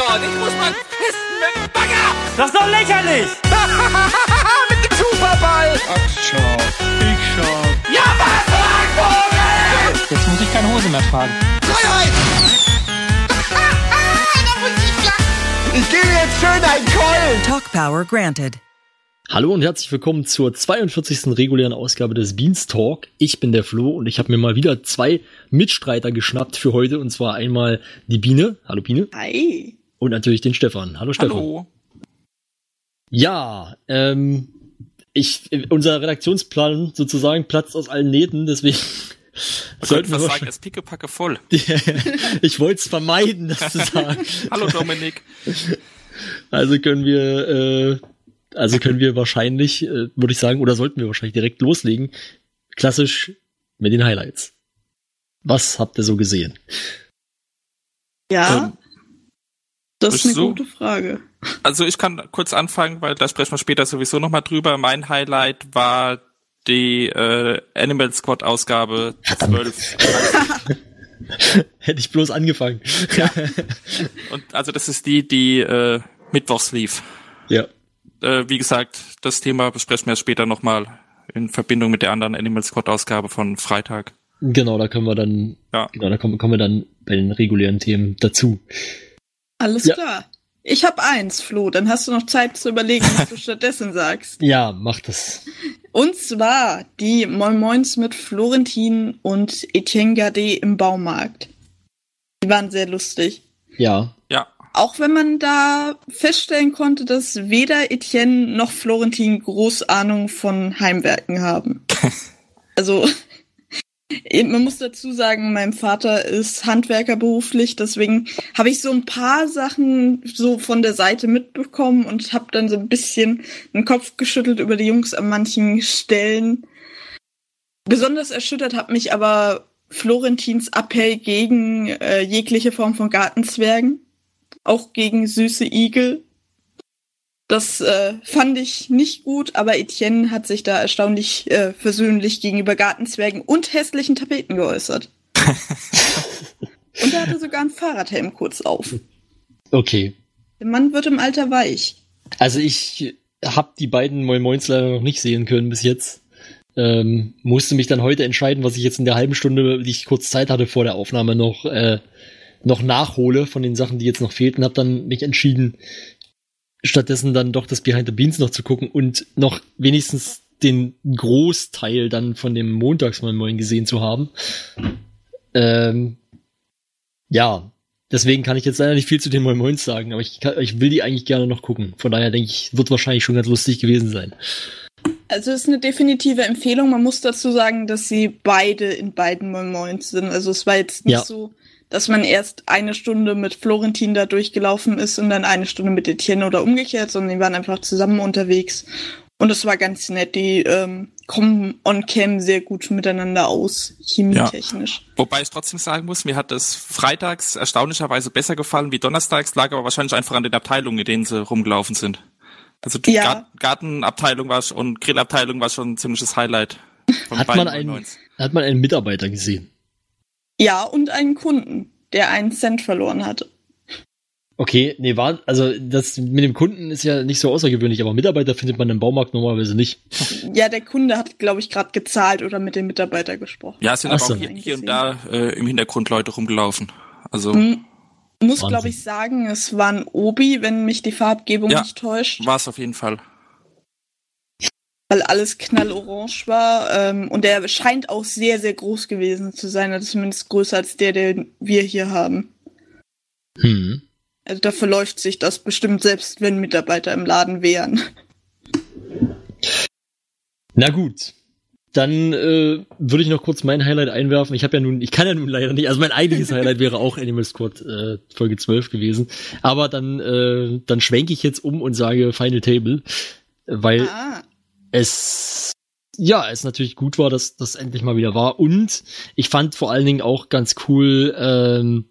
dort. Ich muss mal pissen mit dem Bagger. Das ist doch lächerlich! mit dem Superball. Ach, schau. Ich schau. Ja, was, Vogel? Jetzt muss ich keine Hose mehr tragen. Freiheit. ich gebe jetzt schön einen Keulen. Talk Power granted. Hallo und herzlich willkommen zur 42. regulären Ausgabe des Beanstalk. Ich bin der Flo und ich habe mir mal wieder zwei Mitstreiter geschnappt für heute und zwar einmal die Biene. Hallo Biene. Hi. Und natürlich den Stefan. Hallo Stefan. Hallo. Ja, ähm, ich, unser Redaktionsplan sozusagen platzt aus allen Nähten, deswegen Man sollten könnte wir fast sagen, es pickepacke voll. ich wollte es vermeiden, das zu sagen. Hallo Dominik. Also können wir, äh, also können wir wahrscheinlich, äh, würde ich sagen, oder sollten wir wahrscheinlich direkt loslegen. Klassisch mit den Highlights. Was habt ihr so gesehen? Ja, Ähm, das ist eine so? gute Frage. Also ich kann kurz anfangen, weil da sprechen wir später sowieso nochmal drüber. Mein Highlight war die äh, Animal Squad Ausgabe 12. Hätte ich bloß angefangen. Und also das ist die, die äh, mittwochs lief. ja. Äh, wie gesagt, das Thema besprechen wir später nochmal in Verbindung mit der anderen Animal Squad Ausgabe von Freitag. Genau, da können wir dann, Ja. genau, da kommen, kommen wir dann bei den regulären Themen dazu. Alles Ja. klar. Ich habe eins, Flo. Dann hast du noch Zeit zu überlegen, was du stattdessen sagst. Ja, macht das. Und zwar die Moin Moins mit Florentin und Etienne Gade im Baumarkt. Die waren sehr lustig. Ja. Ja. Auch wenn man da feststellen konnte, dass weder Etienne noch Florentin groß Ahnung von Heimwerken haben. Also, man muss dazu sagen, mein Vater ist Handwerker beruflich, deswegen habe ich so ein paar Sachen so von der Seite mitbekommen und habe dann so ein bisschen den Kopf geschüttelt über die Jungs an manchen Stellen. Besonders erschüttert hat mich aber Florentins Appell gegen äh, jegliche Form von Gartenzwergen auch gegen süße Igel. Das äh, fand ich nicht gut, aber Etienne hat sich da erstaunlich äh, versöhnlich gegenüber Gartenzwergen und hässlichen Tapeten geäußert. und er hatte sogar einen Fahrradhelm kurz auf. Okay. Der Mann wird im Alter weich. Also ich habe die beiden Moin Moins leider noch nicht sehen können bis jetzt. Ähm, musste mich dann heute entscheiden, was ich jetzt in der halben Stunde, die ich kurz Zeit hatte vor der Aufnahme, noch, äh, noch nachhole von den Sachen, die jetzt noch fehlten. Hab dann mich entschieden, stattdessen dann doch das Behind the Beans noch zu gucken und noch wenigstens den Großteil dann von dem Montags Moin Moin gesehen zu haben. Ähm, ja, deswegen kann ich jetzt leider nicht viel zu den Moin Moins sagen, aber ich, kann, ich will die eigentlich gerne noch gucken. Von daher denke ich, wird wahrscheinlich schon ganz lustig gewesen sein. Also es ist eine definitive Empfehlung. Man muss dazu sagen, dass sie beide in beiden Moin Moins sind. Also es war jetzt nicht Ja. so, dass man erst eine Stunde mit Florentin da durchgelaufen ist und dann eine Stunde mit Etienne oder umgekehrt, sondern die waren einfach zusammen unterwegs. Und es war ganz nett. Die ähm, kommen on cam sehr gut miteinander aus, chemietechnisch. Wobei ich trotzdem sagen muss, mir hat das freitags erstaunlicherweise besser gefallen wie donnerstags, lag aber wahrscheinlich einfach an den Abteilungen, in denen sie rumgelaufen sind. Also die Ja. Gar- Gartenabteilung war und Grillabteilung war schon ein ziemliches Highlight. von Hat beiden man, einen, 99. hat man einen Mitarbeiter gesehen? Ja, und einen Kunden, der einen Cent verloren hatte. Okay, nee, war, also das mit dem Kunden ist ja nicht so außergewöhnlich, aber Mitarbeiter findet man im Baumarkt normalerweise nicht. Ja, der Kunde hat, glaube ich, gerade gezahlt oder mit dem Mitarbeiter gesprochen. Ja, es sind Ach aber so. auch hier, hier und da äh, im Hintergrund Leute rumgelaufen. Also Hm, Muss, glaube ich, sagen, es war ein Obi, wenn mich die Farbgebung Ja. nicht täuscht. war es auf jeden Fall. Weil alles knallorange war. Ähm, und der scheint auch sehr, sehr groß gewesen zu sein, also zumindest größer als der, den wir hier haben. Hm. Also da verläuft sich das bestimmt selbst, wenn Mitarbeiter im Laden wären. Na gut. Dann äh, würde ich noch kurz mein Highlight einwerfen. Ich habe ja nun, ich kann ja nun leider nicht, also mein eigentliches Highlight wäre auch Animal Squad äh, Folge 12 gewesen. Aber dann, äh, dann schwenke ich jetzt um und sage Final Table, weil Ah, es ja, es natürlich gut war, dass das endlich mal wieder war. Und ich fand vor allen Dingen auch ganz cool, ähm,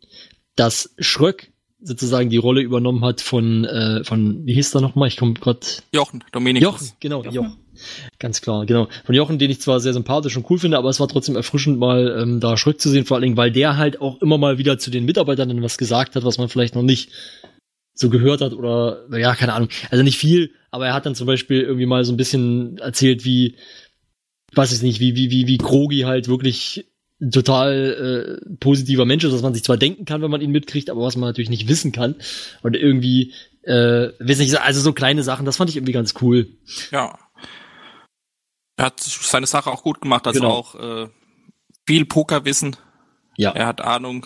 dass Schröck sozusagen die Rolle übernommen hat von, äh, von wie hieß der nochmal? Ich komme gerade Jochen, Dominikus. Jochen, genau, Jochen. Ganz klar, genau. Von Jochen, den ich zwar sehr sympathisch und cool finde, aber es war trotzdem erfrischend, mal ähm, da Schröck zu sehen, vor allen Dingen, weil der halt auch immer mal wieder zu den Mitarbeitern dann was gesagt hat, was man vielleicht noch nicht so gehört hat oder, ja, keine Ahnung. Also nicht viel, aber er hat dann zum Beispiel irgendwie mal so ein bisschen erzählt, wie, weiß ich nicht, wie, wie, wie, wie Krogi halt wirklich total äh, positiver Mensch ist, was man sich zwar denken kann, wenn man ihn mitkriegt, aber was man natürlich nicht wissen kann. Und irgendwie, äh, weiß nicht, also so kleine Sachen, das fand ich irgendwie ganz cool. Ja. Er hat seine Sache auch gut gemacht, also Genau. auch äh, viel Pokerwissen. Ja. Er hat Ahnung,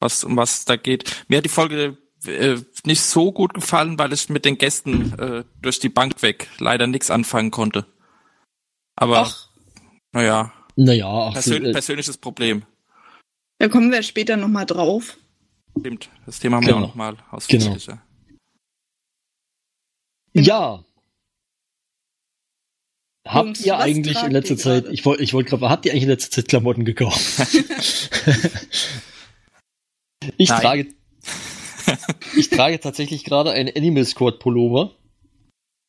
was um was da geht. Mir hat die Folge äh, nicht so gut gefallen, weil ich mit den Gästen äh, durch die Bank weg leider nichts anfangen konnte. Aber Ach, naja, Naja, ach, so, persön äh, persönliches Problem. da kommen wir später nochmal drauf. Stimmt. Das Thema haben wir Genau. auch nochmal ausführlicher. ja. Habt Jungs, ihr eigentlich in letzter Zeit, gerade? ich wollte ich wollte gerade, habt ihr eigentlich in letzter Zeit Klamotten gekauft? ich Nein. trage ich trage tatsächlich gerade einen Animal Squad Pullover.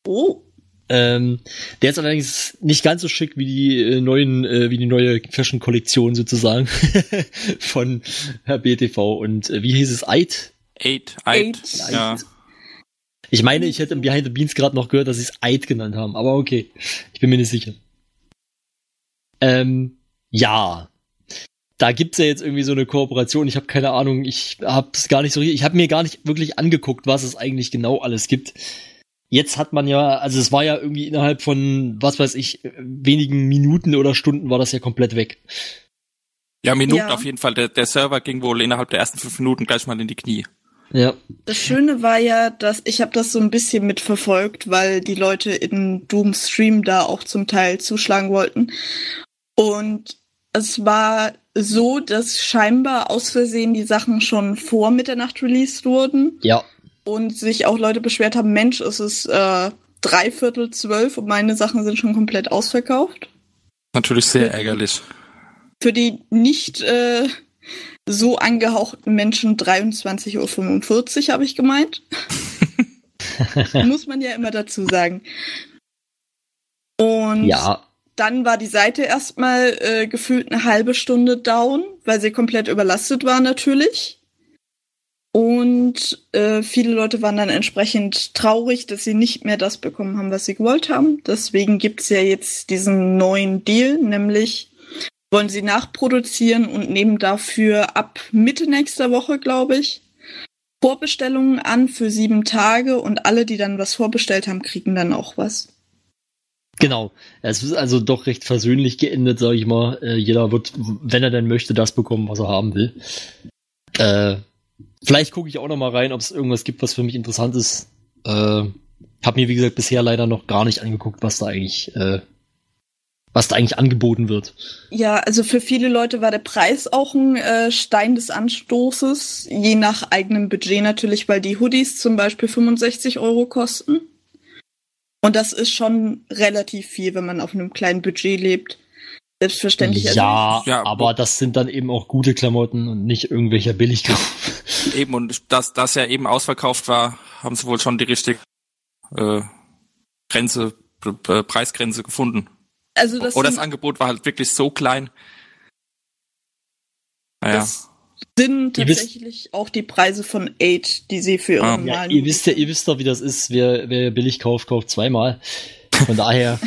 Oh, Ähm, der ist allerdings nicht ganz so schick wie die äh, neuen, äh, wie die neue Fashion-Kollektion sozusagen von Herr BTV. Und äh, wie hieß es? Eid? Eight, Eight. ja. Ich meine, ich hätte im Behind the Beans gerade noch gehört, dass sie es Eid genannt haben, aber okay. Ich bin mir nicht sicher. Ähm, ja. Da gibt's ja jetzt irgendwie so eine Kooperation. Ich habe keine Ahnung. Ich habe es gar nicht so. Ich habe mir gar nicht wirklich angeguckt, was es eigentlich genau alles gibt. Jetzt hat man ja, also es war ja irgendwie innerhalb von, was weiß ich, wenigen Minuten oder Stunden war das ja komplett weg. Ja, Minuten Ja. auf jeden Fall. Der, der Server ging wohl innerhalb der ersten fünf Minuten gleich mal in die Knie. Ja. das Schöne war ja, dass ich habe das so ein bisschen mitverfolgt, weil die Leute in Doom Stream da auch zum Teil zuschlagen wollten. Und es war so, dass scheinbar aus Versehen die Sachen schon vor Mitternacht released wurden Ja. und sich auch Leute beschwert haben, Mensch, es ist äh, dreiviertel zwölf und meine Sachen sind schon komplett ausverkauft. Natürlich sehr ärgerlich. Für die nicht äh, so angehauchten Menschen 23.45 Uhr, habe ich gemeint. Muss man ja immer dazu sagen. Und Ja. Dann war die Seite erstmal äh, gefühlt eine halbe Stunde down, weil sie komplett überlastet war natürlich. Und äh, viele Leute waren dann entsprechend traurig, dass sie nicht mehr das bekommen haben, was sie gewollt haben. Deswegen gibt's ja jetzt diesen neuen Deal, nämlich wollen sie nachproduzieren und nehmen dafür ab Mitte nächster Woche, glaube ich, Vorbestellungen an für sieben Tage und alle, die dann was vorbestellt haben, kriegen dann auch was. Genau. Es ist also doch recht versöhnlich geendet, sage ich mal. Äh, jeder wird, wenn er denn möchte, das bekommen, was er haben will. Äh, vielleicht gucke ich auch noch mal rein, ob es irgendwas gibt, was für mich interessant ist. Äh, hab mir, wie gesagt, bisher leider noch gar nicht angeguckt, was da eigentlich, äh, was da eigentlich angeboten wird. Ja, also für viele Leute war der Preis auch ein äh, Stein des Anstoßes, je nach eigenem Budget natürlich, weil die Hoodies zum Beispiel 65 Euro kosten. Und das ist schon relativ viel, wenn man auf einem kleinen Budget lebt. Selbstverständlich. also- ja, Ja, aber das sind dann eben auch gute Klamotten und nicht irgendwelcher Billigkauf. Eben, und dass das ja eben ausverkauft war, haben sie wohl schon die richtige äh, Grenze, äh, Preisgrenze gefunden. Also das, Oder das Angebot war halt wirklich so klein. Naja, das sind Ihr wisst- tatsächlich auch die Preise von Aid, die sie für ihre Ah. Ja, ihr wisst ja, ihr wisst doch, wie das ist. Wer, wer billig kauft, kauft zweimal. Von daher.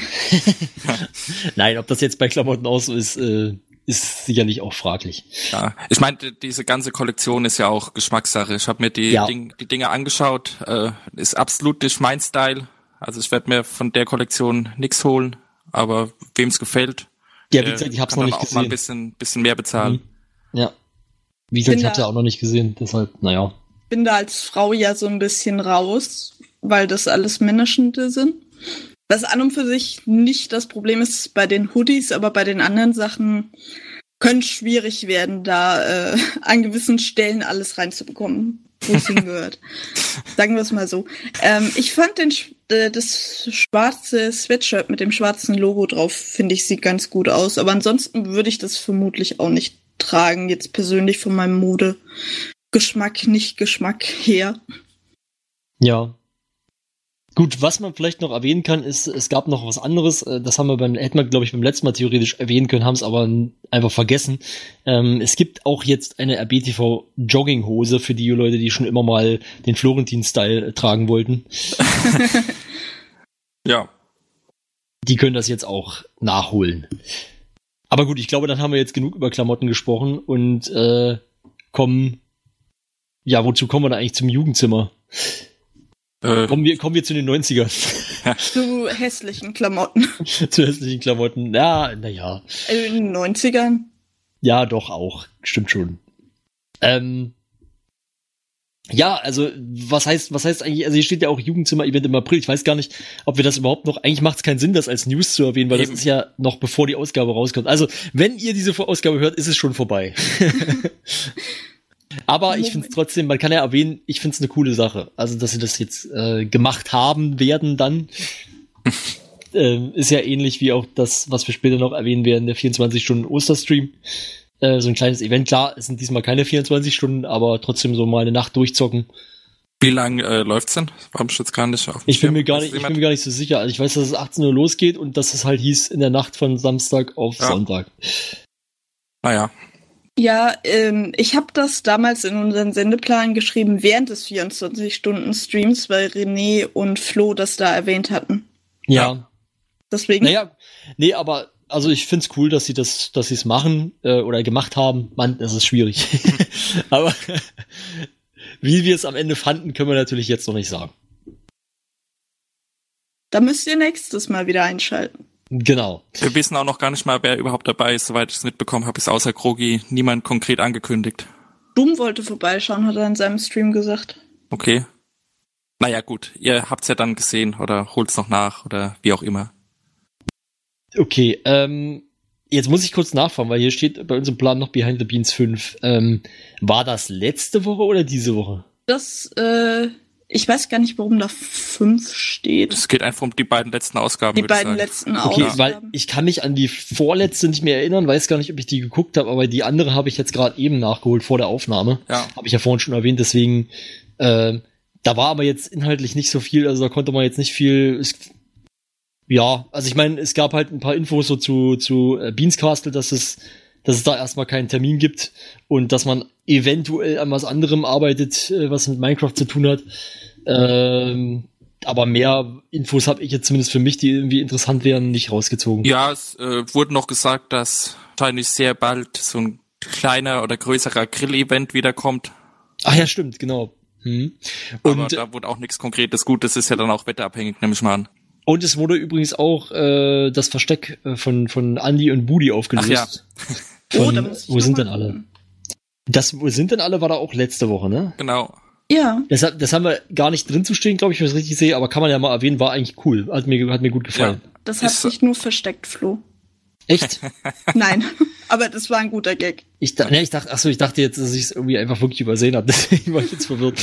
Nein, ob das jetzt bei Klamotten auch so ist, äh, ist sicherlich auch fraglich. ja. Ich meine, diese ganze Kollektion ist ja auch Geschmackssache. Ich habe mir die, Ja. Ding, die Dinge angeschaut. Äh, ist absolut nicht mein Style. Also ich werde mir von der Kollektion nix holen. Aber wem's gefällt, Ja, wie der gesagt, ich hab's kann noch dann nicht auch mal ein gesehen. bisschen, bisschen mehr bezahlen. Ja. Wie gesagt, ich da- ja auch noch nicht gesehen, deshalb, naja. bin da als Frau ja so ein bisschen raus, weil das alles Männerschnitte sind. Was an und für sich nicht das Problem ist bei den Hoodies, aber bei den anderen Sachen könnte schwierig werden, da äh, an gewissen Stellen alles reinzubekommen, wo es hingehört. Sagen wir es mal so. Ähm, ich fand den, äh, das schwarze Sweatshirt mit dem schwarzen Logo drauf, finde ich, sieht ganz gut aus. Aber ansonsten würde ich das vermutlich auch nicht tragen, jetzt persönlich von meinem Mode. Geschmack, nicht Geschmack her. Ja. Gut, was man vielleicht noch erwähnen kann, ist, es gab noch was anderes. äh, Das haben wir beim, hätten wir, glaube ich, beim letzten Mal theoretisch erwähnen können, haben es aber einfach vergessen. Ähm, es gibt auch jetzt eine RBTV Jogginghose für die Leute, die schon immer mal den Florentin-Style äh, tragen wollten. Ja. Die können das jetzt auch nachholen. Aber gut, ich glaube, dann haben wir jetzt genug über Klamotten gesprochen und äh, kommen. Ja, wozu kommen wir da eigentlich zum Jugendzimmer? Äh, Kommen wir, kommen wir zu den 90ern. Zu hässlichen Klamotten. zu hässlichen Klamotten. Ja, naja. Also in den 90ern. Ja, doch auch. Stimmt schon. Ähm, ja, also was heißt, was heißt eigentlich, also hier steht ja auch Jugendzimmer-Event im April. Ich weiß gar nicht, ob wir das überhaupt noch, eigentlich macht es keinen Sinn, das als News zu erwähnen, weil Eben. das ist ja noch bevor die Ausgabe rauskommt. Also, wenn ihr diese Ausgabe hört, ist es schon vorbei. Aber ich finde es trotzdem, man kann ja erwähnen, ich finde es eine coole Sache. Also, dass sie das jetzt äh, gemacht haben werden dann. ähm, ist ja ähnlich wie auch das, was wir später noch erwähnen werden, der 24-Stunden-Osterstream. Äh, so ein kleines Event. Klar, es sind diesmal keine 24 Stunden, aber trotzdem so mal eine Nacht durchzocken. wie lang äh, läuft's denn? Warum ich jetzt gar nicht auf dem Ich bin mir gar nicht, ich bin mir gar nicht so sicher. Also ich weiß, dass es 18 Uhr losgeht und dass es halt hieß in der Nacht von Samstag auf Ja. Sonntag. Naja. Ja, ähm, ich habe das damals in unseren Sendeplan geschrieben während des 24-Stunden-Streams, weil René und Flo das da erwähnt hatten. Ja. Deswegen. Naja, nee, aber also ich find's cool, dass sie das, dass sie es machen äh, oder gemacht haben. Mann, das ist schwierig. aber wie wir es am Ende fanden, können wir natürlich jetzt noch nicht sagen. Da müsst ihr nächstes Mal wieder einschalten. Genau. Wir wissen auch noch gar nicht mal, wer überhaupt dabei ist. Soweit ich es mitbekommen habe, ist außer Krogi niemand konkret angekündigt. Doom wollte vorbeischauen, hat er in seinem Stream gesagt. Okay. Naja, gut. Ihr habt's ja dann gesehen oder holt's noch nach oder wie auch immer. Okay, ähm, jetzt muss ich kurz nachfragen, weil hier steht bei uns im Plan noch Behind the Beans 5. Ähm, war das letzte Woche oder diese Woche? Das, äh, ich weiß gar nicht, warum da fünf steht. Es geht einfach um die beiden letzten Ausgaben. Die würde ich beiden sagen. letzten Okay, Ausgaben. weil ich kann mich an die vorletzte nicht mehr erinnern, weiß gar nicht, ob ich die geguckt habe, aber die andere habe ich jetzt gerade eben nachgeholt vor der Aufnahme. Ja. Habe ich ja vorhin schon erwähnt, deswegen, äh, da war aber jetzt inhaltlich nicht so viel, also da konnte man jetzt nicht viel. Es, ja, also ich meine, es gab halt ein paar Infos so zu, zu äh, Beans Castle, dass es, dass es da erstmal keinen Termin gibt und dass man eventuell an was anderem arbeitet, äh, was mit Minecraft zu tun hat. Ähm, aber mehr Infos habe ich jetzt zumindest für mich, die irgendwie interessant wären, nicht rausgezogen. Ja, es äh, wurde noch gesagt, dass wahrscheinlich sehr bald so ein kleiner oder größerer Grill-Event wiederkommt. Ach ja, stimmt, genau. Hm. Aber Und, da wurde auch nichts Konkretes. Gut, das ist ja dann auch wetterabhängig, nehme ich mal an. Und es wurde übrigens auch äh, das Versteck äh, von, von Andy und Budi aufgelöst. Von, oh, da muss ich wo sind denn alle? Das, wo sind denn alle, war da auch letzte Woche, ne? Genau. Ja, Das, hat- das haben wir gar nicht drin zu stehen, glaube ich, wenn ich es richtig sehe, aber kann man ja mal erwähnen, war eigentlich cool. Hat mir, hat mir gut gefallen. das hat sich nur versteckt, Flo. Echt? Nein, aber das war ein guter Gag. Ich, da, ne, ich dachte, ach so, ich dachte jetzt, dass ich es irgendwie einfach wirklich übersehen habe. Deswegen war ich jetzt verwirrt.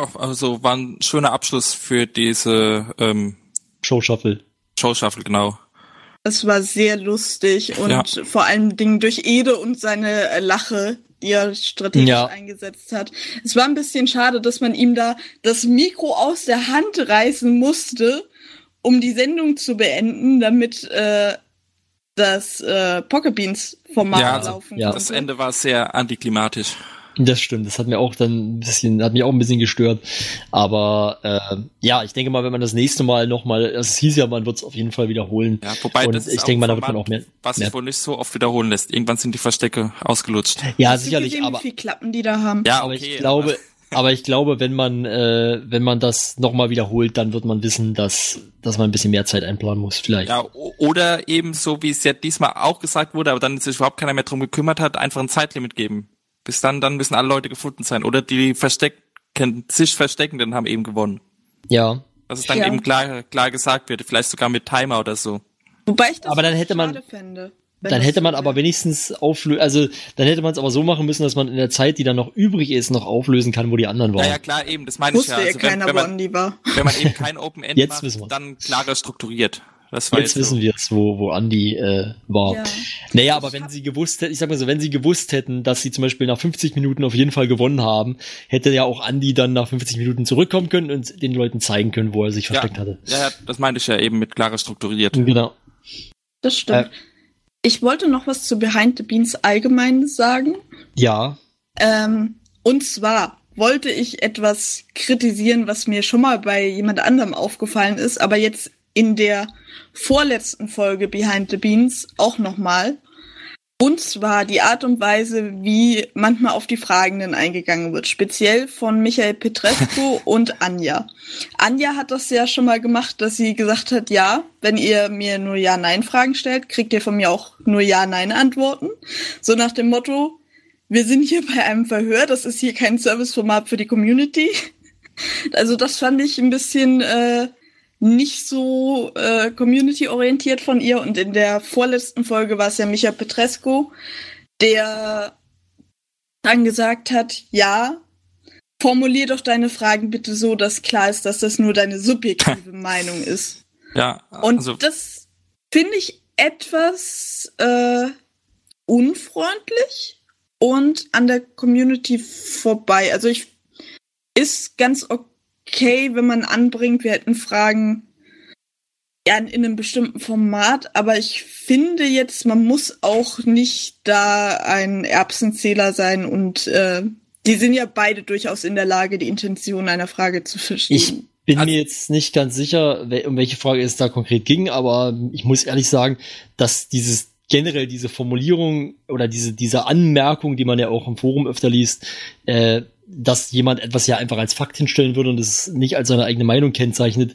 Ja, also war ein schöner Abschluss für diese ähm, Show Shuffle. Show-Shuffle, genau. Es war sehr lustig und Ja. vor allem Dingen durch Ede und seine äh, Lache, die er strategisch Ja. eingesetzt hat. Es war ein bisschen schade, dass man ihm da das Mikro aus der Hand reißen musste, um die Sendung zu beenden, damit äh, das äh, Pocket Beans Format Ja, laufen ja. konnte. Das Ende war sehr antiklimatisch. Das stimmt, das hat mir auch dann ein bisschen, hat mich auch ein bisschen gestört. Aber äh, ja, ich denke mal, wenn man das nächste Mal nochmal, also es hieß ja, man wird es auf jeden Fall wiederholen. Ja, wobei Und das ist ich denke mal, da wird man auch mehr. was sich wohl nicht so oft wiederholen lässt. Irgendwann sind die Verstecke ausgelutscht. ja, Hast du sicherlich, gesehen, aber, wie viel Klappen die da haben? Ja, aber okay. ich glaube, aber ich glaube, wenn man, äh, wenn man das nochmal wiederholt, dann wird man wissen, dass, dass man ein bisschen mehr Zeit einplanen muss, vielleicht. Ja, oder eben so, wie es ja diesmal auch gesagt wurde, aber dann sich überhaupt keiner mehr drum gekümmert hat, einfach ein Zeitlimit geben. Bis dann, dann müssen alle Leute gefunden sein. Oder die verstecken, sich Versteckenden haben eben gewonnen. ja. Dass es dann Ja. eben klar, klar gesagt wird, vielleicht sogar mit Timer oder so. Wobei ich das Aber dann hätte man- schade fände. Dann hätte man aber wenigstens auflösen, also dann hätte man es aber so machen müssen, dass man in der Zeit, die dann noch übrig ist, noch auflösen kann, wo die anderen waren. Ja, ja, klar, eben, das meine ich Wusste ja. ja Also wenn, keiner, wenn, man, wenn man eben kein Open End Jetzt macht, dann klarer strukturiert. Das war Jetzt jetzt wissen wir es, wo, wo Andi äh, war. Ja. Naja, aber wenn sie gewusst hätten, ich sag mal so, wenn sie gewusst hätten, dass sie zum Beispiel nach 50 Minuten auf jeden Fall gewonnen haben, hätte ja auch Andi dann nach 50 Minuten zurückkommen können und den Leuten zeigen können, wo er sich versteckt hatte. Ja, ja, das meinte ich ja eben mit klarer strukturiert. Genau. Das stimmt. Ich wollte noch was zu Behind the Beans allgemein sagen. Ja. Ähm, und zwar wollte ich etwas kritisieren, was mir schon mal bei jemand anderem aufgefallen ist, aber jetzt in der vorletzten Folge Behind the Beans auch nochmal. Und zwar die Art und Weise, wie manchmal auf die Fragenden eingegangen wird, speziell von Michael Petrescu und Anja. Anja hat das ja schon mal gemacht, dass sie gesagt hat, ja, wenn ihr mir nur Ja-Nein-Fragen stellt, kriegt ihr von mir auch nur Ja-Nein-Antworten. So nach dem Motto, wir sind hier bei einem Verhör, das ist hier kein Serviceformat für die Community. Also das fand ich ein bisschen äh, nicht so äh, community-orientiert von ihr. Und in der vorletzten Folge war es ja Micha Petrescu, der dann gesagt hat, ja, formulier doch deine Fragen bitte so, dass klar ist, dass das nur deine subjektive Meinung ist. Ja, Und also das finde ich etwas äh, unfreundlich und an der Community vorbei. Also ich ist ganz okay, wenn man anbringt, wir hätten Fragen ja, in einem bestimmten Format, aber ich finde jetzt, man muss auch nicht da ein Erbsenzähler sein und äh, die sind ja beide durchaus in der Lage, die Intention einer Frage zu verstehen. Ich bin Also- mir jetzt nicht ganz sicher, um welche Frage es da konkret ging, aber ich muss ehrlich sagen, dass dieses generell diese Formulierung oder diese, diese Anmerkung, die man ja auch im Forum öfter liest, äh, dass jemand etwas ja einfach als Fakt hinstellen würde und es nicht als seine eigene Meinung kennzeichnet,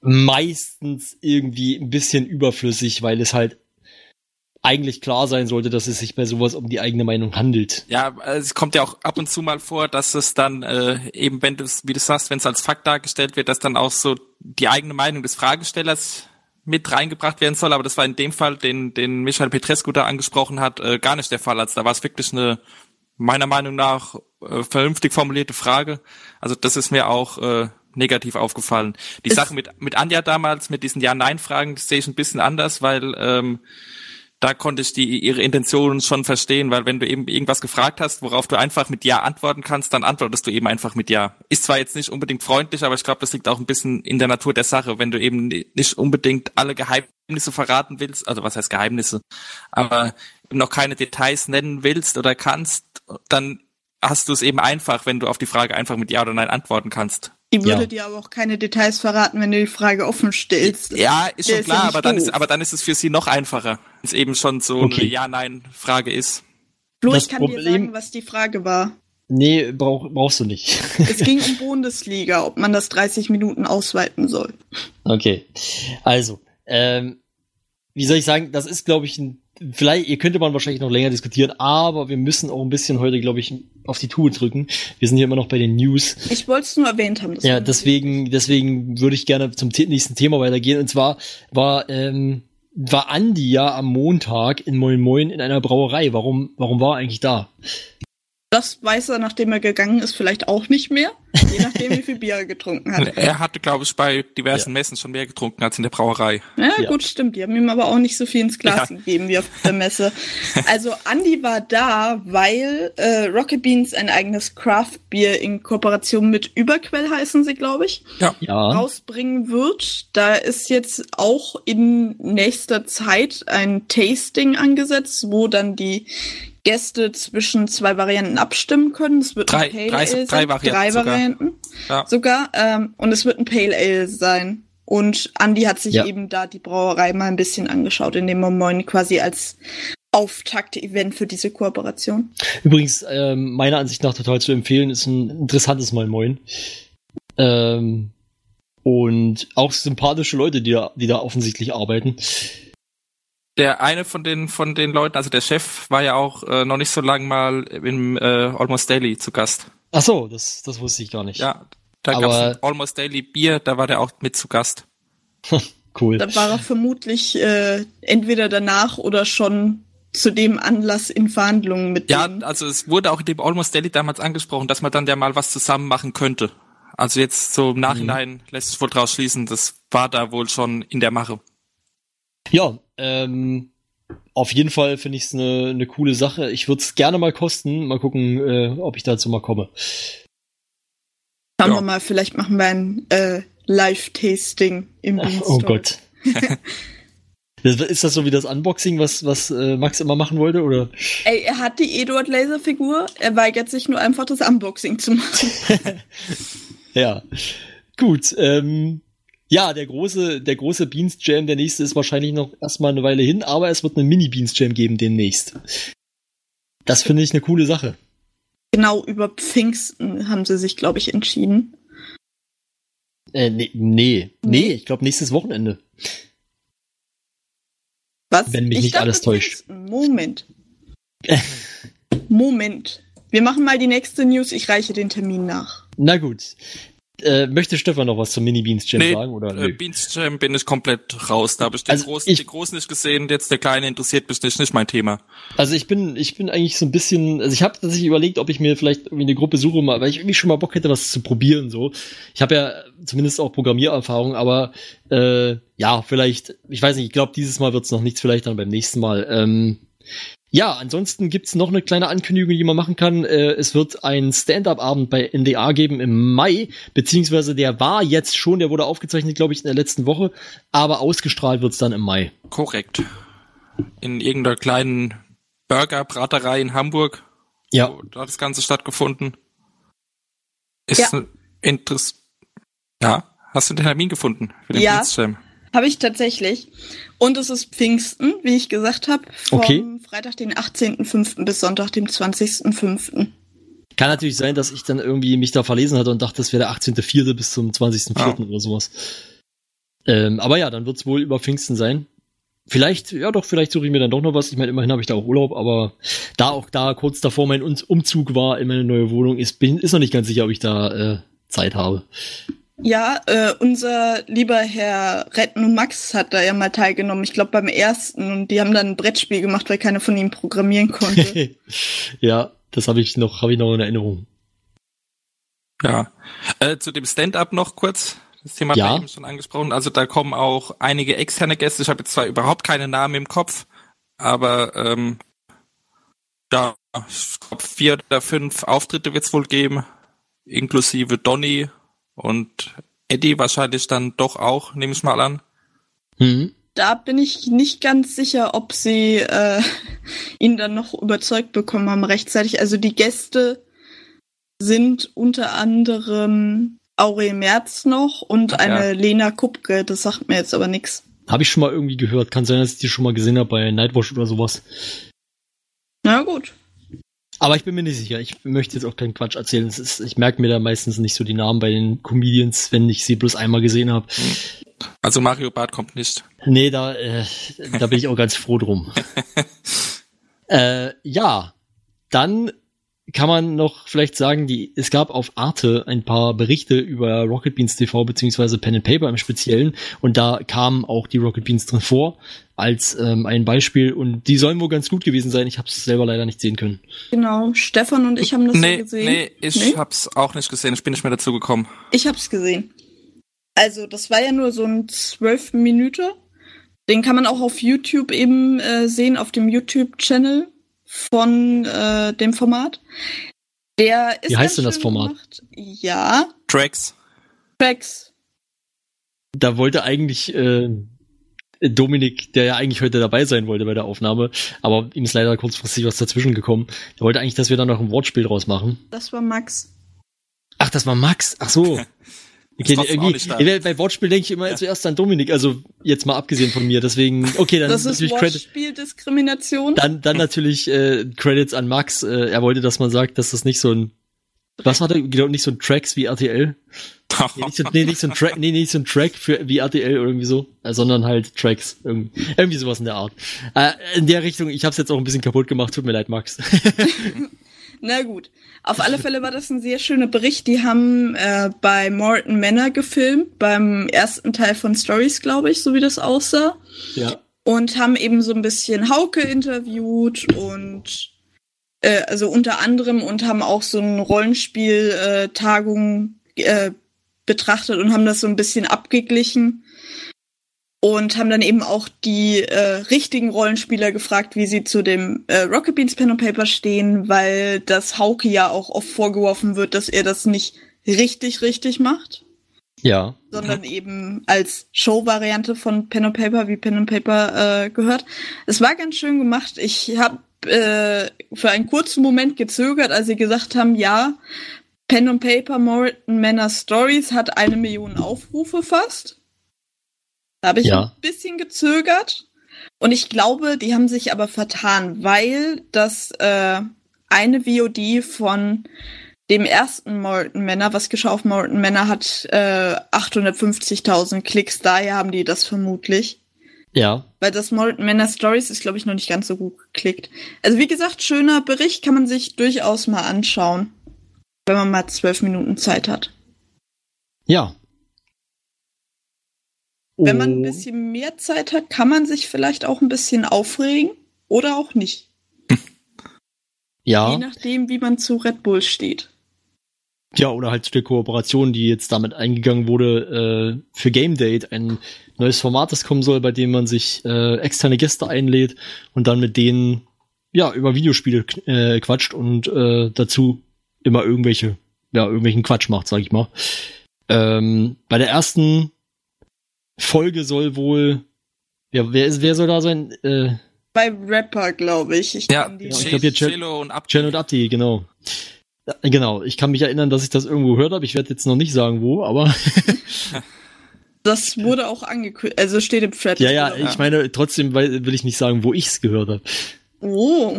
meistens irgendwie ein bisschen überflüssig, weil es halt eigentlich klar sein sollte, dass es sich bei sowas um die eigene Meinung handelt. Ja, äh, es kommt ja auch ab und zu mal vor, dass es dann äh, eben, wenn du es, wie du sagst, wenn es als Fakt dargestellt wird, dass dann auch so die eigene Meinung des Fragestellers mit reingebracht werden soll. Aber das war in dem Fall, den, den Michael Petrescu da angesprochen hat, äh, gar nicht der Fall. Also da war es wirklich eine, meiner Meinung nach, äh, vernünftig formulierte Frage. Also das ist mir auch äh, negativ aufgefallen. Die Es- Sache mit, mit Anja damals, mit diesen Ja-Nein-Fragen, das sehe ich ein bisschen anders, weil ähm, da konnte ich die ihre Intentionen schon verstehen, weil wenn du eben irgendwas gefragt hast, worauf du einfach mit Ja antworten kannst, dann antwortest du eben einfach mit Ja. Ist zwar jetzt nicht unbedingt freundlich, aber ich glaube, das liegt auch ein bisschen in der Natur der Sache, wenn du eben nicht unbedingt alle Geheimnisse verraten willst, also was heißt Geheimnisse, aber noch keine Details nennen willst oder kannst, dann hast du es eben einfach, wenn du auf die Frage einfach mit Ja oder Nein antworten kannst. Die würde Ja. dir aber auch keine Details verraten, wenn du die Frage offen stellst. Ja, ist Der schon ist ja klar, nicht aber dann ist, aber dann ist es für sie noch einfacher, wenn es eben schon so Okay. eine Ja-Nein-Frage ist. Flo, Das ich kann dir Problem- sagen, was die Frage war. Nee, brauch, brauchst du nicht. Es ging um Bundesliga, ob man das 30 Minuten ausweiten soll. Okay. Also, ähm, wie soll ich sagen, das ist, glaube ich, ein, vielleicht, ihr könnte man wahrscheinlich noch länger diskutieren, aber wir müssen auch ein bisschen heute, glaube ich, auf die Tube drücken. Wir sind hier immer noch bei den News. Ich wollte es nur erwähnt haben. Ja, deswegen, deswegen würde ich gerne zum nächsten Thema weitergehen. Und zwar war, ähm, war Andi ja am Montag in Moin Moin in einer Brauerei. Warum, warum war er eigentlich da? Das weiß er, nachdem er gegangen ist, vielleicht auch nicht mehr. Je nachdem, wie viel Bier er getrunken hat. Er hatte, glaube ich, bei diversen Messen schon mehr getrunken als in der Brauerei. Ja, Ja. gut, stimmt. Die haben ihm aber auch nicht so viel ins Glas Ja. gegeben wie auf der Messe. Also Andy war da, weil äh, Rocket Beans ein eigenes Craft-Bier in Kooperation mit Überquell heißen sie, glaube ich, Ja. Ja. rausbringen wird. Da ist jetzt auch in nächster Zeit ein Tasting angesetzt, wo dann die Gäste zwischen zwei Varianten abstimmen können. Es wird Drei- ein Pale drei- Ale drei sein. Varianten drei sogar. Varianten Ja. sogar. Ähm, und es wird ein Pale Ale sein. Und Andy hat sich Ja. eben da die Brauerei mal ein bisschen angeschaut, in dem Moin quasi als Auftakt-Event für diese Kooperation. Übrigens, ähm, meiner Ansicht nach total zu empfehlen, ist ein interessantes Moin Moin. Ähm, und auch sympathische Leute, die da, die da offensichtlich arbeiten. Der eine von den von den Leuten, also der Chef, war ja auch äh, noch nicht so lange mal im äh, Almost Daily zu Gast. Ach so, das, das wusste ich gar nicht. Ja, da gab's ein Almost Daily Bier, da war der auch mit zu Gast. Cool. Da war er vermutlich äh, entweder danach oder schon zu dem Anlass in Verhandlungen mit Ja, denen. also es wurde auch in dem Almost Daily damals angesprochen, dass man dann ja mal was zusammen machen könnte. Also jetzt so im Nachhinein lässt sich wohl draus schließen, das war da wohl schon in der Mache. Ja, ähm, auf jeden Fall finde ich es eine ne coole Sache. Ich würde es gerne mal kosten. Mal gucken, äh, ob ich dazu mal komme. Schauen Ja. wir mal, vielleicht machen wir ein äh, Live-Tasting im Beanstalk. Oh Gott. Das- Ist das so wie das Unboxing, was, was äh, Max immer machen wollte? Oder? Ey, er hat die Eduard Laser Figur, er weigert sich nur einfach das Unboxing zu machen. Ja. Gut. Ähm, ja, der große, der große Beans Jam, der nächste ist wahrscheinlich noch erstmal eine Weile hin, aber es wird einen Mini Beans Jam geben demnächst. Das finde ich eine coole Sache. genau über Pfingsten haben sie sich, glaube ich, entschieden. Äh, nee, nee, nee, ich glaube nächstes Wochenende. Was? Wenn mich Ich nicht dachte alles täuscht. Moment. Moment. Wir machen mal die nächste News, ich reiche den Termin nach. Na gut. Äh, möchte Stefan noch was zum Mini Beans Jam Nee, sagen? Oder? äh, Nö? Beans Jam bin ich komplett raus. Da habe ich den, Also großen, ich- den großen nicht gesehen, jetzt der kleine interessiert mich nicht, nicht mein Thema. Also ich bin, ich bin eigentlich so ein bisschen, also ich habe tatsächlich überlegt, ob ich mir vielleicht irgendwie eine Gruppe suche, mal, weil ich irgendwie schon mal Bock hätte, was zu probieren. So, ich habe ja zumindest auch Programmiererfahrung, aber äh, ja, vielleicht, ich weiß nicht, ich glaube, dieses Mal wird's noch nichts, vielleicht dann beim nächsten Mal. Ähm, ja, ansonsten gibt's noch eine kleine Ankündigung, die man machen kann. Äh, es wird ein Stand-up-Abend bei NDA geben im Mai, beziehungsweise der war jetzt schon, der wurde aufgezeichnet, glaube ich, in der letzten Woche, aber ausgestrahlt wird's dann im Mai. Korrekt. In irgendeiner kleinen Burger-Braterei in Hamburg. Ja. wo Da hat das Ganze stattgefunden. Ist Ja. ein Interess Ja, hast du den Termin gefunden für den Ja. Jam? Habe ich tatsächlich. Und es ist Pfingsten, wie ich gesagt habe, vom Okay. Freitag, den 18.05. bis Sonntag, dem 20.05. Kann natürlich sein, dass ich dann irgendwie mich da verlesen hatte und dachte, das wäre der 18.04. bis zum 20.04. oder sowas. Ähm, aber ja, dann wird's wohl über Pfingsten sein. Vielleicht, ja doch, vielleicht suche ich mir dann doch noch was. Ich meine, immerhin habe ich da auch Urlaub, aber da auch da kurz davor mein Umzug war in meine neue Wohnung, ist, bin, ist noch nicht ganz sicher, ob ich da äh, Zeit habe. Ja, äh, unser lieber Herr Retten und Max hat da ja mal teilgenommen. Ich glaube beim ersten. Und die haben dann ein Brettspiel gemacht, weil keiner von ihnen programmieren konnte. ja, das habe ich noch, habe ich noch in Erinnerung. Ja. Äh, zu dem Stand-up noch kurz. Das Thema Ja. eben schon angesprochen. Also da kommen auch einige externe Gäste. Ich habe jetzt zwar überhaupt keine Namen im Kopf, aber ähm, ja, ich glaube vier oder fünf Auftritte wird's wohl geben, inklusive Donny und Eddie wahrscheinlich dann doch auch, nehme ich mal an. Hm. da bin ich nicht ganz sicher, ob sie äh, ihn dann noch überzeugt bekommen haben rechtzeitig. Also die Gäste sind unter anderem Aurel Merz noch und Ach eine ja. Lena Kupke. Das sagt mir jetzt aber nichts. Habe ich schon mal irgendwie gehört. Kann sein, dass ich die schon mal gesehen habe bei Nightwatch oder sowas. Na gut. Aber ich bin mir nicht sicher. Ich möchte jetzt auch keinen Quatsch erzählen. Ist, ich merke mir da meistens nicht so die Namen bei den Comedians, wenn ich sie bloß einmal gesehen habe. Also Mario Barth kommt nicht. Nee, da, äh, da bin ich auch ganz froh drum. äh, ja, dann kann man noch vielleicht sagen, die, es gab auf Arte ein paar Berichte über Rocket Beans TV beziehungsweise Pen and Paper im Speziellen und da kamen auch die Rocket Beans drin vor als ähm, ein Beispiel und die sollen wohl ganz gut gewesen sein. Ich habe es selber leider nicht sehen können. Genau. Stefan und ich haben das nee, ja gesehen. nee, ich Nee? hab's auch nicht gesehen. Ich bin nicht mehr dazu gekommen. Ich hab's gesehen. Also, das war ja nur so ein zwölf Minuten. Den kann man auch auf YouTube eben äh, sehen, auf dem YouTube-Channel von äh, dem Format. Der ist Wie heißt denn das Format? Gemacht. Ja, Tracks. Tracks. Da wollte eigentlich äh, Dominik, der ja eigentlich heute dabei sein wollte bei der Aufnahme, aber ihm ist leider kurzfristig was dazwischen gekommen. Der wollte eigentlich, dass wir da noch ein Wortspiel draus machen. Das war Max. Ach, das war Max. Ach so. Okay, irgendwie, bei- Wortspiel denke ich immer zuerst an Dominik, also jetzt mal abgesehen von mir. Deswegen, okay, dann Das ist natürlich Wortspieldiskrimination. dann, dann natürlich äh, Credits an Max. Äh, er wollte, dass man sagt, dass das nicht so ein, was war da, genau, nicht so ein Tracks wie RTL. Nee, nicht so, nee, nicht so ein Track, nee, nicht so ein Track für wie RTL oder irgendwie so, äh, sondern halt Tracks. Irgendwie, irgendwie sowas in der Art. Äh, in der Richtung, ich hab's jetzt auch ein bisschen kaputt gemacht, tut mir leid, Max. Na gut. Auf alle Fälle war das ein sehr schöner Bericht. Die haben äh, bei Morton Manor gefilmt, beim ersten Teil von Stories, glaube ich, so wie das aussah. ja. und haben eben so ein bisschen Hauke interviewt und äh, also unter anderem und haben auch so ein Rollenspiel-Tagung äh, äh, betrachtet und haben das so ein bisschen abgeglichen. Und haben dann eben auch die äh, richtigen Rollenspieler gefragt, wie sie zu dem äh, Rocket Beans Pen and Paper stehen, weil das Hauke ja auch oft vorgeworfen wird, dass er das nicht richtig richtig macht, Ja. sondern eben als Show-Variante von Pen and Paper, wie Pen and Paper äh, gehört. Es war ganz schön gemacht. Ich habe äh, für einen kurzen Moment gezögert, als sie gesagt haben, ja, Pen and Paper Morton Manor Stories hat eine Million Aufrufe fast. Da habe ich Ja. ein bisschen gezögert. Und ich glaube, die haben sich aber vertan, weil das äh, eine VOD von dem ersten Morton Manor, was geschah auf Morton Manor, hat äh, 850.000 Klicks. Daher haben die das vermutlich. Ja. Weil das Morton Manor Stories ist, glaube ich, noch nicht ganz so gut geklickt. Also wie gesagt, schöner Bericht kann man sich durchaus mal anschauen, wenn man mal zwölf Minuten Zeit hat. Ja. Wenn man ein Oh. bisschen mehr Zeit hat, kann man sich vielleicht auch ein bisschen aufregen oder auch nicht. Je Ja. nachdem, wie man zu Red Bull steht. Ja, oder halt zu der Kooperation, die jetzt damit eingegangen wurde, äh, für Game Date, ein neues Format, das kommen soll, bei dem man sich äh, externe Gäste einlädt und dann mit denen ja über Videospiele äh, quatscht und äh, dazu immer irgendwelche, ja, irgendwelchen Quatsch macht, sag ich mal. Ähm, bei der ersten Folge soll wohl, ja, wer ist, wer soll da sein? Äh, Bei Rapper, glaube ich. Ich Ja, die Ja, ich nicht. glaub, hier Cel- Cello und Ab Chen und Abdi, genau. Ja, Genau, ich kann mich erinnern, dass ich das irgendwo gehört habe. Ich werde jetzt noch nicht sagen, wo, aber das wurde auch angekündigt. Also steht im Thread. ja, ja, ich meine, trotzdem will ich nicht sagen, wo ich's gehört habe. Oh.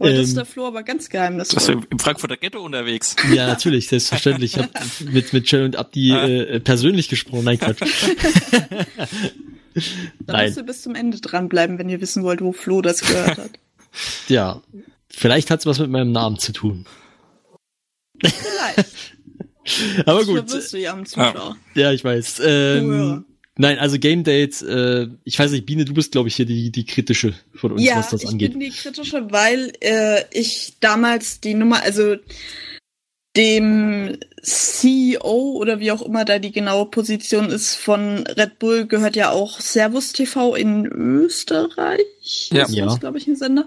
Oh, das ist Ähm, der Flo aber ganz Das geheimnisvoll. ist im Frankfurter Ghetto unterwegs. Ja, natürlich, selbstverständlich. Ich habe mit mit Chen und Abdi äh, persönlich gesprochen. Nein, Quatsch. Da Nein. müsst ihr bis zum Ende dranbleiben, wenn ihr wissen wollt, wo Flo das gehört hat. Ja, vielleicht hat's was mit meinem Namen zu tun. Vielleicht. Aber Das gut, verwirrst du ja am Zuschauer. ja, ich weiß. Ähm, nein, also Game Dates, äh, ich weiß nicht, Biene, du bist, glaube ich, hier die, die kritische von uns, Ja, was das ich angeht. bin die kritische, weil äh, ich damals die Nummer, also dem CEO oder wie auch immer da die genaue Position ist von Red Bull gehört ja auch Servus TV in Österreich. Ja. ist Ja. das, glaube ich, ein Sender.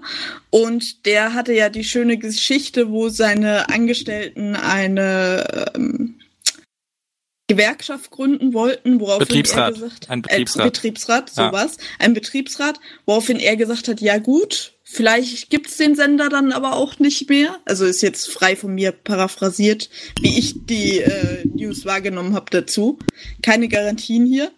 Und der hatte ja die schöne Geschichte, wo seine Angestellten eine ähm, Gewerkschaft gründen wollten, woraufhin Betriebsrat. er gesagt Ein Betriebsrat. Äh, Betriebsrat, Ja. sowas. Ein Betriebsrat, woraufhin er gesagt hat, ja gut, vielleicht gibt's den Sender dann aber auch nicht mehr. Also ist jetzt frei von mir paraphrasiert, wie ich die äh, News wahrgenommen habe dazu. Keine Garantien hier.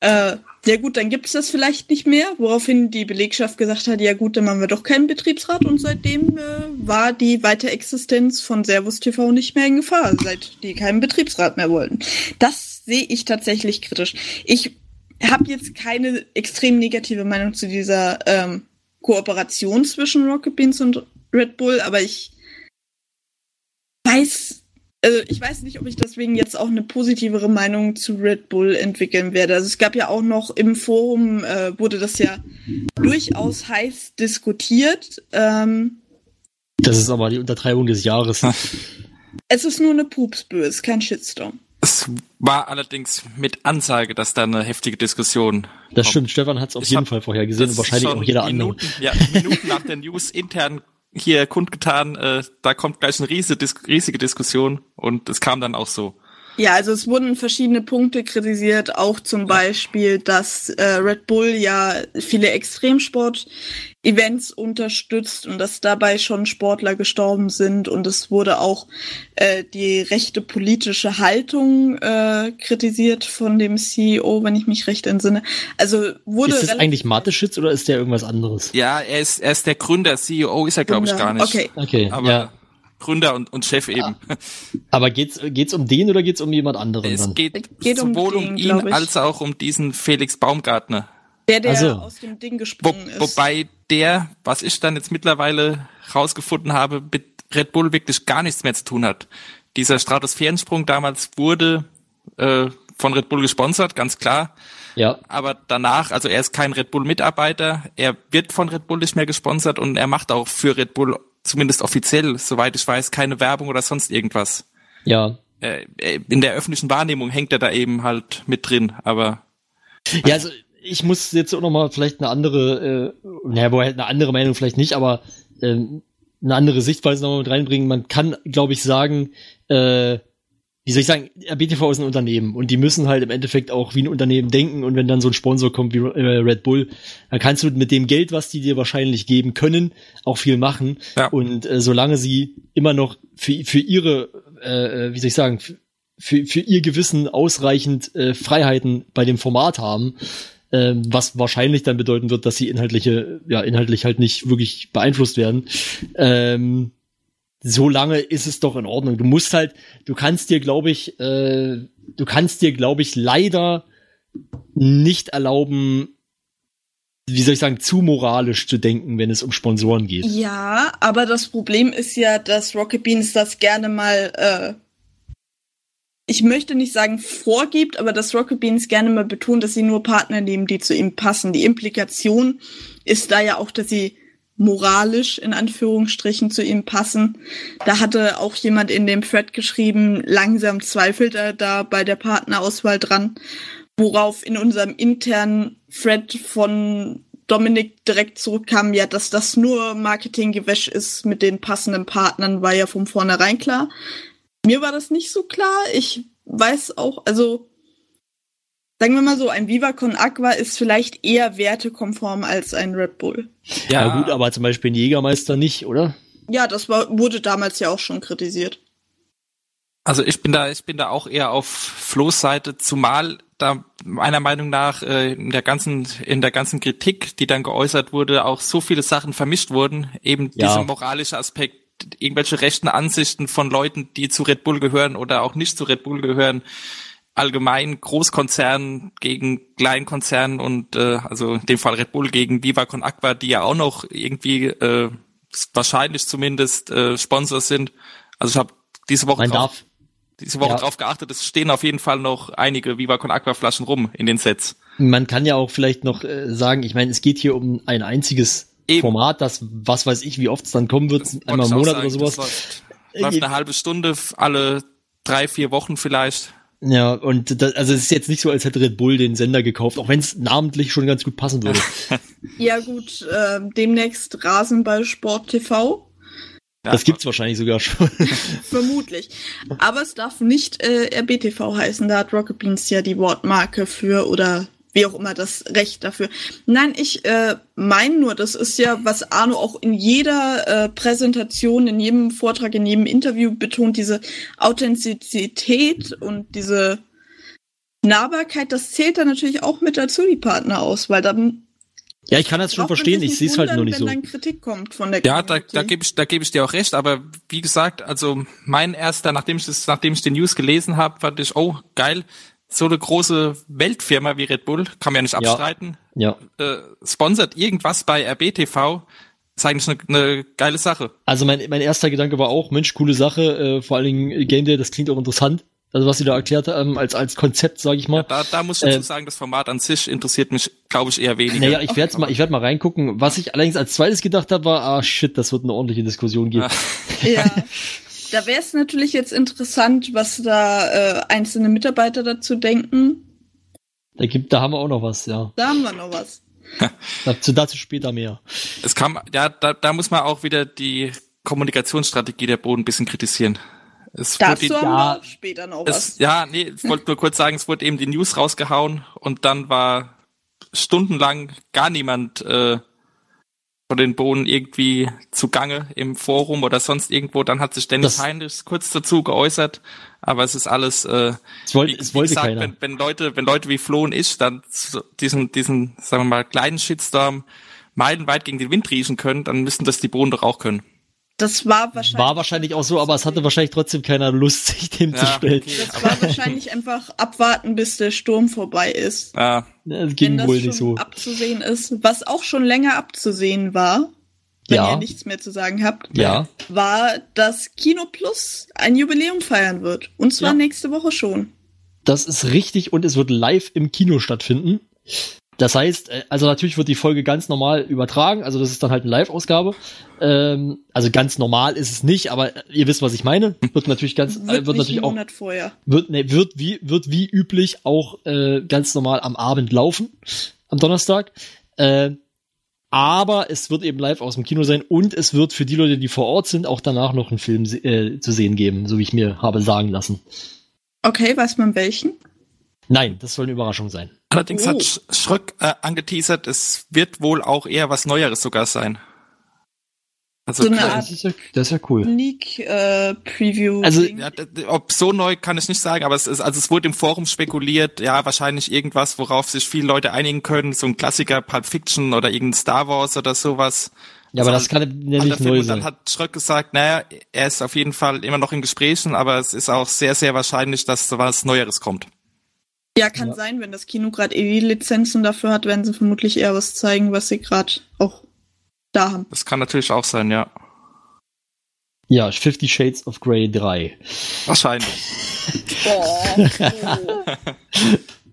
Äh, ja gut, dann gibt's das vielleicht nicht mehr, woraufhin die Belegschaft gesagt hat, ja gut, dann machen wir doch keinen Betriebsrat und seitdem äh, war die Weiterexistenz von Servus TV nicht mehr in Gefahr, seit die keinen Betriebsrat mehr wollten. Das sehe ich tatsächlich kritisch. Ich habe jetzt keine extrem negative Meinung zu dieser ähm, Kooperation zwischen Rocket Beans und Red Bull, aber ich weiß, also ich weiß nicht, ob ich deswegen jetzt auch eine positivere Meinung zu Red Bull entwickeln werde. Also es gab ja auch noch im Forum, äh, wurde das ja durchaus heiß diskutiert. Ähm, Das ist aber die Untertreibung des Jahres. es ist nur eine Pupsböe, es ist kein Shitstorm. Es war allerdings mit Ansage, dass da eine heftige Diskussion. Das stimmt, Stefan hat's auf Ich jeden hab- Fall vorher gesehen und wahrscheinlich auch jeder andere. Minuten, Ja, Minuten nach der News intern hier kundgetan, äh, da kommt gleich eine riesige, riesige Diskussion und es kam dann auch so. Ja, also es wurden verschiedene Punkte kritisiert, auch zum Beispiel, dass äh, Red Bull ja viele Extremsport-Events unterstützt und dass dabei schon Sportler gestorben sind und es wurde auch äh, die rechte politische Haltung äh, kritisiert von dem CEO, wenn ich mich recht entsinne. Also wurde Ist das eigentlich Mateschitz oder ist der irgendwas anderes? Ja, er ist, er ist der Gründer, CEO ist er glaube ich gar nicht. Okay. Okay, Aber ja. Gründer und, und Chef eben. Aber geht's, geht's um den oder geht's um jemand anderen Es dann? geht, geht um sowohl den, um ihn als auch um diesen Felix Baumgartner. Der, der Ach so. aus dem Ding Wo, gesprungen ist. wobei der, was ich dann jetzt mittlerweile rausgefunden habe, mit Red Bull wirklich gar nichts mehr zu tun hat. Dieser Stratosphärensprung damals wurde äh, von Red Bull gesponsert, ganz klar. Ja, Aber danach, also er ist kein Red Bull-Mitarbeiter, er wird von Red Bull nicht mehr gesponsert und er macht auch für Red Bull, zumindest offiziell, soweit ich weiß, keine Werbung oder sonst irgendwas. ja. Äh, in der öffentlichen Wahrnehmung hängt er da eben halt mit drin, aber Ja, also ich muss jetzt auch noch mal vielleicht eine andere, äh, naja, woher eine andere Meinung vielleicht nicht, aber ähm, eine andere Sichtweise noch mal mit reinbringen. Man kann, glaube ich, sagen, äh, wie soll ich sagen, RBTV ist ein Unternehmen und die müssen halt im Endeffekt auch wie ein Unternehmen denken und wenn dann so ein Sponsor kommt wie äh, Red Bull, dann kannst du mit dem Geld, was die dir wahrscheinlich geben können, auch viel machen. Ja. Und äh, solange sie immer noch für, für ihre, äh, wie soll ich sagen, für, für ihr Gewissen ausreichend äh, Freiheiten bei dem Format haben, ähm, was wahrscheinlich dann bedeuten wird, dass sie inhaltliche, ja, inhaltlich halt nicht wirklich beeinflusst werden. Ähm, so lange ist es doch in Ordnung. Du musst halt, du kannst dir, glaube ich, äh, du kannst dir, glaube ich, leider nicht erlauben, wie soll ich sagen, zu moralisch zu denken, wenn es um Sponsoren geht. Ja, aber das Problem ist ja, dass Rocket Beans das gerne mal, äh, ich möchte nicht sagen vorgibt, aber dass Rocket Beans gerne mal betont, dass sie nur Partner nehmen, die zu ihm passen. Die Implikation ist da ja auch, dass sie moralisch in Anführungsstrichen zu ihm passen. Da hatte auch jemand in dem Thread geschrieben, langsam zweifelt er da bei der Partnerauswahl dran, worauf in unserem internen Thread von Dominik direkt zurückkam, ja, dass das nur Marketinggewäsch ist mit den passenden Partnern, war ja von vornherein klar. Mir war das nicht so klar. Ich weiß auch, also sagen wir mal so, ein Viva Con Aqua ist vielleicht eher wertekonform als ein Red Bull. Ja, gut, aber zum Beispiel ein Jägermeister nicht, oder? Ja, das war, wurde damals ja auch schon kritisiert. Also ich bin da, ich bin da auch eher auf Flo's Seite, zumal da meiner Meinung nach äh, in der ganzen, in der ganzen Kritik, die dann geäußert wurde, auch so viele Sachen vermischt wurden. Eben Ja. dieser moralische Aspekt, irgendwelche rechten Ansichten von Leuten, die zu Red Bull gehören oder auch nicht zu Red Bull gehören. Allgemein Großkonzernen gegen Kleinkonzernen und äh, also in dem Fall Red Bull gegen Viva Con Aqua, die ja auch noch irgendwie äh, wahrscheinlich zumindest äh, Sponsors sind. Also ich habe diese Woche Man drauf- darf, diese Woche Ja. drauf geachtet, es stehen auf jeden Fall noch einige Viva Con Aqua Flaschen rum in den Sets. man kann ja auch vielleicht noch äh, sagen, ich meine, es geht hier um ein einziges Eben. Format, das, was weiß ich, wie oft es dann kommen wird, Wollte einmal im Monat sagen, oder sowas. Das läuft, läuft eine halbe Stunde, alle drei, vier Wochen vielleicht. Ja, und das, also es ist jetzt nicht so, als hätte Red Bull den Sender gekauft, auch wenn es namentlich schon ganz gut passen würde. Ja gut, äh, demnächst Rasenball Sport TV. Das gibt's wahrscheinlich sogar schon. Vermutlich. Aber es darf nicht äh, RBTV heißen. Da hat Rocket Beans ja die Wortmarke für oder wie auch immer das Recht dafür. Nein, ich äh, meine nur, das ist ja, was Arno auch in jeder äh, Präsentation, in jedem Vortrag, in jedem Interview betont, diese Authentizität und diese Nahbarkeit, das zählt dann natürlich auch mit dazu, die Partnerauswahl. Dann ja, ich kann das schon verstehen, ich sehe es halt nur nicht so. Wenn dann Kritik kommt von der Ja, da, da gebe ich, da gebe ich dir auch recht, aber wie gesagt, also mein erster, nachdem ich das, nachdem ich den News gelesen habe, fand ich, oh, geil, so eine große Weltfirma wie Red Bull, kann man ja nicht Ja. abstreiten, Ja. äh, sponsert irgendwas bei RBTV, ist eigentlich eine, eine geile Sache. Also mein, mein erster Gedanke war auch, Mensch, coole Sache, äh, vor allen Dingen äh, Game Day, das klingt auch interessant. Also was sie da erklärt haben, als, als Konzept, sage ich mal. Da, da muss ich dazu Äh, sagen, das Format an sich interessiert mich, glaube ich, eher weniger. Naja, ich werde mal, ich werd mal reingucken. Was ich allerdings als zweites gedacht habe, war, ah shit, das wird eine ordentliche Diskussion geben. Ah. Ja. Da wäre es natürlich jetzt interessant, was da äh, einzelne Mitarbeiter dazu denken. Da gibt, da haben wir auch noch was, ja. Da haben wir noch was. Dazu, dazu später mehr. Es kam, ja, da, da muss man auch wieder die Kommunikationsstrategie der Boden ein bisschen kritisieren. Es wurde Dazu die- haben ja, später noch was. es, ja, nee, ich wollte nur kurz sagen, es wurde eben die News rausgehauen und dann war stundenlang gar niemand äh, von den Bohnen irgendwie zugange im Forum oder sonst irgendwo. Dann hat sich Dennis Das- Heinrich kurz dazu geäußert, aber es ist alles äh, Es wollte, wie, es wie wollte gesagt, keiner. wenn, wenn Leute, wenn Leute wie Flo und ich dann diesen, diesen, sagen wir mal, kleinen Shitstorm meilenweit gegen den Wind riechen können, dann müssten das die Bohnen doch auch können. Das war wahrscheinlich. War wahrscheinlich auch so, aber es hatte wahrscheinlich trotzdem keiner Lust, sich dem zu stellen. okay, Das war wahrscheinlich einfach abwarten, bis der Sturm vorbei ist. Ja, Das Wenn ging das wohl schon nicht so. abzusehen ist. Was auch schon länger abzusehen war, wenn Ja. ihr nichts mehr zu sagen habt, Ja. war, dass Kino Plus ein Jubiläum feiern wird. Und zwar Ja. nächste Woche schon. Das ist richtig und es wird live im Kino stattfinden. Das heißt, äh, also natürlich wird die Folge ganz normal übertragen, also das ist dann halt eine Live-Ausgabe. Ähm, also ganz normal ist es nicht, aber äh, ihr wisst, was ich meine. Wird natürlich ganz, Wird, äh, wird natürlich auch, vorher. wird, ne, wird wie, wird wie üblich auch äh, ganz normal am Abend laufen. am Donnerstag. Äh, aber es wird eben live aus dem Kino sein und es wird für die Leute, die vor Ort sind, auch danach noch einen Film äh, zu sehen geben, so wie ich mir habe sagen lassen. Okay, weiß man welchen? Nein, das soll eine Überraschung sein. Allerdings Oh. hat Sch- Schröck äh, angeteasert, es wird wohl auch eher was Neueres sogar sein. Also So eine Art- Das ist ja, das ist ja cool. Sneak äh, Preview. Also- ja, ob so neu kann ich nicht sagen, aber es ist, also es wurde im Forum spekuliert, ja, wahrscheinlich irgendwas, worauf sich viele Leute einigen können, so ein Klassiker Pulp Fiction oder irgendein Star Wars oder sowas. Ja, aber Also das kann nicht neu Und dann sein. hat Schröck gesagt, naja, er ist auf jeden Fall immer noch in Gesprächen, aber es ist auch sehr, sehr wahrscheinlich, dass da was Neueres kommt. Ja, kann sein, wenn das Kino gerade eh die Lizenzen dafür hat, werden sie vermutlich eher was zeigen, was sie gerade auch da haben. Das kann natürlich auch sein, ja. Ja, Fifty Shades of Grey 3. Wahrscheinlich.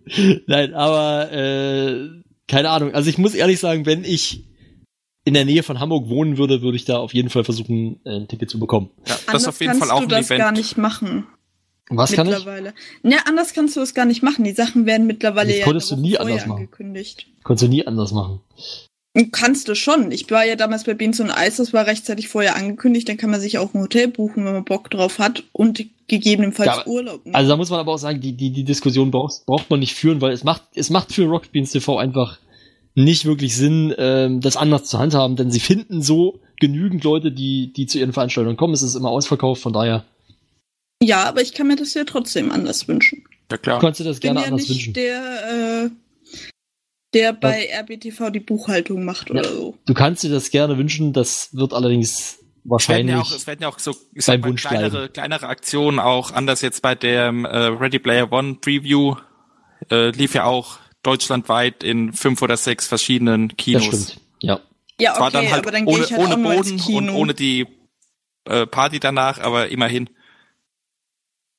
Nein, aber äh, keine Ahnung. Also ich muss ehrlich sagen, wenn ich in der Nähe von Hamburg wohnen würde, würde ich da auf jeden Fall versuchen, ein Ticket zu bekommen. Ja, das Anders ist auf jeden kannst Fall auch du ein das Event. gar nicht machen. Was kann ich? mittlerweile. Ja, anders kannst du es gar nicht machen. Die Sachen werden mittlerweile Das ja konntest du nie anders machen. angekündigt. Konntest du nie anders machen. Kannst du schon. Ich war ja damals bei Beans und Eis, das war rechtzeitig vorher angekündigt. Dann kann man sich auch ein Hotel buchen, wenn man Bock drauf hat und gegebenenfalls Ja, Urlaub. nehmen. Also da muss man aber auch sagen, die, die, die Diskussion braucht, braucht man nicht führen, weil es macht, es macht für Rocket Beans TV einfach nicht wirklich Sinn, ähm, das anders zu handhaben, denn sie finden so genügend Leute, die, die zu ihren Veranstaltungen kommen. Es ist immer ausverkauft, von daher ja, aber ich kann mir das ja trotzdem anders wünschen. Ja, klar. kannst du das Ich bin gerne ja anders nicht wünschen. der, äh, der bei RBTV die Buchhaltung macht oder Ja. so. Du kannst dir das gerne wünschen, das wird allerdings Es werden wahrscheinlich. ja auch, es werden ja auch so beim Wunsch kleinere, bleiben. kleinere Aktionen auch, anders jetzt bei dem äh, Ready Player One Preview, äh, lief ja auch deutschlandweit in fünf oder sechs verschiedenen das Kinos. stimmt. Ja. Ja, okay, dann halt aber dann gehe ohne, ich halt ohne Boden und ohne die äh, Party danach, aber immerhin.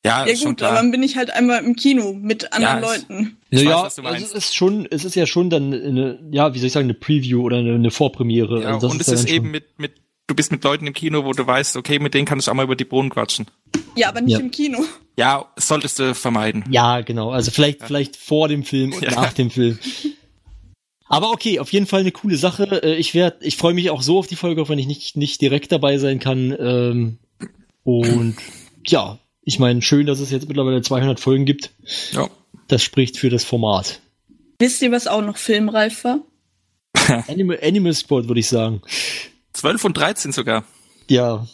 Ja, ja ist schon gut, klar. aber dann bin ich halt einmal im Kino mit anderen Ja, es- Leuten. Ich naja, weiß, was du also meinst. es ist schon, es ist ja schon dann eine, ja, wie soll ich sagen, eine Preview oder eine, eine Vorpremiere. ja, also das und es ja ist dann schon- eben mit, mit, du bist mit Leuten im Kino, wo du weißt, okay, mit denen kann ich auch mal über die Bohnen quatschen. Ja, aber nicht Ja. im Kino. Ja, das solltest du vermeiden. Ja, genau. Also vielleicht, vielleicht vor dem Film und Ja. nach dem Film. Aber okay, auf jeden Fall eine coole Sache. Äh, Ich werde, ich freue mich auch so auf die Folge, auch wenn ich nicht, nicht direkt dabei sein kann. Ähm, Und ja, ich meine, schön, dass es jetzt mittlerweile 200 Folgen gibt. Ja. Das spricht für das Format. Wisst ihr, was auch noch filmreif war? Animal, Animal Sport, würde ich sagen. 12 und 13 sogar. Ja.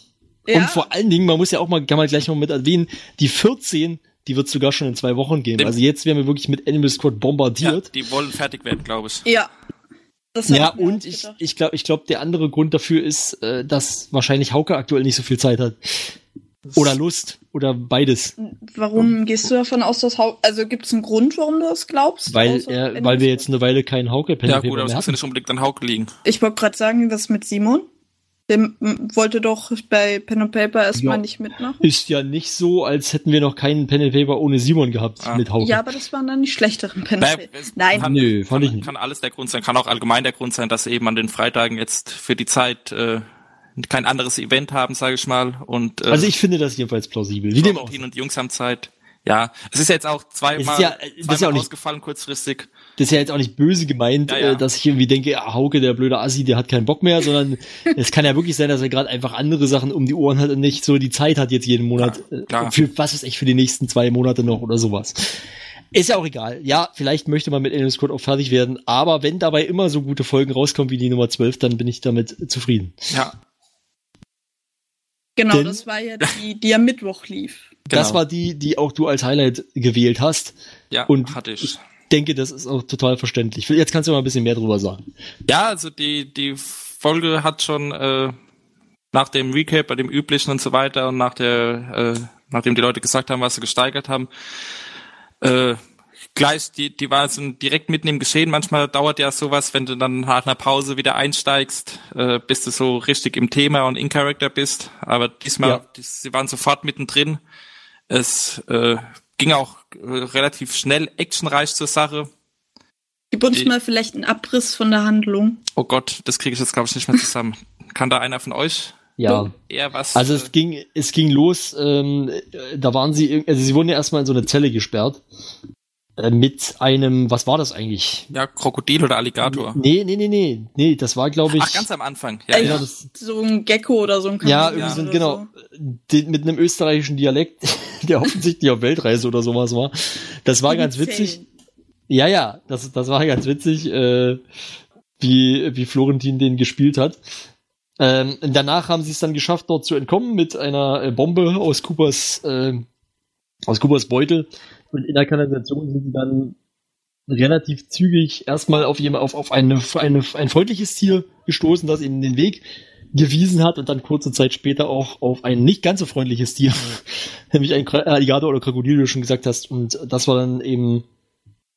Ja. Und vor allen Dingen, man muss ja auch mal, kann man gleich noch mit erwähnen, die 14, die wird sogar schon in zwei Wochen geben. Dem- Also jetzt werden wir wirklich mit Animal Squad Ja, bombardiert. die wollen fertig werden, glaube ich. Ja. Ja, und ich, ich glaube, ich glaub, der andere Grund dafür ist, äh, dass wahrscheinlich Hauke aktuell nicht so viel Zeit hat. Oder Lust. Oder beides. Warum gehst du davon aus, dass Hauke, also gibt es einen Grund, warum du das glaubst? Weil, er, weil wir jetzt eine Weile keinen Hauke Pen Ja gut, aber es muss ja nicht unbedingt an Hauk liegen. Ich wollte gerade sagen, was mit Simon? Der wollte doch bei Pen and Paper erstmal Ja. nicht mitmachen. Ist ja nicht so, als hätten wir noch keinen Pen and Paper ohne Simon gehabt Ah. mit Hauke. Ja, aber das waren dann die schlechteren Pen and Paper. Nein, kann, Nö, fand ich kann, nicht. kann alles der Grund sein, kann auch allgemein der Grund sein, dass eben an den Freitagen jetzt für die Zeit äh, kein anderes Event haben, sage ich mal. Und äh, Also ich finde das jedenfalls plausibel. Wie dem auch. Und die Jungs haben Zeit. Ja, es ist jetzt auch zweimal, ist ja- zweimal ja auch nicht- ausgefallen kurzfristig. Das ist ja jetzt auch nicht böse gemeint, Ja, ja. Äh, dass ich irgendwie denke, ah, Hauke, der blöde Assi, der hat keinen Bock mehr, sondern es kann ja wirklich sein, dass er gerade einfach andere Sachen um die Ohren hat und nicht so die Zeit hat jetzt jeden Monat. äh, klar. Für was ist echt für die nächsten zwei Monate noch oder sowas. Ist ja auch egal. Ja, vielleicht möchte man mit Animal Squad auch fertig werden, aber wenn dabei immer so gute Folgen rauskommen wie die Nummer 12, dann bin ich damit zufrieden. Ja, genau, Denn- das war ja die, die am Mittwoch lief. genau. Das war die, die auch du als Highlight gewählt hast. ja, und- hatte ich. Denke, das ist auch total verständlich. Jetzt kannst du mal ein bisschen mehr drüber sagen. Ja, also die, die Folge hat schon äh, nach dem Recap, bei dem üblichen und so weiter und nach der, äh, nachdem die Leute gesagt haben, was sie gesteigert haben, äh, gleich, die, die war so direkt mitten im Geschehen. Manchmal dauert ja sowas, wenn du dann nach einer Pause wieder einsteigst, äh, bis du so richtig im Thema und in Character bist. Aber diesmal, Ja. die, sie waren sofort mittendrin. Es äh, ging auch äh, relativ schnell actionreich zur Sache. Gib uns Die- mal vielleicht einen Abriss von der Handlung. Oh Gott, das kriege ich jetzt glaube ich nicht mehr zusammen. Kann da einer von euch Ja. eher was? Also äh, es ging, es ging los, ähm, äh, da waren sie, also sie wurden ja erstmal in so eine Zelle gesperrt. Äh, mit einem, was war das eigentlich? Ja, Krokodil oder Alligator. Nee, nee, nee, nee, nee, das war glaube ich. Ach, ganz am Anfang. Ja, Äh, ja. das, So ein Gecko oder so ein ja, Chameleon irgendwie so, ein- oder genau, die, mit einem österreichischen Dialekt, der offensichtlich auf Weltreise oder sowas war. Das war ganz witzig. Ja, ja, das, das war ganz witzig, äh, wie, wie Florentin den gespielt hat. Ähm, danach haben sie es dann geschafft, dort zu entkommen mit einer äh, Bombe aus Coopers, äh, aus Coopers Beutel. Und in der Kanalisation sind sie dann relativ zügig erstmal auf, jemand, auf, auf eine, eine, ein freundliches Tier gestoßen, das ihnen den Weg gewiesen hat und dann kurze Zeit später auch auf ein nicht ganz so freundliches Tier, nämlich ein Kra- Alligator oder Krokodil, wie du schon gesagt hast. Und das war dann eben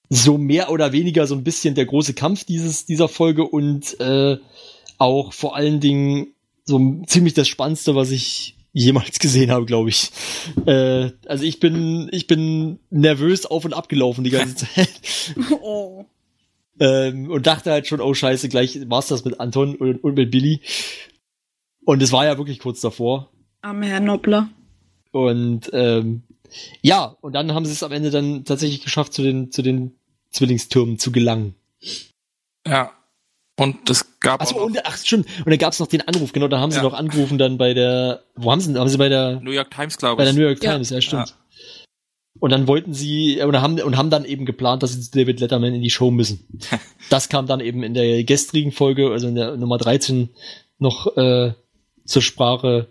so mehr oder weniger so ein bisschen der große Kampf dieses, dieser Folge und äh, auch vor allen Dingen so ziemlich das Spannendste, was ich jemals gesehen habe, glaube ich. Äh, also ich bin, ich bin nervös auf und ab gelaufen die ganze Zeit. Oh. ähm, und dachte halt schon, oh scheiße, gleich war's das mit Anton und, und mit Billy. Und es war ja wirklich kurz davor. Armer Herr Nobler. Und ähm, ja, und dann haben sie es am Ende dann tatsächlich geschafft, zu den, zu den Zwillingstürmen zu gelangen. ja. Und es gab noch und ach stimmt. Und dann gab's noch den Anruf, genau, da haben sie Ja. noch angerufen dann bei der, wo haben sie, haben sie bei der, New York Times, glaube bei der ich. New York Ja. Times, ja, stimmt. Und dann wollten sie, oder haben, und haben dann eben geplant, dass sie zu David Letterman in die Show müssen. das kam dann eben in der gestrigen Folge, also in der Nummer 13, noch äh, zur Sprache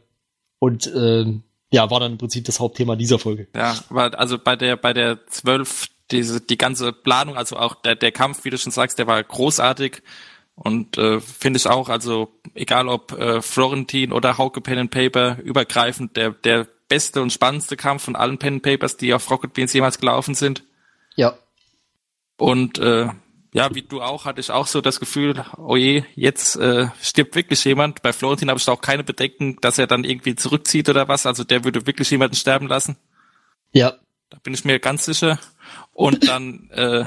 und ähm, ja, war dann im Prinzip das Hauptthema dieser Folge. Ja, also bei der bei der 12 diese die ganze Planung, also auch der der Kampf, wie du schon sagst, der war großartig und äh, finde ich auch, also egal ob äh, Florentin oder Hauke Pen and Paper übergreifend der der beste und spannendste Kampf von allen Pen and Papers, die auf Rocket Beans jemals gelaufen sind. Ja. Und äh, ja, wie du auch, hatte ich auch so das Gefühl, oh je, jetzt äh, stirbt wirklich jemand. Bei Florentin habe ich auch keine Bedenken, dass er dann irgendwie zurückzieht oder was. Also der würde wirklich jemanden sterben lassen. Ja. Da bin ich mir ganz sicher. Und dann äh,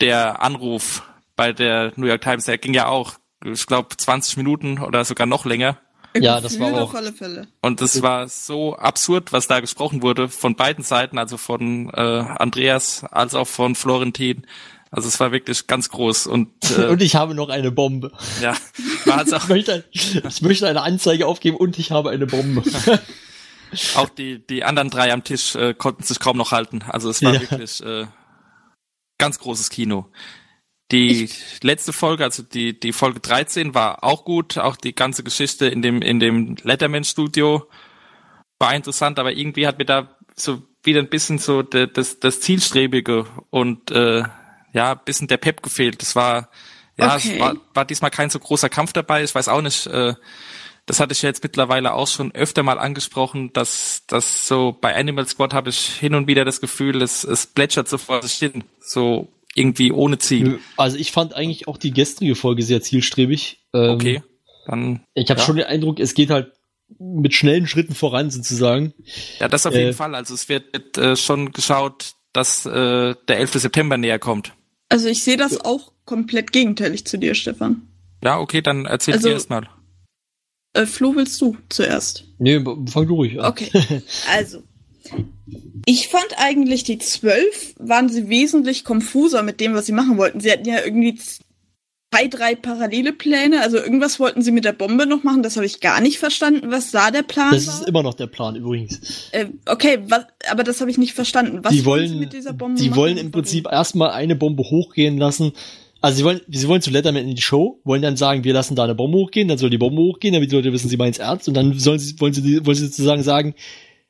der Anruf bei der New York Times, der ging ja auch, ich glaube, 20 Minuten oder sogar noch länger. Ja, das war auch- Auf alle Fälle. Und es war so absurd, was da gesprochen wurde von beiden Seiten, also von äh, Andreas als auch von Florentin. Also es war wirklich ganz groß und, äh, Und ich habe noch eine Bombe. ja, war also Ich auch, möchte, ich möchte eine Anzeige aufgeben und ich habe eine Bombe. auch die die anderen drei am Tisch äh, konnten sich kaum noch halten. Also es war Ja. wirklich äh, ganz großes Kino. Die letzte Folge, also die die Folge 13 war auch gut, auch die ganze Geschichte in dem in dem Letterman Studio war interessant, aber irgendwie hat mir da so wieder ein bisschen so de, das das zielstrebige und äh, ja, ein bisschen der Pep gefehlt. Das war ja, Okay. es war, war diesmal kein so großer Kampf dabei. Ich weiß auch nicht, äh, das hatte ich ja jetzt mittlerweile auch schon öfter mal angesprochen, dass dass so bei Animal Squad habe ich hin und wieder das Gefühl, es, es plätschert so vor sich hin, so irgendwie ohne Ziel. Also ich fand eigentlich auch die gestrige Folge sehr zielstrebig. Ähm, Okay, dann Ich habe Ja. schon den Eindruck, es geht halt mit schnellen Schritten voran sozusagen. ja, das auf Äh, jeden Fall. Also es wird äh, schon geschaut, dass äh, der 11. September näher kommt. Also ich sehe das auch komplett gegenteilig zu dir, Stefan. Ja, okay, dann erzähl Also- dir erst mal. Äh, Flo, willst du zuerst? Nee, fang du ruhig an. Okay, also. Ich fand eigentlich die zwölf waren sie wesentlich konfuser mit dem, was sie machen wollten. Sie hatten ja irgendwie zwei, drei parallele Pläne. Also irgendwas wollten sie mit der Bombe noch machen. Das habe ich gar nicht verstanden. Was da der Plan Das war? ist immer noch der Plan übrigens. äh, okay, was, aber das habe ich nicht verstanden. Was die wollen sie wollen, mit dieser Bombe die machen? wollen im Prinzip erstmal eine Bombe hochgehen lassen. Also sie wollen, sie wollen zu Letterman in die Show, wollen dann sagen, wir lassen da eine Bombe hochgehen, dann soll die Bombe hochgehen, damit die Leute wissen, sie meinen es ernst. Und dann sollen sie, wollen sie, wollen sie sozusagen sagen,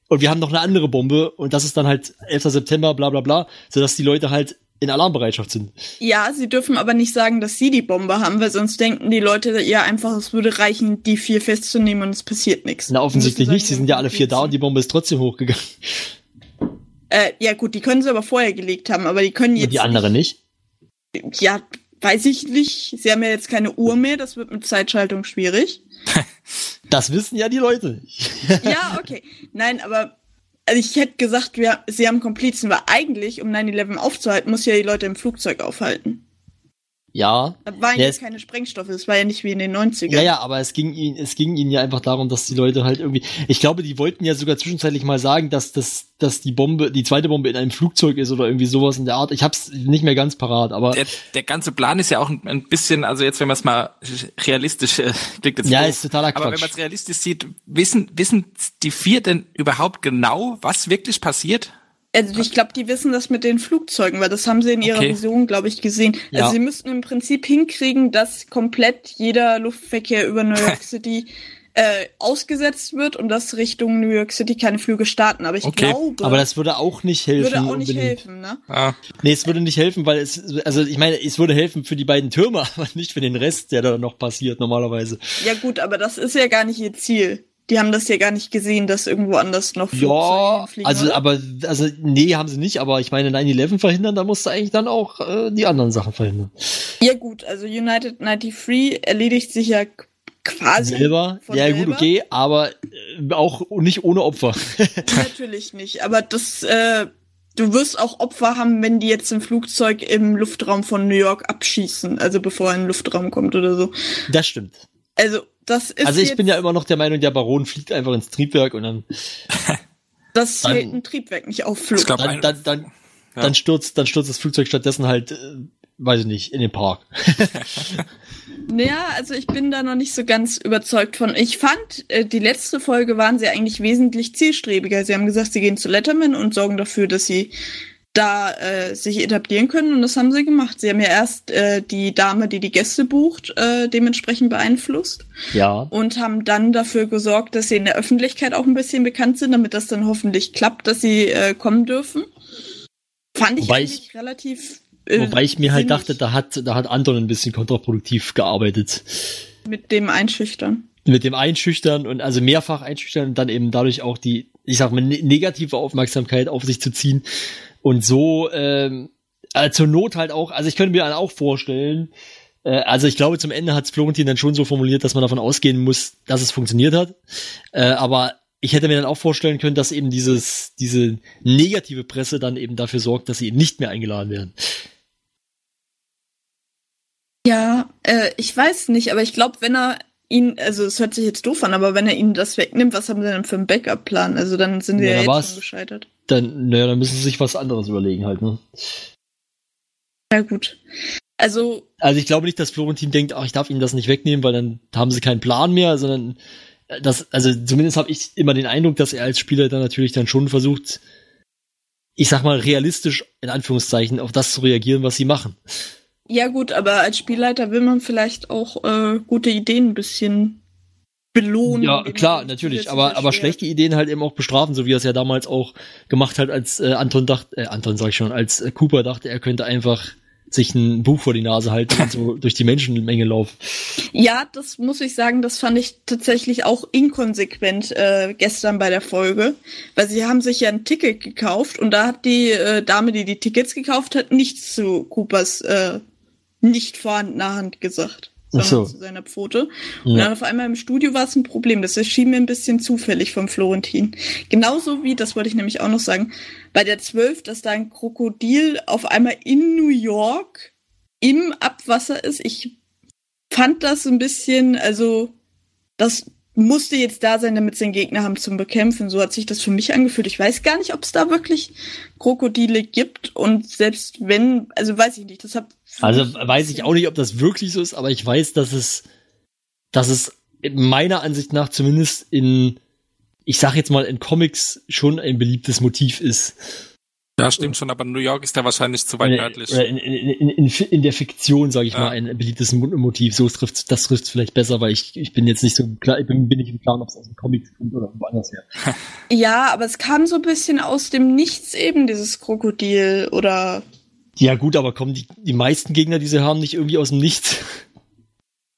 und wir haben noch eine andere Bombe und das ist dann halt 11. September, bla bla bla, sodass die Leute halt in Alarmbereitschaft sind. Ja, sie dürfen aber nicht sagen, dass sie die Bombe haben, weil sonst denken die Leute ja einfach, es würde reichen, die vier festzunehmen und es passiert nichts. Na, offensichtlich nicht, sie sind ja alle vier da und die Bombe ist trotzdem hochgegangen. Äh, ja gut, die können sie aber vorher gelegt haben, aber die können jetzt Und die andere nicht. nicht. Ja, weiß ich nicht. Sie haben ja jetzt keine Uhr mehr, das wird mit Zeitschaltung schwierig. Das wissen ja die Leute. ja, okay. Nein, aber also ich hätte gesagt, wir, sie haben Komplizen, weil eigentlich, um 9-11 aufzuhalten, muss ja die Leute im Flugzeug aufhalten. Ja. Da waren Ja, keine Sprengstoffe, es war ja nicht wie in den 90ern. Ja, ja, aber es ging ihnen, es ging ihnen ja einfach darum, dass die Leute halt irgendwie, ich glaube, die wollten ja sogar zwischenzeitlich mal sagen, dass das, dass die Bombe, die zweite Bombe in einem Flugzeug ist oder irgendwie sowas in der Art. Ich hab's nicht mehr ganz parat, aber Der, der ganze Plan ist ja auch ein, ein bisschen, also jetzt, wenn man es mal realistisch äh, klingt jetzt Ja, doof, ist totaler Aber wenn Quatsch. man es realistisch sieht, wissen wissen die vier denn überhaupt genau, was wirklich passiert? Also ich glaube, die wissen das mit den Flugzeugen, weil das haben sie in ihrer Okay. Vision, glaube ich, gesehen. Ja. Also sie müssten im Prinzip hinkriegen, dass komplett jeder Luftverkehr über New York City äh, ausgesetzt wird und dass Richtung New York City keine Flüge starten. Aber ich Okay. glaube, aber das würde auch nicht helfen. würde auch nicht unbedingt. helfen, ne? Ah, Nee, es würde nicht helfen, weil es, also ich meine, es würde helfen für die beiden Türme, aber nicht für den Rest, der da noch passiert normalerweise. Ja gut, aber das ist ja gar nicht ihr Ziel. Die haben das ja gar nicht gesehen, dass irgendwo anders noch Flugzeuge Ja, fliegen. also oder? aber, also nee, haben sie nicht, aber ich meine 9-11 verhindern, da musst du eigentlich dann auch äh, die anderen Sachen verhindern. Ja gut, also United 93 erledigt sich ja quasi Selber, ja selber. gut, okay, aber äh, auch nicht ohne Opfer. Natürlich nicht, aber das, äh, du wirst auch Opfer haben, wenn die jetzt ein Flugzeug im Luftraum von New York abschießen, also bevor er in den Luftraum kommt oder so. das stimmt. Also das ist Also ich jetzt, bin ja immer noch der Meinung, der Baron fliegt einfach ins Triebwerk und dann, das dann- hält ein Triebwerk nicht auf Flug. Ich glaub, dann, dann, dann, Ja. dann stürzt, dann stürzt das Flugzeug stattdessen halt, äh, weiß ich nicht, in den Park. Naja, also ich bin da noch nicht so ganz überzeugt von. Ich fand, äh, die letzte Folge waren sie eigentlich wesentlich zielstrebiger. Sie haben gesagt, sie gehen zu Letterman und sorgen dafür, dass sie da äh, sich etablieren können und das haben sie gemacht. Sie haben ja erst äh, die Dame, die die Gäste bucht, äh, dementsprechend beeinflusst Ja. und haben dann dafür gesorgt, dass sie in der Öffentlichkeit auch ein bisschen bekannt sind, damit das dann hoffentlich klappt, dass sie äh, kommen dürfen. Fand ich Wobei eigentlich relativ. äh, Wobei ich mir halt dachte, da hat, da hat Anton ein bisschen kontraproduktiv gearbeitet. mit dem Einschüchtern. Mit dem Einschüchtern und also mehrfach einschüchtern und dann eben dadurch auch die, ich sag mal, ne negative Aufmerksamkeit auf sich zu ziehen. Und so, ähm, äh, zur Not halt auch, also ich könnte mir dann auch vorstellen, äh, also ich glaube, zum Ende hat Florentin dann schon so formuliert, dass man davon ausgehen muss, dass es funktioniert hat. Äh, aber ich hätte mir dann auch vorstellen können, dass eben dieses, diese negative Presse dann eben dafür sorgt, dass sie eben nicht mehr eingeladen werden. Ja, äh, ich weiß nicht, aber ich glaube, wenn er ihn, also es hört sich jetzt doof an, aber wenn er ihnen das wegnimmt, was haben sie denn für einen Backup-Plan? Also dann sind wir Ja, ja, jetzt schon gescheitert. Dann, naja, dann müssen sie sich was anderes überlegen halt, ne? Ja gut. Also Also ich glaube nicht, dass Florentin denkt, ach, ich darf ihnen das nicht wegnehmen, weil dann haben sie keinen Plan mehr, sondern äh, das, also zumindest habe ich immer den Eindruck, dass er als Spieler dann natürlich dann schon versucht, ich sag mal, realistisch in Anführungszeichen auf das zu reagieren, was sie machen. Ja gut, aber als Spielleiter will man vielleicht auch äh, gute Ideen ein bisschen belohnen. Ja, klar, natürlich, aber, aber schlechte Ideen halt eben auch bestrafen, so wie er es ja damals auch gemacht hat, als äh, Anton dachte, äh, Anton sag ich schon, als äh, Cooper dachte, er könnte einfach sich ein Buch vor die Nase halten und so durch die Menschenmenge laufen. Ja, das muss ich sagen, das fand ich tatsächlich auch inkonsequent äh, gestern bei der Folge, weil sie haben sich ja ein Ticket gekauft und da hat die äh, Dame, die die Tickets gekauft hat, nichts zu Coopers äh, nicht vorhandener Hand gesagt, so. zu seiner Pfote. Und Ja. dann auf einmal im Studio war es ein Problem. Das erschien mir ein bisschen zufällig vom Florentin. Genauso wie, das wollte ich nämlich auch noch sagen, bei der 12, dass da ein Krokodil auf einmal in New York im Abwasser ist. Ich fand das ein bisschen, also das musste jetzt da sein, damit sie einen Gegner haben zum Bekämpfen. So hat sich das für mich angefühlt. Ich weiß gar nicht, ob es da wirklich Krokodile gibt und selbst wenn, also weiß ich nicht. Das für Also weiß ich auch nicht, ob das wirklich so ist, aber ich weiß, dass es, dass es meiner Ansicht nach zumindest in, ich sag jetzt mal in Comics schon ein beliebtes Motiv ist. Ja, stimmt schon, aber New York ist da wahrscheinlich zu weit Oder nördlich. in, in, in, in, in der Fiktion, sage ich Ja. mal, ein beliebtes Mo- Motiv. So trifft das trifft vielleicht besser, weil ich, ich bin jetzt nicht so klar, ich bin, bin nicht im Klaren, ob es aus den Comics kommt oder woanders her. Ja, aber es kam so ein bisschen aus dem Nichts eben, dieses Krokodil oder Ja gut, aber kommen die, die meisten Gegner, die sie haben, nicht irgendwie aus dem Nichts?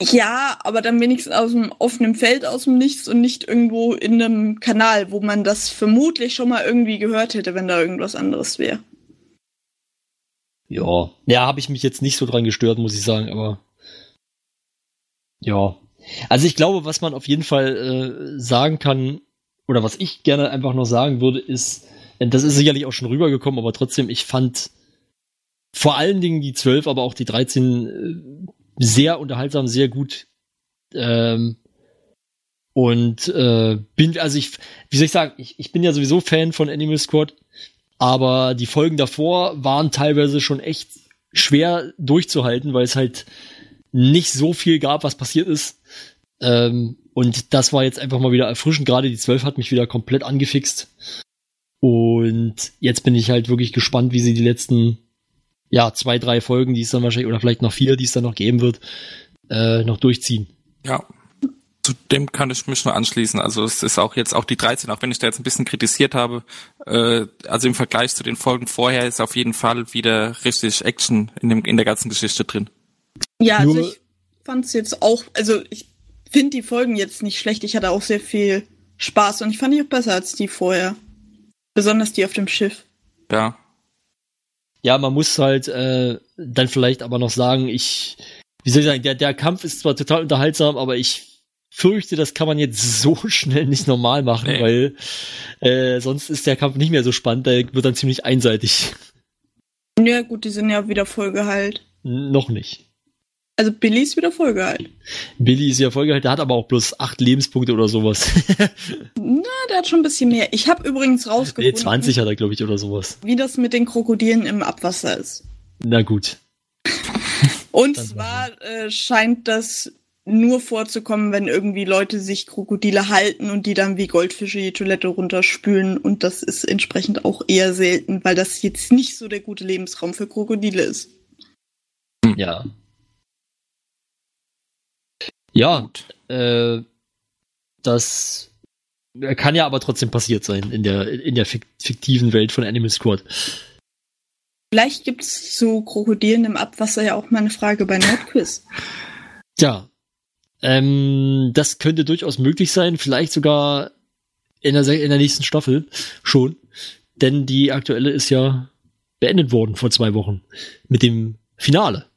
Ja, aber dann wenigstens aus dem offenen Feld, aus dem Nichts und nicht irgendwo in einem Kanal, wo man das vermutlich schon mal irgendwie gehört hätte, wenn da irgendwas anderes wäre. Ja. Ja, habe ich mich jetzt nicht so dran gestört, muss ich sagen, aber ja. Also ich glaube, was man auf jeden Fall äh, sagen kann, oder was ich gerne einfach noch sagen würde, ist, das ist sicherlich auch schon rübergekommen, aber trotzdem, ich fand vor allen Dingen die 12, aber auch die 13 äh, sehr unterhaltsam, sehr gut. Ähm, und äh, bin, also ich, wie soll ich sagen, ich, ich bin ja sowieso Fan von Animal Squad, aber die Folgen davor waren teilweise schon echt schwer durchzuhalten, weil es halt nicht so viel gab, was passiert ist. Ähm, und das war jetzt einfach mal wieder erfrischend. Gerade die 12 hat mich wieder komplett angefixt. Und jetzt bin ich halt wirklich gespannt, wie sie die letzten, ja, zwei, drei Folgen, die es dann wahrscheinlich, oder vielleicht noch vier, die es dann noch geben wird, äh, noch durchziehen. Ja. Zu dem kann ich mich nur anschließen. Also es ist auch jetzt auch die 13, auch wenn ich da jetzt ein bisschen kritisiert habe, äh, also im Vergleich zu den Folgen vorher ist auf jeden Fall wieder richtig Action in, dem, in der ganzen Geschichte drin. Ja, also ich fand's jetzt auch, also ich finde die Folgen jetzt nicht schlecht. Ich hatte auch sehr viel Spaß und ich fand die auch besser als die vorher. Besonders die auf dem Schiff. Ja. Ja, man muss halt äh, dann vielleicht aber noch sagen, ich, wie soll ich sagen, der, der Kampf ist zwar total unterhaltsam, aber ich fürchte, das kann man jetzt so schnell nicht normal machen, Nee. weil äh, sonst ist der Kampf nicht mehr so spannend, der wird dann ziemlich einseitig. Ja, gut, die sind ja wieder voll geheilt. Noch nicht. Also Billy ist wieder voll geheilt. Billy ist ja vollgehalten, der hat aber auch bloß acht Lebenspunkte oder sowas. Na, der hat schon ein bisschen mehr. Ich habe übrigens nee, rausgefunden, 20 hat er, glaube ich, oder sowas. wie das mit den Krokodilen im Abwasser ist. Na gut. Und zwar äh, scheint das nur vorzukommen, wenn irgendwie Leute sich Krokodile halten und die dann wie Goldfische die Toilette runterspülen. Und das ist entsprechend auch eher selten, weil das jetzt nicht so der gute Lebensraum für Krokodile ist. Ja. Ja, äh, das kann ja aber trotzdem passiert sein in der, in der fik- fiktiven Welt von Animal Squad. Vielleicht gibt's zu Krokodilen im Abwasser ja auch mal eine Frage bei Nordquiz. Ja. Ähm, das könnte durchaus möglich sein, vielleicht sogar in der, in der nächsten Staffel schon. Denn die aktuelle ist ja beendet worden vor zwei Wochen mit dem Finale.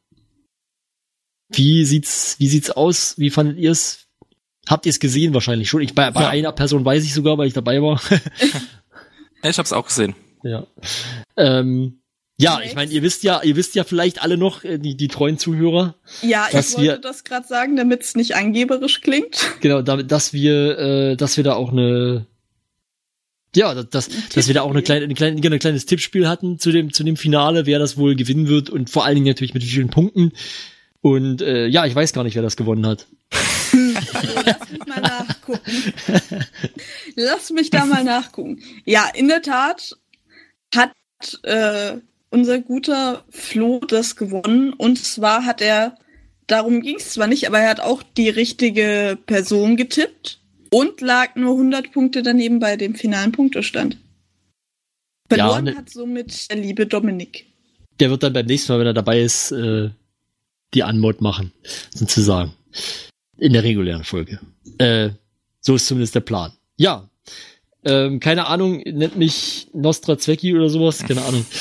Wie sieht's, wie sieht's aus? Wie fandet ihr's? Habt ihr es gesehen wahrscheinlich schon? Ich, bei, bei Ja. einer Person weiß ich sogar, weil ich dabei war. Ich hab's auch gesehen. ja. Ähm, ja, ich meine, ihr wisst ja, ihr wisst ja vielleicht alle noch, äh, die, die treuen Zuhörer, Ja, Dass ich wollte wir- das gerade sagen, damit es nicht angeberisch klingt. genau, damit, dass wir, äh, dass wir da auch eine, ja, dass, dass, dass wir da auch eine kleine, eine kleine, ein kleines Tippspiel hatten zu dem, zu dem Finale, wer das wohl gewinnen wird und vor allen Dingen natürlich mit wie vielen Punkten. Und äh, ja, ich weiß gar nicht, wer das gewonnen hat. Lass mich mal nachgucken. Lass mich da mal nachgucken. Ja, in der Tat hat äh, unser guter Flo das gewonnen. Und zwar hat er, darum ging es zwar nicht, aber er hat auch die richtige Person getippt und lag nur 100 Punkte daneben bei dem finalen Punktestand. Verloren Ja, ne- hat somit der liebe Dominik. Der wird dann beim nächsten Mal, wenn er dabei ist, äh, die Anmod machen, sozusagen. In der regulären Folge. Äh, so ist zumindest der Plan. Ja. Ähm, keine Ahnung, nennt mich Nostra Zwecki oder sowas, keine Ahnung.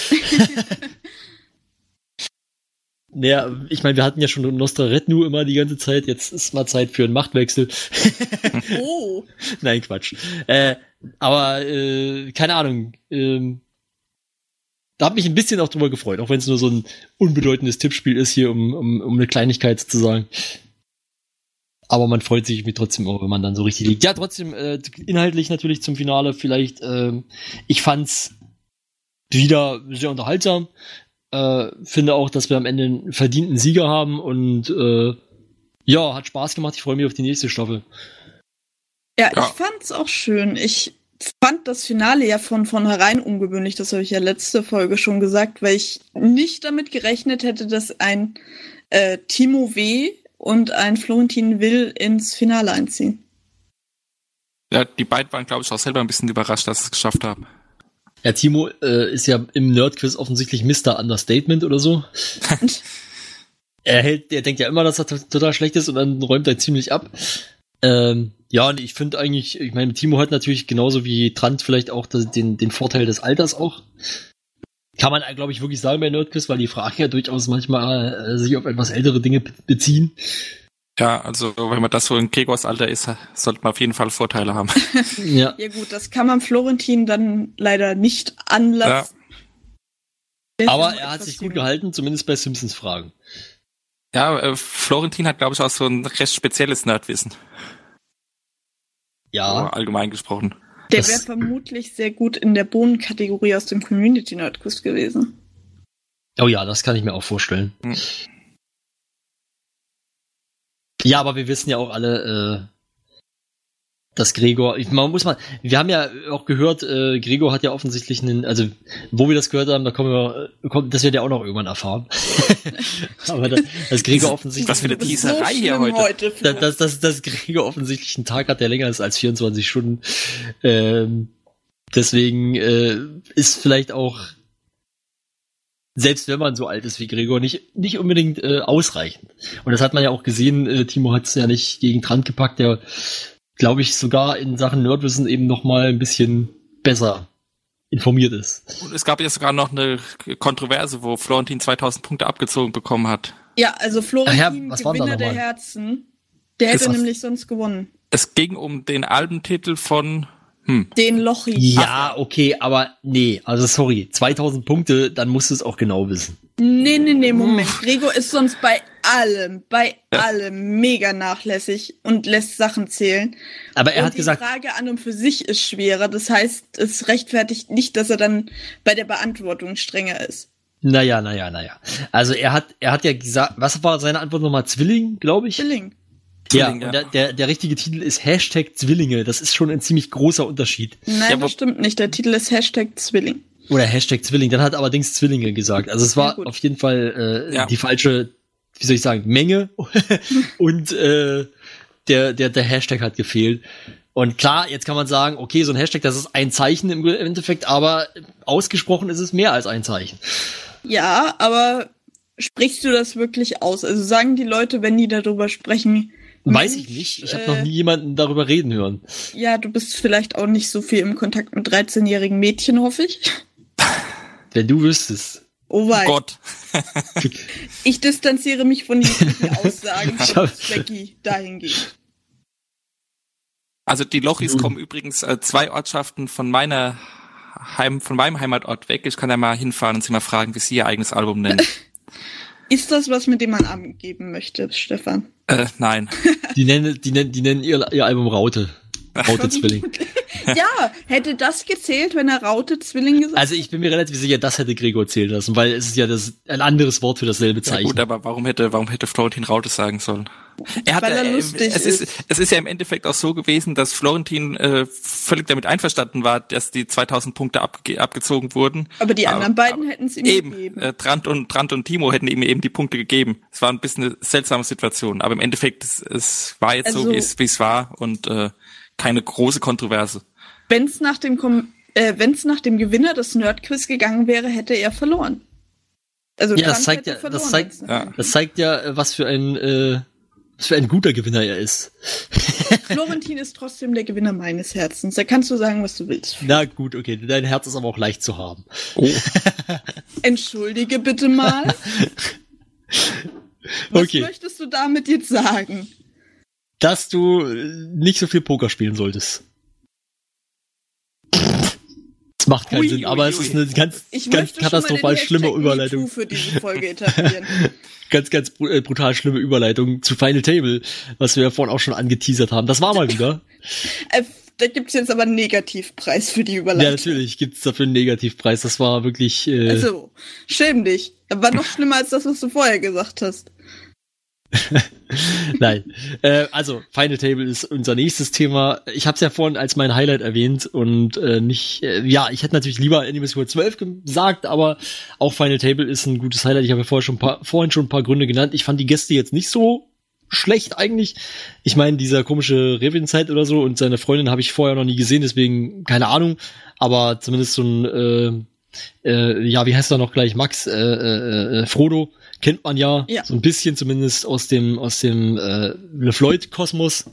naja, ich meine, wir hatten ja schon Nostra Retnu immer die ganze Zeit, jetzt ist mal Zeit für einen Machtwechsel. Oh, Nein, Quatsch. Äh, aber äh, keine Ahnung. Ähm, da habe mich ein bisschen auch drüber gefreut, auch wenn es nur so ein unbedeutendes Tippspiel ist hier, um, um, um eine Kleinigkeit zu sagen. Aber man freut sich irgendwie trotzdem auch, wenn man dann so richtig liegt. Ja, trotzdem äh, inhaltlich natürlich zum Finale vielleicht. ähm, ich fand's wieder sehr unterhaltsam. Äh, finde auch, dass wir am Ende einen verdienten Sieger haben und äh, ja, hat Spaß gemacht. Ich freue mich auf die nächste Staffel. Ja, Ja. ich fand's auch schön. Ich fand das Finale ja von vornherein ungewöhnlich, das habe ich ja letzte Folge schon gesagt, weil ich nicht damit gerechnet hätte, dass ein äh, Timo W. und ein Florentin Will ins Finale einziehen. Ja, die beiden waren, glaube ich, auch selber ein bisschen überrascht, dass sie es geschafft haben. Ja, Timo äh, ist ja im Nerdquiz offensichtlich Mr. Understatement oder so. er hält, er denkt ja immer, dass er to- total schlecht ist und dann räumt er ziemlich ab. Ähm, ja, und ich finde eigentlich, ich meine, Timo hat natürlich genauso wie Trant vielleicht auch das, den, den Vorteil des Alters auch. Kann man, glaube ich, wirklich sagen bei Nerdquiz, weil die Fragen ja durchaus manchmal äh, sich auf etwas ältere Dinge be- beziehen. Ja, also wenn man das so in Gregors Alter ist, sollte man auf jeden Fall Vorteile haben. Ja. Ja gut, das kann man Florentin dann leider nicht anlassen. Ist Aber ja er hat sich gut gehalten, zumindest bei Simpsons Fragen. Ja, äh, Florentin hat, glaube ich, auch so ein recht spezielles Nerdwissen. Ja, So allgemein gesprochen. Der wäre vermutlich sehr gut in der Bohnenkategorie aus dem Community Nerdquiz gewesen. oh ja, das kann ich mir auch vorstellen. Hm. Ja, aber wir wissen ja auch alle, äh, dass Gregor, ich, man muss mal, wir haben ja auch gehört, äh, Gregor hat ja offensichtlich einen, also wo wir das gehört haben, da kommen wir, äh, kommt, das wird ja auch noch irgendwann erfahren. aber da, dass Gregor offensichtlich, Was für eine Teaserei hier schlimm heute. Flo. dass, dass, dass Gregor offensichtlich einen Tag hat, der länger ist als 24 Stunden. Ähm, deswegen äh, ist vielleicht auch, selbst wenn man so alt ist wie Gregor, nicht, nicht unbedingt äh, ausreichend. Und das hat man ja auch gesehen, äh, Timo hat es ja nicht gegen Trant gepackt, der, glaube ich, sogar in Sachen Nerdwissen eben noch mal ein bisschen besser informiert ist. Und es gab ja sogar noch eine Kontroverse, wo Florentin 2000 Punkte abgezogen bekommen hat. Ja, also Florentin, ja, was war denn da Gewinner der nochmal? Herzen, der hätte nämlich sonst gewonnen. Es ging um den Albentitel von, hm, Den Lochi. Ja, okay, aber nee, also sorry, 2000 Punkte, dann musst du es auch genau wissen. Nee, nee, nee, Moment. Gregor ist sonst bei allem, bei allem mega nachlässig und lässt Sachen zählen. Aber er und hat gesagt, Die Frage an und für sich ist schwerer. Das heißt, es rechtfertigt nicht, dass er dann bei der Beantwortung strenger ist. Naja, naja, naja. Also er hat, er hat ja gesagt, was war seine Antwort nochmal? Zwilling, glaube ich? Zwilling. Ja, Zwilling, ja. und der, der, der richtige Titel ist Hashtag Zwillinge. Das ist schon ein ziemlich großer Unterschied. Nein, Ja, das stimmt nicht. Der Titel ist Hashtag Zwilling. Oder Hashtag Zwilling. Dann hat er allerdings Zwillinge gesagt. Also es Ja, war gut. auf jeden Fall äh, Ja. die falsche, wie soll ich sagen, Menge. und äh, der, der, der Hashtag hat gefehlt. Und klar, jetzt kann man sagen, okay, so ein Hashtag, das ist ein Zeichen im Endeffekt, aber ausgesprochen ist es mehr als ein Zeichen. Ja, aber sprichst du das wirklich aus? Also sagen die Leute, wenn die darüber sprechen, Weiß ich nicht. Ich habe äh, noch nie jemanden darüber reden hören. ja, du bist vielleicht auch nicht so viel im Kontakt mit 13-jährigen Mädchen, hoffe ich. Wenn du wüsstest. Oh wei. Gott. Ich distanziere mich von jeglichen Aussagen von Specky dahingehend. Also die Lochis Nun. kommen übrigens äh, zwei Ortschaften von meiner Heim, von meinem Heimatort weg. Ich kann ja mal hinfahren und sie mal fragen, wie sie ihr eigenes Album nennen. Ist das was, mit dem man angeben möchte, Stefan? äh, nein. Die nennen, die nennen, die nennen ihr, ihr Album Raute. Raute Zwilling. Ja, hätte das gezählt, wenn er Raute Zwilling gesagt Also ich bin mir relativ sicher, das hätte Gregor zählen lassen, weil es ist ja das, ein anderes Wort für dasselbe Ja, Zeichen. gut, aber warum hätte, warum hätte Florentin Raute sagen sollen? Er hat, Weil er äh, lustig es ist. ist. Es ist ja im Endeffekt auch so gewesen, dass Florentin äh, völlig damit einverstanden war, dass die 2000 Punkte abge abgezogen wurden. Aber die anderen Aber- beiden hätten es ihm Eben, gegeben. äh, Trant und Trant und Timo hätten ihm eben die Punkte gegeben. Es war ein bisschen eine seltsame Situation, aber im Endeffekt es, es war jetzt so, Also- wie es wie es war und äh, keine große Kontroverse. Wenn es nach dem Kom äh, wenn's nach dem Gewinner des Nerdquiz gegangen wäre, hätte er verloren. Also Ja, das zeigt ja- das zeigt- Ja. Das zeigt ja, was für ein, äh, was für ein guter Gewinner er ist. Florentin ist trotzdem der Gewinner meines Herzens. Da kannst du sagen, was du willst. Na gut, okay, dein Herz ist aber auch leicht zu haben. Oh. Entschuldige bitte mal. Was Okay. möchtest du damit jetzt sagen? Dass du äh, nicht so viel Poker spielen solltest. Das macht keinen Ui, Sinn, ui, aber es ui. ist eine ganz, Ich ganz katastrophal schlimme Überleitung. Für diese Folge etablieren. Ganz, ganz äh, brutal schlimme Überleitung zu Final Table, was wir ja vorhin auch schon angeteasert haben. Das war mal wieder. äh, da gibt's jetzt aber einen Negativpreis für die ja, Überleitung. natürlich gibt's dafür einen Negativpreis. Das war wirklich. Äh, Also, schäm dich. Das war noch schlimmer als das, was du vorher gesagt hast. Nein. Äh, also, Final Table ist unser nächstes Thema. Ich habe es ja vorhin als mein Highlight erwähnt und äh, nicht, äh, ja, ich hätte natürlich lieber Animus World 12 gesagt, aber auch Final Table ist ein gutes Highlight. Ich habe ja vorher schon paar, vorhin schon ein paar Gründe genannt. Ich fand die Gäste jetzt nicht so schlecht eigentlich. Ich meine, dieser komische Revinzeit oder so und seine Freundin habe ich vorher noch nie gesehen, deswegen keine Ahnung. Aber zumindest so ein, äh, äh, ja, wie heißt er noch gleich, Max, äh, äh, äh, Frodo, kennt man ja, Ja. so ein bisschen zumindest aus dem, aus dem äh, LeFloid-Kosmos.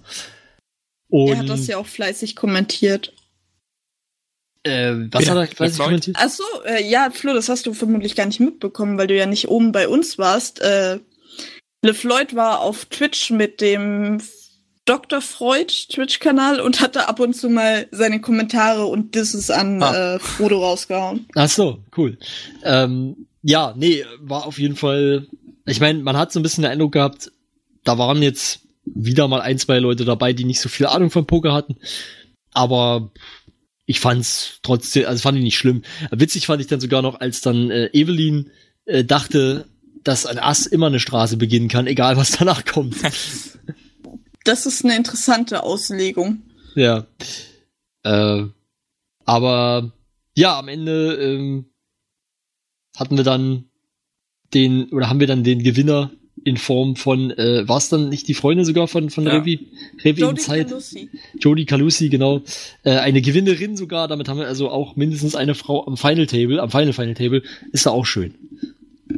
Und Er hat das ja auch fleißig kommentiert. äh, was Ja, hat er LeFloid. kommentiert? Ach so, äh, ja, Flo, das hast du vermutlich gar nicht mitbekommen, weil du ja nicht oben bei uns warst. Äh, LeFloid war auf Twitch mit dem Dr. Freud Twitch-Kanal und hatte ab und zu mal seine Kommentare und Disses an Ah. äh, Frodo rausgehauen. Ach so, cool. Ähm, ja, nee, war auf jeden Fall. Ich meine, man hat so ein bisschen den Eindruck gehabt, da waren jetzt wieder mal ein, zwei Leute dabei, die nicht so viel Ahnung von Poker hatten. Aber ich fand's trotzdem, also fand ich nicht schlimm. Witzig fand ich dann sogar noch, als dann äh, Evelyn äh, dachte, dass ein Ass immer eine Straße beginnen kann, egal was danach kommt. Das ist eine interessante Auslegung. ja. Äh, aber ja, am Ende ähm, hatten wir dann den, oder haben wir dann den Gewinner in Form von, äh, war es dann nicht die Freundin sogar von, von Ja. Revi? Revi in Jodie Zeit? Calusi. Jodie Calusi, genau. Äh, eine Gewinnerin sogar, damit haben wir also auch mindestens eine Frau am Final Table, am Final Final Table. Ist da auch schön.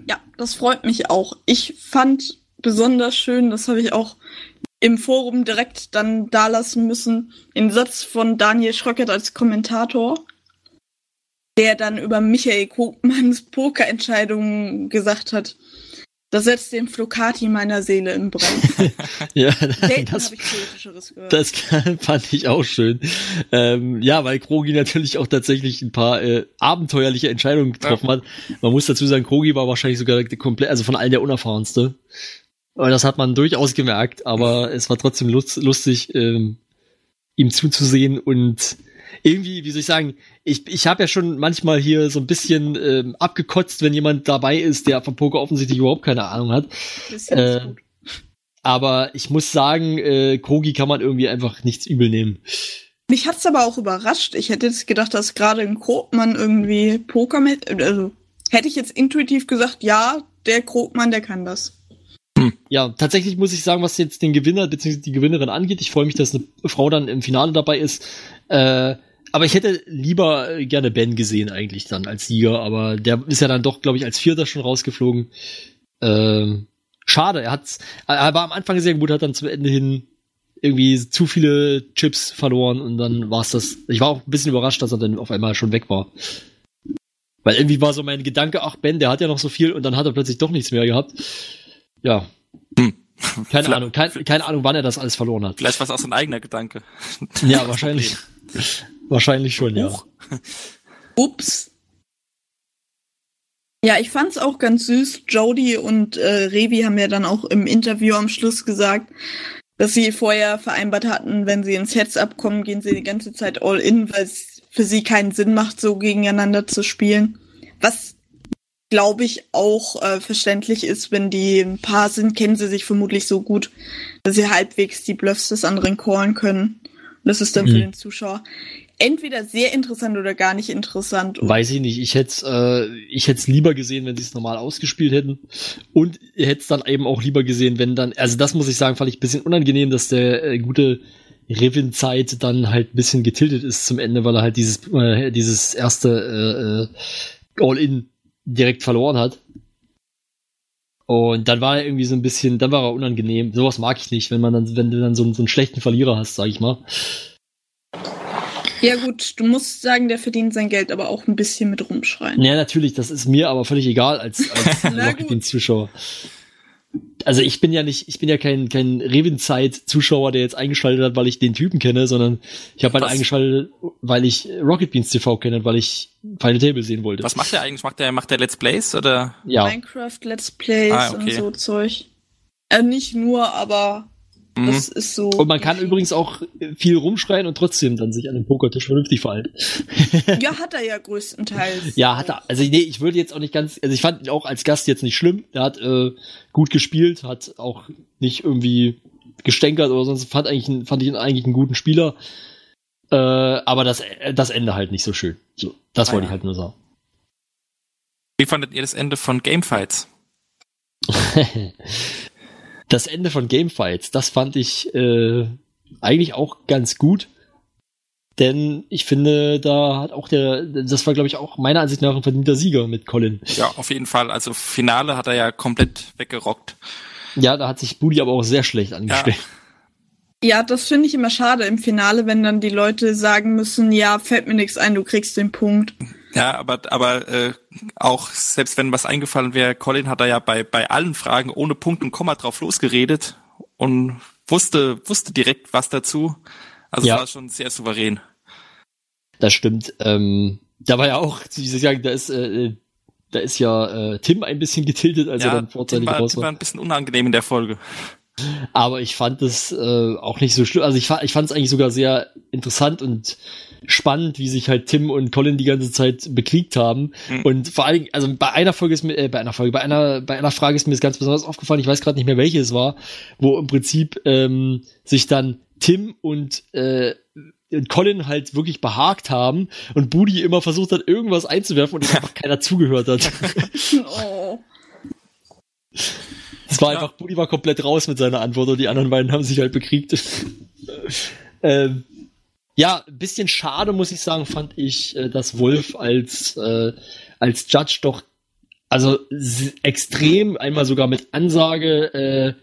Ja, das freut mich auch. Ich fand besonders schön, das habe ich auch im Forum direkt dann dalassen müssen, den Satz von Daniel Schröckert als Kommentator, der dann über Michael Krugmanns Pokerentscheidungen gesagt hat, das setzt den Flocati meiner Seele im Brand. Ja, Selten das, ich gehört. das fand ich auch schön. Ähm, ja, weil Krogi natürlich auch tatsächlich ein paar äh, abenteuerliche Entscheidungen getroffen hat. Man muss dazu sagen, Krogi war wahrscheinlich sogar komplett, also von allen der unerfahrenste. Aber das hat man durchaus gemerkt, aber es war trotzdem lust, lustig, ähm, ihm zuzusehen und irgendwie, wie soll ich sagen, ich, ich habe ja schon manchmal hier so ein bisschen ähm, abgekotzt, wenn jemand dabei ist, der vom Poker offensichtlich überhaupt keine Ahnung hat. Äh, gut. Aber ich muss sagen, äh, Krogi kann man irgendwie einfach nichts übel nehmen. Mich hat's aber auch überrascht. Ich hätte jetzt gedacht, dass gerade ein Krogmann irgendwie Poker mit, also hätte ich jetzt intuitiv gesagt, ja, der Krogmann, der kann das. Ja, tatsächlich muss ich sagen, was jetzt den Gewinner bzw. die Gewinnerin angeht, ich freue mich, dass eine Frau dann im Finale dabei ist. Äh, aber ich hätte lieber äh, gerne Ben gesehen eigentlich dann als Sieger, aber der ist ja dann doch, glaube ich, als Vierter schon rausgeflogen. Ähm, schade, er hat's, er war am Anfang sehr gut, hat dann zum Ende hin irgendwie zu viele Chips verloren und dann war's das. Ich war auch ein bisschen überrascht, dass er dann auf einmal schon weg war. Weil irgendwie war so mein Gedanke, ach Ben, der hat ja noch so viel und dann hat er plötzlich doch nichts mehr gehabt. Ja. Keine Vielleicht- Ahnung, kein, keine Ahnung, wann er das alles verloren hat. Vielleicht war es auch so ein eigener Gedanke. Ja, wahrscheinlich. Wahrscheinlich schon, ja. Huch. Ups. Ja, ich fand's auch ganz süß. Jodie und äh, Revi haben ja dann auch im Interview am Schluss gesagt, dass sie vorher vereinbart hatten, wenn sie ins Heads-up kommen, gehen sie die ganze Zeit all in, weil es für sie keinen Sinn macht, so gegeneinander zu spielen. Was glaube ich auch äh, verständlich ist, wenn die ein Paar sind, kennen sie sich vermutlich so gut, dass sie halbwegs die Bluffs des anderen callen können. Und das ist dann für Mhm. den Zuschauer entweder sehr interessant oder gar nicht interessant. Weiß ich nicht. Ich hätte äh, ich hätte es lieber gesehen, wenn sie es normal ausgespielt hätten. Und hätte es dann eben auch lieber gesehen, wenn dann, also das muss ich sagen, fand ich ein bisschen unangenehm, dass der äh, gute Revin-Zeit dann halt ein bisschen getiltet ist zum Ende, weil er halt dieses, äh, dieses erste äh, äh, All-In direkt verloren hat. Und dann war er irgendwie so ein bisschen, dann war er unangenehm. Sowas mag ich nicht, wenn man dann, wenn du dann so, so einen schlechten Verlierer hast, sag ich mal. Ja gut, du musst sagen, der verdient sein Geld aber auch ein bisschen mit rumschreien. Ja, natürlich, das ist mir aber völlig egal als, als Na Rocket gut. Beans Zuschauer. Also ich bin ja nicht, ich bin ja kein, kein Revin-Zeit-Zuschauer, der jetzt eingeschaltet hat, weil ich den Typen kenne, sondern ich habe halt Was? eingeschaltet, weil ich Rocket Beans TV kenne, weil ich Final Table sehen wollte. Was macht der eigentlich? Macht der, macht der Let's Plays oder? Ja, Minecraft, Let's Plays Ah, und okay. so Zeug. Äh, nicht nur, aber. Das ist so. und man kann übrigens auch viel rumschreien und trotzdem dann sich an dem Pokertisch vernünftig verhalten. Ja, hat er ja größtenteils. Ja, hat er. Also nee, ich würde jetzt auch nicht ganz, also ich fand ihn auch als Gast jetzt nicht schlimm. Er hat äh, gut gespielt, hat auch nicht irgendwie gestänkert oder sonst fand eigentlich fand ich ihn eigentlich einen guten Spieler. Äh, aber das das Ende halt nicht so schön. So, das Ah, wollte ja. ich halt nur sagen. Wie fandet ihr das Ende von Gamefights? das Ende von Gamefights, das fand ich äh, eigentlich auch ganz gut. Denn ich finde, da hat auch der, das war glaube ich auch meiner Ansicht nach ein verdienter Sieger mit Colin. Ja, auf jeden Fall. Also Finale hat er ja komplett weggerockt. Ja, da hat sich Budi aber auch sehr schlecht angestellt. Ja, das finde ich immer schade im Finale, wenn dann die Leute sagen müssen, ja, fällt mir nichts ein, du kriegst den Punkt. Ja, aber aber äh, auch selbst wenn was eingefallen wäre, Colin hat da ja bei bei allen Fragen ohne Punkt und Komma drauf losgeredet und wusste wusste direkt was dazu. Also Ja. war schon sehr souverän. Das stimmt. Ähm, da war ja auch, wie Sie sagen, da ist, äh, Da ist ja äh, Tim ein bisschen getiltet, als er ja, dann Tim vorzeitig war, raus Tim war war. ein bisschen unangenehm in der Folge. Aber ich fand es äh, auch nicht so schlimm. Also ich, fa- ich fand es eigentlich sogar sehr interessant und spannend, wie sich halt Tim und Colin die ganze Zeit bekriegt haben. Mhm. Und vor allen Dingen, also bei einer Folge ist mir, äh, bei einer Folge, bei einer, bei einer Frage ist mir das ganz besonders aufgefallen, ich weiß gerade nicht mehr, welche es war, wo im Prinzip ähm, sich dann Tim und äh, und Colin halt wirklich behagt haben und Budi immer versucht hat, irgendwas einzuwerfen und einfach keiner zugehört hat. Oh. Es war Ja. einfach, Budi war komplett raus mit seiner Antwort und die anderen beiden haben sich halt bekriegt. ähm, ja, ein bisschen schade, muss ich sagen, fand ich, äh, dass Wolf als, äh, als Judge doch, also extrem, einmal sogar mit Ansage, äh,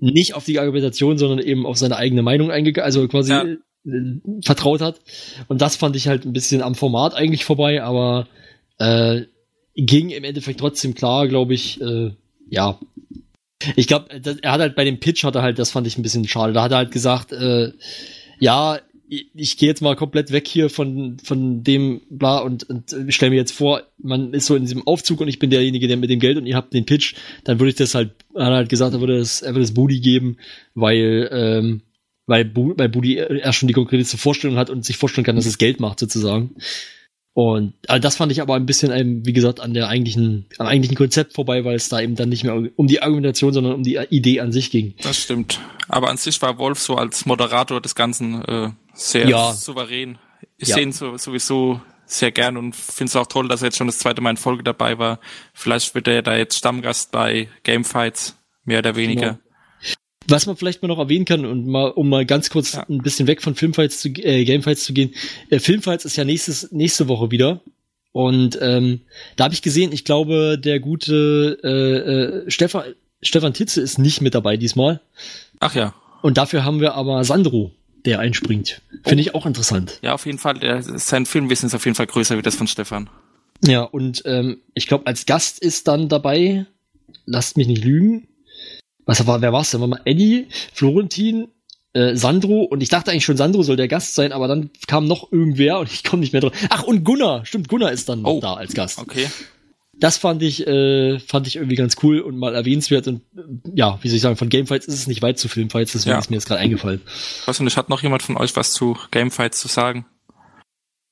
nicht auf die Argumentation, sondern eben auf seine eigene Meinung eingegangen, also quasi Ja. äh, vertraut hat. Und das fand ich halt ein bisschen am Format eigentlich vorbei, aber äh, ging im Endeffekt trotzdem klar, glaube ich, äh, ja. Ich glaube, er hat halt bei dem Pitch hat er halt, das fand ich ein bisschen schade. Da hat er halt gesagt, äh, ja, ich, ich gehe jetzt mal komplett weg hier von von dem bla und, und stell mir jetzt vor, man ist so in diesem Aufzug und ich bin derjenige, der mit dem Geld und ihr habt den Pitch, dann würde ich das halt, hat er halt gesagt, er würde es, er würde es Booty geben, weil ähm, weil, Bu weil Budi erst schon die konkrete Vorstellung hat und sich vorstellen kann, dass es Geld macht sozusagen. Und also das fand ich aber ein bisschen, wie gesagt, an der eigentlichen, am eigentlichen Konzept vorbei, weil es da eben dann nicht mehr um die Argumentation, sondern um die Idee an sich ging. Das stimmt. Aber an sich war Wolf so als Moderator des Ganzen äh, sehr Ja. souverän. Ich Ja. sehe ihn so, sowieso sehr gern und finde es auch toll, dass er jetzt schon das zweite Mal in Folge dabei war. Vielleicht wird er da jetzt Stammgast bei Gamefights, mehr oder weniger. Genau. Was man vielleicht mal noch erwähnen kann und mal, um mal ganz kurz Ja. ein bisschen weg von Filmfights zu, äh, Gamefights zu gehen. Äh, Filmfights ist ja nächstes, nächste Woche wieder. Und ähm, da habe ich gesehen, ich glaube, der gute äh, äh, Stefan, Stefan Titze ist nicht mit dabei diesmal. Ach ja. Und dafür haben wir aber Sandro, der einspringt. Finde ich auch interessant. Ja, auf jeden Fall. Der, sein Filmwissen ist auf jeden Fall größer wie das von Stefan. Ja, und ähm, ich glaube, als Gast ist dann dabei, lasst mich nicht lügen. Was war, wer war's denn? War mal Eddie, Florentin, äh, Sandro und ich dachte eigentlich schon, Sandro soll der Gast sein, aber dann kam noch irgendwer und ich komme nicht mehr drauf. Ach, und Gunnar, stimmt, Gunnar ist dann noch Oh. da als Gast. Okay. Das fand ich, äh, fand ich irgendwie ganz cool und mal erwähnenswert und äh, ja, wie soll ich sagen, von Gamefights ist es nicht weit zu Filmfights, deswegen Ja. ist mir jetzt gerade eingefallen. Was und hat noch jemand von euch was zu Gamefights zu sagen?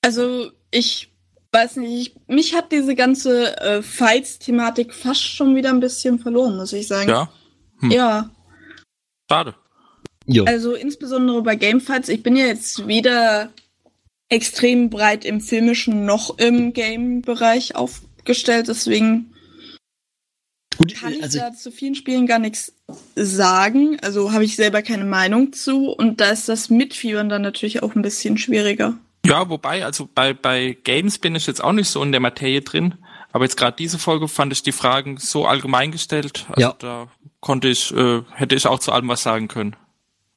Also, ich weiß nicht, ich, mich hat diese ganze äh, Fights-Thematik fast schon wieder ein bisschen verloren, muss ich sagen. Ja? Hm. Ja, Schade. Jo. also insbesondere bei Gamefights, ich bin ja jetzt weder extrem breit im filmischen noch im Game-Bereich aufgestellt, deswegen Gut, kann ich also da zu vielen Spielen gar nichts sagen. Also habe ich selber keine Meinung zu und da ist das Mitfiebern dann natürlich auch ein bisschen schwieriger. Ja, wobei, also bei, bei Games bin ich jetzt auch nicht so in der Materie drin, aber jetzt gerade diese Folge fand ich die Fragen so allgemein gestellt, also Ja. da konnte ich, äh, hätte ich auch zu allem was sagen können.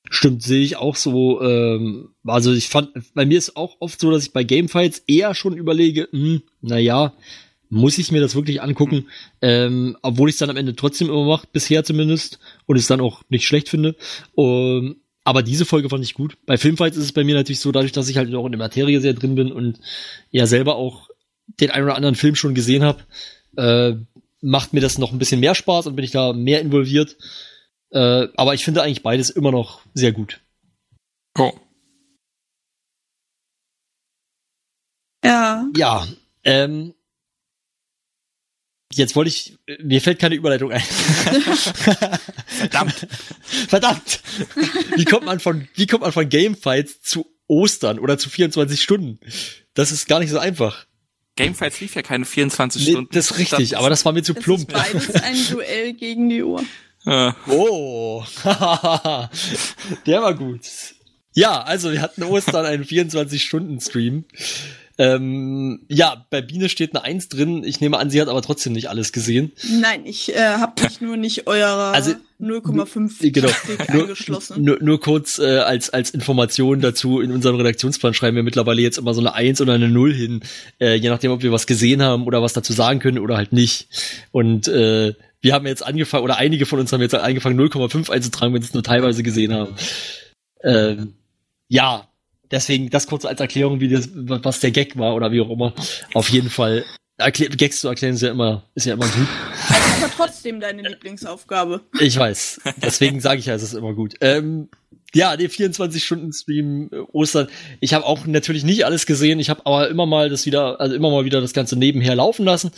Stimmt, sehe ich auch so. Ähm, also ich fand, bei mir ist auch oft so, dass ich bei Gamefights eher schon überlege, hm, naja, muss ich mir das wirklich angucken, ähm, obwohl ich es dann am Ende trotzdem immer mache, bisher zumindest, und es dann auch nicht schlecht finde. Um, aber diese Folge fand ich gut. Bei Filmfights ist es bei mir natürlich so, dadurch, dass ich halt auch in der Materie sehr drin bin und ja selber auch den einen oder anderen Film schon gesehen habe, äh, macht mir das noch ein bisschen mehr Spaß und bin ich da mehr involviert. Äh, aber ich finde eigentlich beides immer noch sehr gut. Oh. Ja. Ja, ähm, jetzt wollte ich, mir fällt keine Überleitung ein. Verdammt. Verdammt! Wie kommt man von, wie kommt man von Gamefights zu Ostern oder zu 24 Stunden? Das ist gar nicht so einfach. Gamefights lief ja keine 24 Nee, Stunden. das ist richtig, aber das war mir zu plump. ist beides ein Duell gegen die Uhr. Äh, Oh, der war gut. Ja, also wir hatten Ostern einen 24-Stunden-Stream. Ähm, ja, bei Biene steht eine Eins drin. Ich nehme an, sie hat aber trotzdem nicht alles gesehen. Nein, ich äh, habe mich nur nicht eurer Also, 0,5 Genau. Nur, angeschlossen. nur, nur kurz äh, als, als Information dazu, in unserem Redaktionsplan schreiben wir mittlerweile jetzt immer so eine Eins oder eine Null hin, äh, je nachdem, ob wir was gesehen haben oder was dazu sagen können oder halt nicht. Und äh, wir haben jetzt angefangen, oder einige von uns haben jetzt angefangen, 0,5 einzutragen, wenn sie es nur teilweise gesehen haben. Ähm, ja, deswegen das kurz als Erklärung, wie das, was der Gag war oder wie auch immer. Auf jeden Fall Erklär, Gags zu erklären ist ja immer, ist ja immer gut. Das ist aber trotzdem deine Lieblingsaufgabe. Ich weiß. Deswegen sage ich ja, es ist immer gut. Ähm, ja, der 24-Stunden-Stream äh, Ostern. Ich habe auch natürlich nicht alles gesehen. Ich habe aber immer mal das wieder, also immer mal wieder das Ganze nebenher laufen lassen.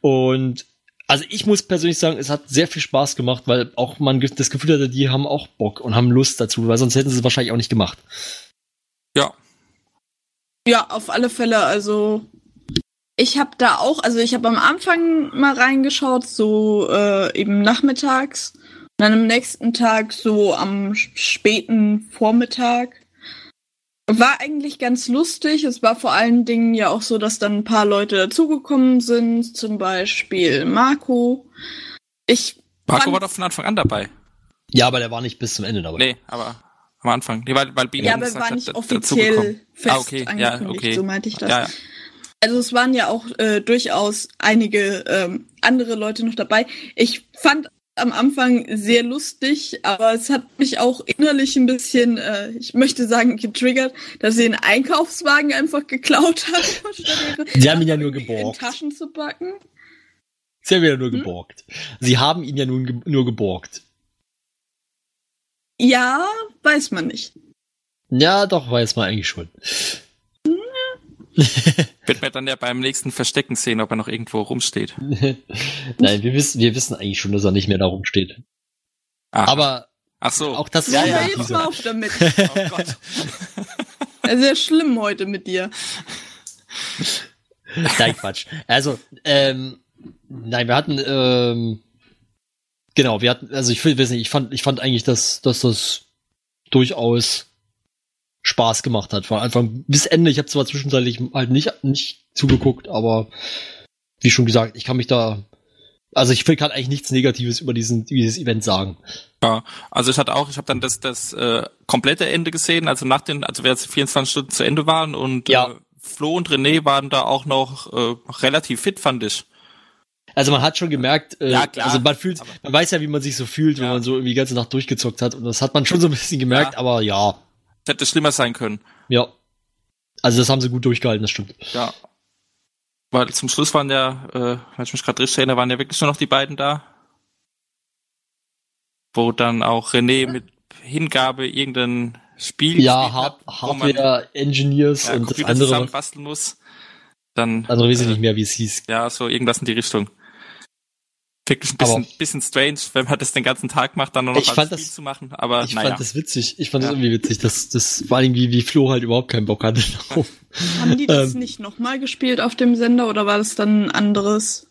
Und also ich muss persönlich sagen, es hat sehr viel Spaß gemacht, weil auch man das Gefühl hatte, die haben auch Bock und haben Lust dazu, weil sonst hätten sie es wahrscheinlich auch nicht gemacht. Ja, Ja, auf alle Fälle. Also ich habe da auch, also ich habe am Anfang mal reingeschaut, so äh, eben nachmittags. Und dann am nächsten Tag so am späten Vormittag. War eigentlich ganz lustig. Es war vor allen Dingen ja auch so, dass dann ein paar Leute dazugekommen sind. Zum Beispiel Marco. Ich Marco war doch von Anfang an dabei. Ja, aber der war nicht bis zum Ende dabei. Nee, aber am Anfang. Nee, weil, weil Bini ja, aber gesagt war hat, nicht offiziell dazugekommen. fest Ah, okay, ja, okay. so meinte ich das. Ja, ja. Also es waren ja auch äh, durchaus einige ähm, andere Leute noch dabei. Ich fand am Anfang sehr lustig, aber es hat mich auch innerlich ein bisschen, äh, ich möchte sagen, getriggert, dass sie den Einkaufswagen einfach geklaut ihre Sie haben ihn ja nur in geborgt. Taschen zu packen. Sie haben ihn ja nur Hm? geborgt. Sie haben ihn ja nun ge nur geborgt. Ja, weiß man nicht. Ja, doch, weiß man eigentlich schon. Wird mir dann ja beim nächsten Verstecken sehen, ob er noch irgendwo rumsteht. Nein, wir wissen, wir wissen eigentlich schon, dass er nicht mehr da rumsteht. Ah, Aber ach so. auch das ist Ja, ja, ja, jetzt mal auf damit. oh Gott. Sehr schlimm heute mit dir. Nein, Quatsch. Also, ähm, nein, wir hatten, ähm, genau, wir hatten, also ich will weiß nicht, ich fand, ich fand eigentlich, dass, dass das durchaus Spaß gemacht hat. Von Anfang bis Ende. Ich habe zwar zwischenzeitlich halt nicht, nicht zugeguckt, aber wie schon gesagt, ich kann mich da, also ich kann eigentlich nichts Negatives über diesen, dieses Event sagen. Ja, also ich hatte auch, ich habe dann das, das äh, komplette Ende gesehen, also nach den, also wir jetzt 24 Stunden zu Ende waren und Ja. äh, Flo und René waren da auch noch äh, relativ fit, fand ich. Also man hat schon gemerkt, äh, Ja, klar. also man fühlt, man weiß ja, wie man sich so fühlt, wenn Ja. man so irgendwie die ganze Nacht durchgezockt hat und das hat man schon so ein bisschen gemerkt, Ja. aber ja, hätte schlimmer sein können. ja. Also das haben sie gut durchgehalten, das stimmt. Ja. Weil zum Schluss waren ja, äh, wenn ich mich gerade richtig erinnere, waren ja wirklich nur noch die beiden da. Wo dann auch René mit Hingabe irgendein Spiel Ja, Hard hat, Hardware Engineers ja, und das andere, zusammenbasteln muss. Dann andere weiß ich äh, nicht mehr, wie es hieß. Ja, so irgendwas in die Richtung. Wirklich ein bisschen, Aber- bisschen strange, wenn man das den ganzen Tag macht, dann nur noch Ich fand Spiel das- zu machen. Aber Ich naja. fand das witzig. Ich fand das Ja. irgendwie witzig, dass das vor allem wie, Flo halt überhaupt keinen Bock hatte. Haben die das Ähm. nicht nochmal gespielt auf dem Sender oder war das dann ein anderes?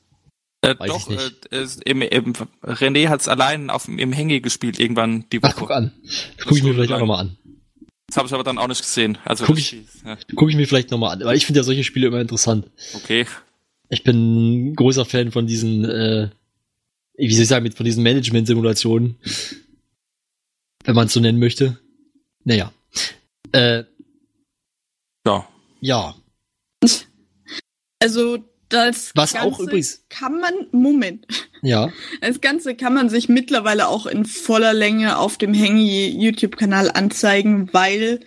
äh, weiß doch, ich nicht. Äh, im, im, René hat es allein auf, dem- im Hänge gespielt irgendwann die Ach, Woche. guck an. Das gucke ich mir vielleicht auch lang. nochmal an. Das habe ich aber dann auch nicht gesehen. Also Guck das ich- ja, Gucke ich mir vielleicht nochmal an, weil ich finde ja solche Spiele immer interessant. okay. Ich bin ein großer Fan von diesen, äh, wie soll ich sagen, mit- von diesen Management-Simulationen. Wenn man es so nennen möchte. Naja. Äh, Ja. ja. Also das Was Ganze auch übrigens- kann man Moment. Ja. Das Ganze kann man sich mittlerweile auch in voller Länge auf dem Hengi YouTube-Kanal anzeigen, weil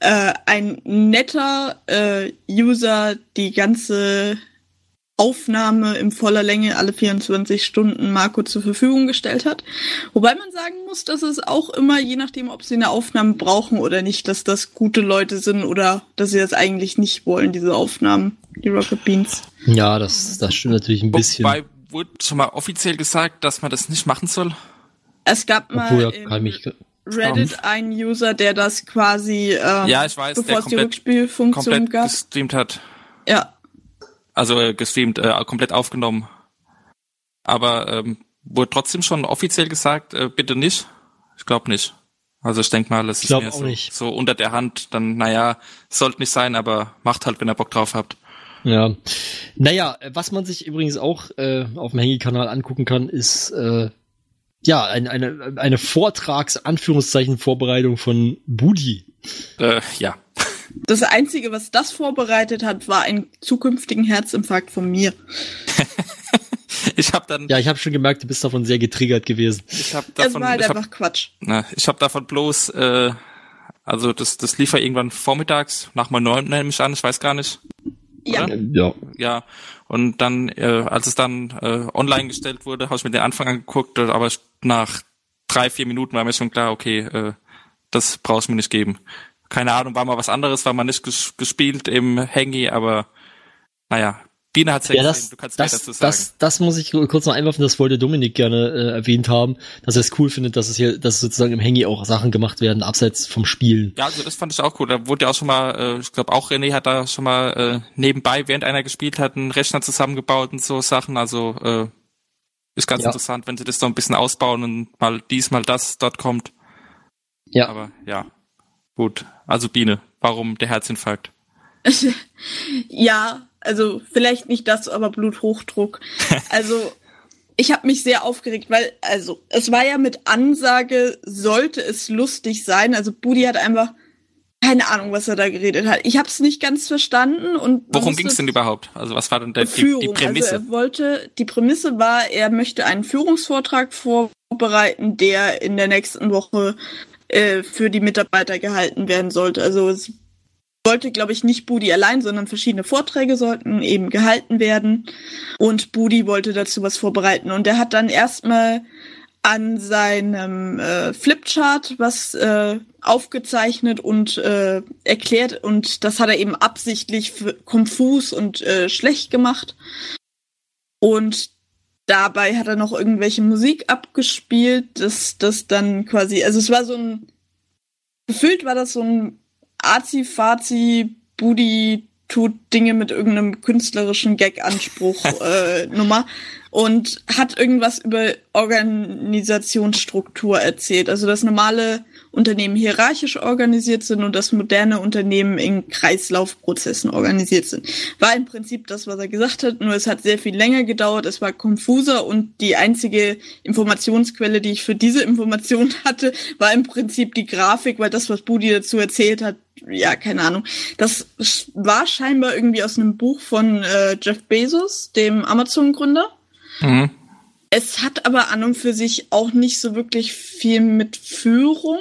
äh, ein netter äh, User die ganze Aufnahme in voller Länge alle 24 Stunden Marco zur Verfügung gestellt hat. Wobei man sagen muss, dass es auch immer, je nachdem, ob sie eine Aufnahme brauchen oder nicht, dass das gute Leute sind oder dass sie das eigentlich nicht wollen, diese Aufnahmen, die Rocket Beans. Ja, das, das stimmt natürlich ein bisschen. Wobei wurde schon mal offiziell gesagt, dass man das nicht machen soll. Es gab mal Obwohl, ja, im kann mich, Reddit einen User, der das quasi, ähm, Ja, ich weiß, bevor der es die Rückspielfunktion Komplett gab. gestreamt hat. Ja, Also äh, gestreamt, äh, komplett aufgenommen. Aber ähm, wurde trotzdem schon offiziell gesagt, äh, bitte nicht. Ich glaube nicht. Also ich denke mal, es ist mir so, nicht. so unter der Hand, dann, naja, sollte nicht sein, aber macht halt, wenn ihr Bock drauf habt. Ja. Naja, was man sich übrigens auch äh, auf dem Hengi-Kanal angucken kann, ist äh, ja ein, eine, eine Vortrags-Anführungszeichen-Vorbereitung von Budi. Äh, ja. Das Einzige, was das vorbereitet hat, war ein zukünftigen Herzinfarkt von mir. Ich habe dann, Ja, ich habe schon gemerkt, du bist davon sehr getriggert gewesen. ich habe Das davon, war halt ich hab, einfach Quatsch. na, ich hab davon bloß, äh, also das, das lief ja irgendwann vormittags, nach mal neun nehme ich an, ich weiß gar nicht. Ja. oder? Ja. Ja, und dann, äh, als es dann äh, online gestellt wurde, habe ich mir den Anfang angeguckt, äh, aber nach drei, vier Minuten war mir schon klar, okay, äh, das brauchst du mir nicht geben. Keine Ahnung, war mal was anderes, war mal nicht ges gespielt im Hangy, aber naja, Biene hat's ja, Ja, das, du kannst das, dazu sagen. das, das muss ich kurz noch einwerfen, das wollte Dominik gerne äh, erwähnt haben, dass er es cool findet, dass es hier, dass sozusagen im Handy auch Sachen gemacht werden, abseits vom Spielen. Ja, also das fand ich auch cool. Da wurde ja auch schon mal, äh, ich glaube auch René hat da schon mal äh, nebenbei, während einer gespielt hat, einen Rechner zusammengebaut und so Sachen. Also äh, ist ganz Ja. interessant, wenn sie das so ein bisschen ausbauen und mal dies, mal das dort kommt. Ja. Aber ja, gut. Also Biene, warum der Herzinfarkt? Ja, also vielleicht nicht das, aber Bluthochdruck. Also ich habe mich sehr aufgeregt, weil also es war ja mit Ansage, sollte es lustig sein. Also Budi hat einfach keine Ahnung, was er da geredet hat. Ich habe es nicht ganz verstanden und Worum musste- ging's denn überhaupt? Also was war denn der, die, die Prämisse? Also er wollte, die Prämisse war, er möchte einen Führungsvortrag vorbereiten, der in der nächsten Woche äh, für die Mitarbeiter gehalten werden sollte. Also es wollte, glaube ich, nicht Budi allein, sondern verschiedene Vorträge sollten eben gehalten werden. Und Budi wollte dazu was vorbereiten. Und er hat dann erstmal an seinem äh, Flipchart was äh, aufgezeichnet und äh, erklärt und das hat er eben absichtlich konfus und äh, schlecht gemacht. Und dabei hat er noch irgendwelche Musik abgespielt, das das dann quasi, also es war so ein gefühlt war das so ein Azi-Fazi Budi tut Dinge mit irgendeinem künstlerischen Gag-Anspruch äh, Nummer und hat irgendwas über Organisationsstruktur erzählt. Also dass normale Unternehmen hierarchisch organisiert sind und dass moderne Unternehmen in Kreislaufprozessen organisiert sind. War im Prinzip das, was er gesagt hat, nur es hat sehr viel länger gedauert, es war konfuser und die einzige Informationsquelle, die ich für diese Information hatte, war im Prinzip die Grafik, weil das, was Budi dazu erzählt hat, ja, keine Ahnung. Das war scheinbar irgendwie aus einem Buch von äh, Jeff Bezos, dem Amazon-Gründer. Mhm. Es hat aber an und für sich auch nicht so wirklich viel mit Führung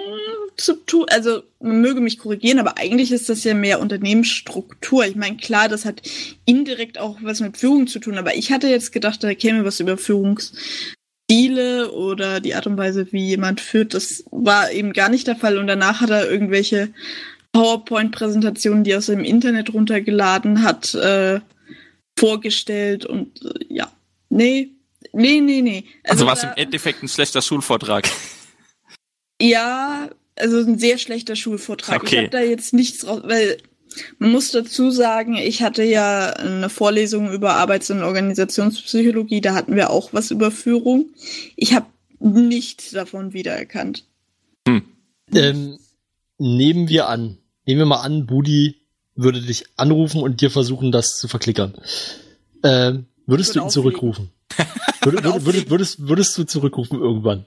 zu tun. Also man möge mich korrigieren, aber eigentlich ist das ja mehr Unternehmensstruktur. Ich meine, klar, das hat indirekt auch was mit Führung zu tun, aber ich hatte jetzt gedacht, da käme was über Führungsstile oder die Art und Weise, wie jemand führt. Das war eben gar nicht der Fall. Und danach hat er irgendwelche PowerPoint-Präsentationen, die er aus dem Internet runtergeladen hat, äh, vorgestellt und äh, ja. Nee, nee, nee, nee. Also, war es im Endeffekt ein schlechter Schulvortrag. Ja, also ein sehr schlechter Schulvortrag. Okay. Ich habe da jetzt nichts raus, weil man muss dazu sagen, ich hatte ja eine Vorlesung über Arbeits- und Organisationspsychologie, da hatten wir auch was über Führung. Ich habe nichts davon wiedererkannt. Ähm, nehmen wir an, nehmen wir mal an, Budi würde dich anrufen und dir versuchen, das zu verklickern. Ähm, würdest Würde du ihn auflegen. zurückrufen? Würde, würde, würdest, würdest, würdest du zurückrufen irgendwann?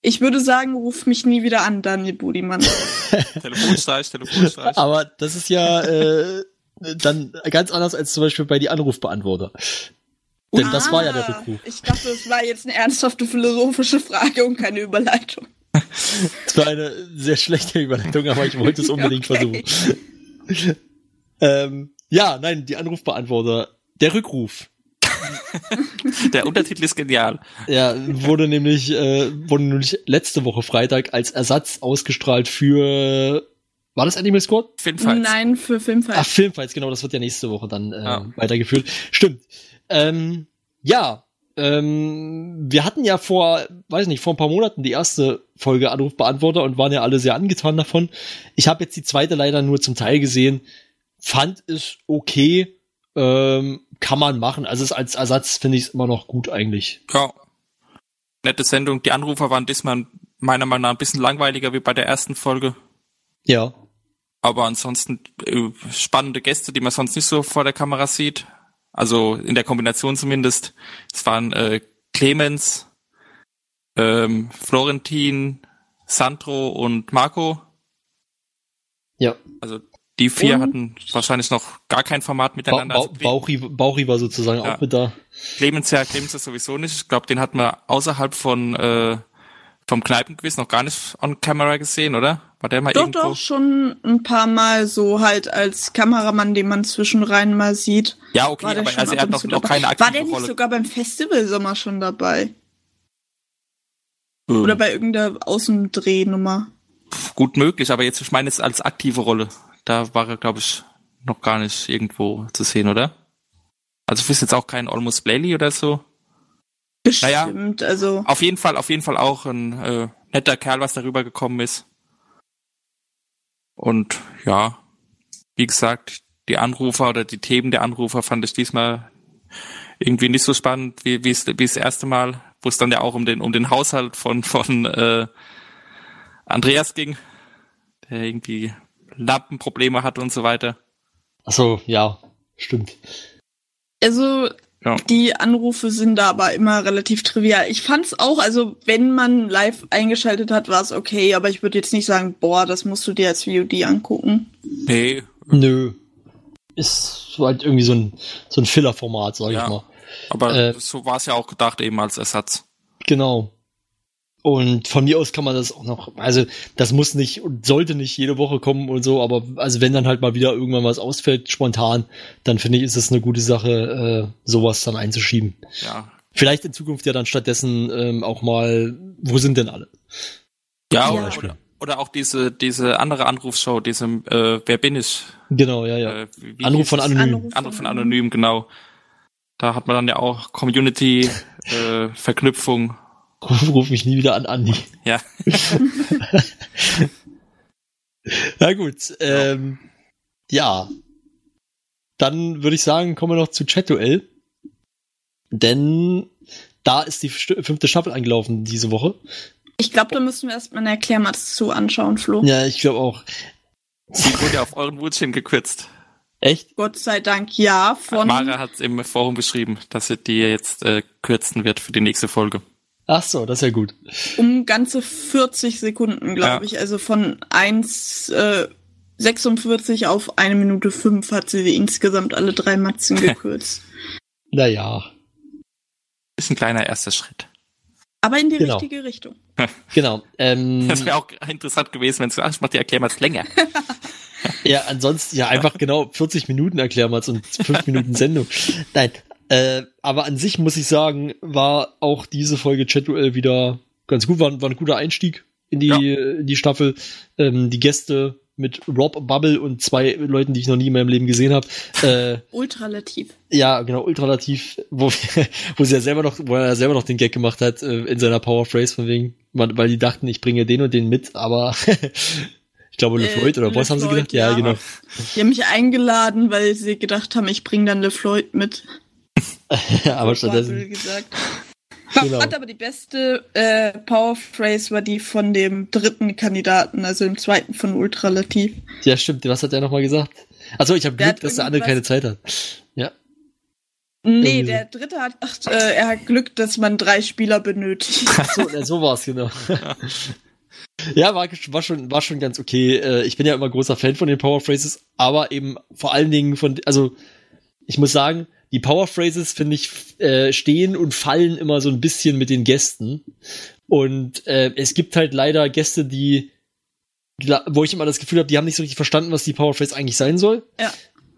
Ich würde sagen, ruf mich nie wieder an, Daniel Budimann. Telefonstreich, Telefonstreich. Aber das ist ja äh, dann ganz anders als zum Beispiel bei die Anrufbeantworter. Denn das war ja der Ah, Rückruf. Ich dachte, es war jetzt eine ernsthafte philosophische Frage und keine Überleitung. Das war eine sehr schlechte Überleitung, aber ich wollte es unbedingt Okay. versuchen. ähm, ja, nein, die Anrufbeantworter. Der Rückruf. Der Untertitel ist genial. Ja, wurde nämlich, äh, wurde nämlich letzte Woche Freitag als Ersatz ausgestrahlt für, war das Animal Squad? Filmfights. Nein, für Filmfight. Ach, Filmfights, genau, das wird ja nächste Woche dann äh, Ja. weitergeführt. Stimmt. Ähm, ja, ähm, wir hatten ja vor, weiß nicht, vor ein paar Monaten die erste Folge Anrufbeantworter und waren ja alle sehr angetan davon. Ich habe jetzt die zweite leider nur zum Teil gesehen, fand es okay, ähm, kann man machen. Also es als Ersatz finde ich es immer noch gut eigentlich. Ja. Nette Sendung. Die Anrufer waren diesmal meiner Meinung nach ein bisschen langweiliger wie bei der ersten Folge. Ja. Aber ansonsten äh, spannende Gäste, die man sonst nicht so vor der Kamera sieht. Also in der Kombination zumindest. Es waren äh, Clemens, ähm, Florentin, Sandro und Marco. Ja. Also die vier Und- hatten wahrscheinlich noch gar kein Format Ba miteinander. ba Also Cle- Bauchi, Bauchi war sozusagen Ja. auch mit da. Clemens ja, Clemens ist sowieso nicht. Ich glaube, den hatten wir außerhalb von äh, vom Kneipenquiz noch gar nicht on camera gesehen, oder? War der mal Doch, irgendwo? doch, schon ein paar Mal so halt als Kameramann, den man zwischenrein mal sieht. Ja, okay, war der aber also er hat noch, noch keine aktive War der nicht Rolle. sogar beim Festival Sommer schon dabei? Ähm, Oder bei irgendeiner Außendrehnummer? Gut möglich, aber jetzt, ich meine jetzt als aktive Rolle. Da war er, glaube ich, noch gar nicht irgendwo zu sehen, oder? Also du bist jetzt auch kein Almost Blaley oder so. Naja. Bestimmt, also. Auf jeden Fall, auf jeden Fall auch ein äh, netter Kerl, was darüber gekommen ist. Und ja, wie gesagt, die Anrufer oder die Themen der Anrufer fand ich diesmal irgendwie nicht so spannend wie wie es wie das erste Mal, wo es dann ja auch um den um den Haushalt von von äh, Andreas ging, der irgendwie Lampenprobleme hat und so weiter. Achso, ja, stimmt. Also, Ja. die Anrufe sind da aber immer relativ trivial. Ich fand's auch, also wenn man live eingeschaltet hat, war es okay, aber ich würde jetzt nicht sagen, boah, das musst du dir als VOD angucken. Nee, Nö. Ist so halt irgendwie so ein, so ein Filler-Format, sag Ja. ich mal. aber Äh, so war es ja auch gedacht eben als Ersatz. Genau. Und von mir aus kann man das auch noch, also das muss nicht und sollte nicht jede Woche kommen und so, aber also wenn dann halt mal wieder irgendwann was ausfällt, spontan, dann finde ich, ist es eine gute Sache, äh, sowas dann einzuschieben. Ja, Vielleicht in Zukunft ja dann stattdessen ähm, auch mal, wo sind denn alle? Ja, Ja. Oder, oder, oder auch diese, diese andere Anrufshow, diese äh, Wer bin ich? Genau, ja, ja. Äh, Anruf von? Anonym. Anruf Anruf von Anonym, genau. Da hat man dann ja auch Community-Verknüpfung. Ruf mich nie wieder an, Andi. ja, Na gut, ähm, ja. Dann würde ich sagen, kommen wir noch zu Chat-Duell. Denn da ist die fünfte Staffel angelaufen diese Woche. Ich glaube, da müssen wir erstmal eine Erklärung zu anschauen, Flo. Ja, ich glaube auch. sie wurde ja auf euren Wunsch hin gekürzt. Echt? Gott sei Dank ja, von Mara hat im Forum beschrieben, dass sie die jetzt äh, kürzen wird für die nächste Folge. Ach so, das ist ja gut. um ganze 40 Sekunden, glaube Ja. ich. Also von 1, äh, 46 auf eine Minute 5 hat sie insgesamt alle drei Matzen gekürzt. Naja, Ist ein kleiner erster Schritt. Aber in die Genau. richtige Richtung. genau. Ähm, Das wäre auch interessant gewesen, wenn sie, ach, ich mach die Erklärung jetzt länger. ja, ansonsten, ja, einfach genau 40 Minuten erklären wir und 5 Minuten Sendung. Nein, äh, aber an sich muss ich sagen, war auch diese Folge Chat-Duell wieder ganz gut, war, war ein guter Einstieg in die, Ja. in die Staffel. Ähm, die Gäste mit Rob Bubble und zwei Leuten, die ich noch nie in meinem Leben gesehen habe. Äh, Ultralativ. ja, genau, ultralativ, wo, wo sie ja selber noch, wo er selber noch den Gag gemacht hat äh, in seiner Power Phrase von wegen, weil weil die dachten, ich bringe den und den mit, aber ich glaube Äh, LeFloid oder was haben sie gedacht? Ja, ja. genau. Die haben mich eingeladen, weil sie gedacht haben, ich bringe dann LeFloid mit. aber stattdessen, gesagt. Genau. Fand aber die beste äh, Power Phrase war die von dem dritten Kandidaten, also dem zweiten von Ultralativ. ja stimmt, was hat er nochmal gesagt? Also ich habe Glück, dass der andere keine Zeit hat. Ja, Nee, Irgendwie der dritte hat, ach, äh, er hat Glück, dass man drei Spieler benötigt. so, äh, so war's genau. ja, war, war schon war schon ganz okay. Äh, Ich bin ja immer großer Fan von den Power Phrases, aber eben vor allen Dingen von also ich muss sagen, die Power Phrases finde ich äh, stehen und fallen immer so ein bisschen mit den Gästen und äh, es gibt halt leider Gäste, die wo ich immer das Gefühl habe, die haben nicht so richtig verstanden, was die Power Phrase eigentlich sein soll. Ja.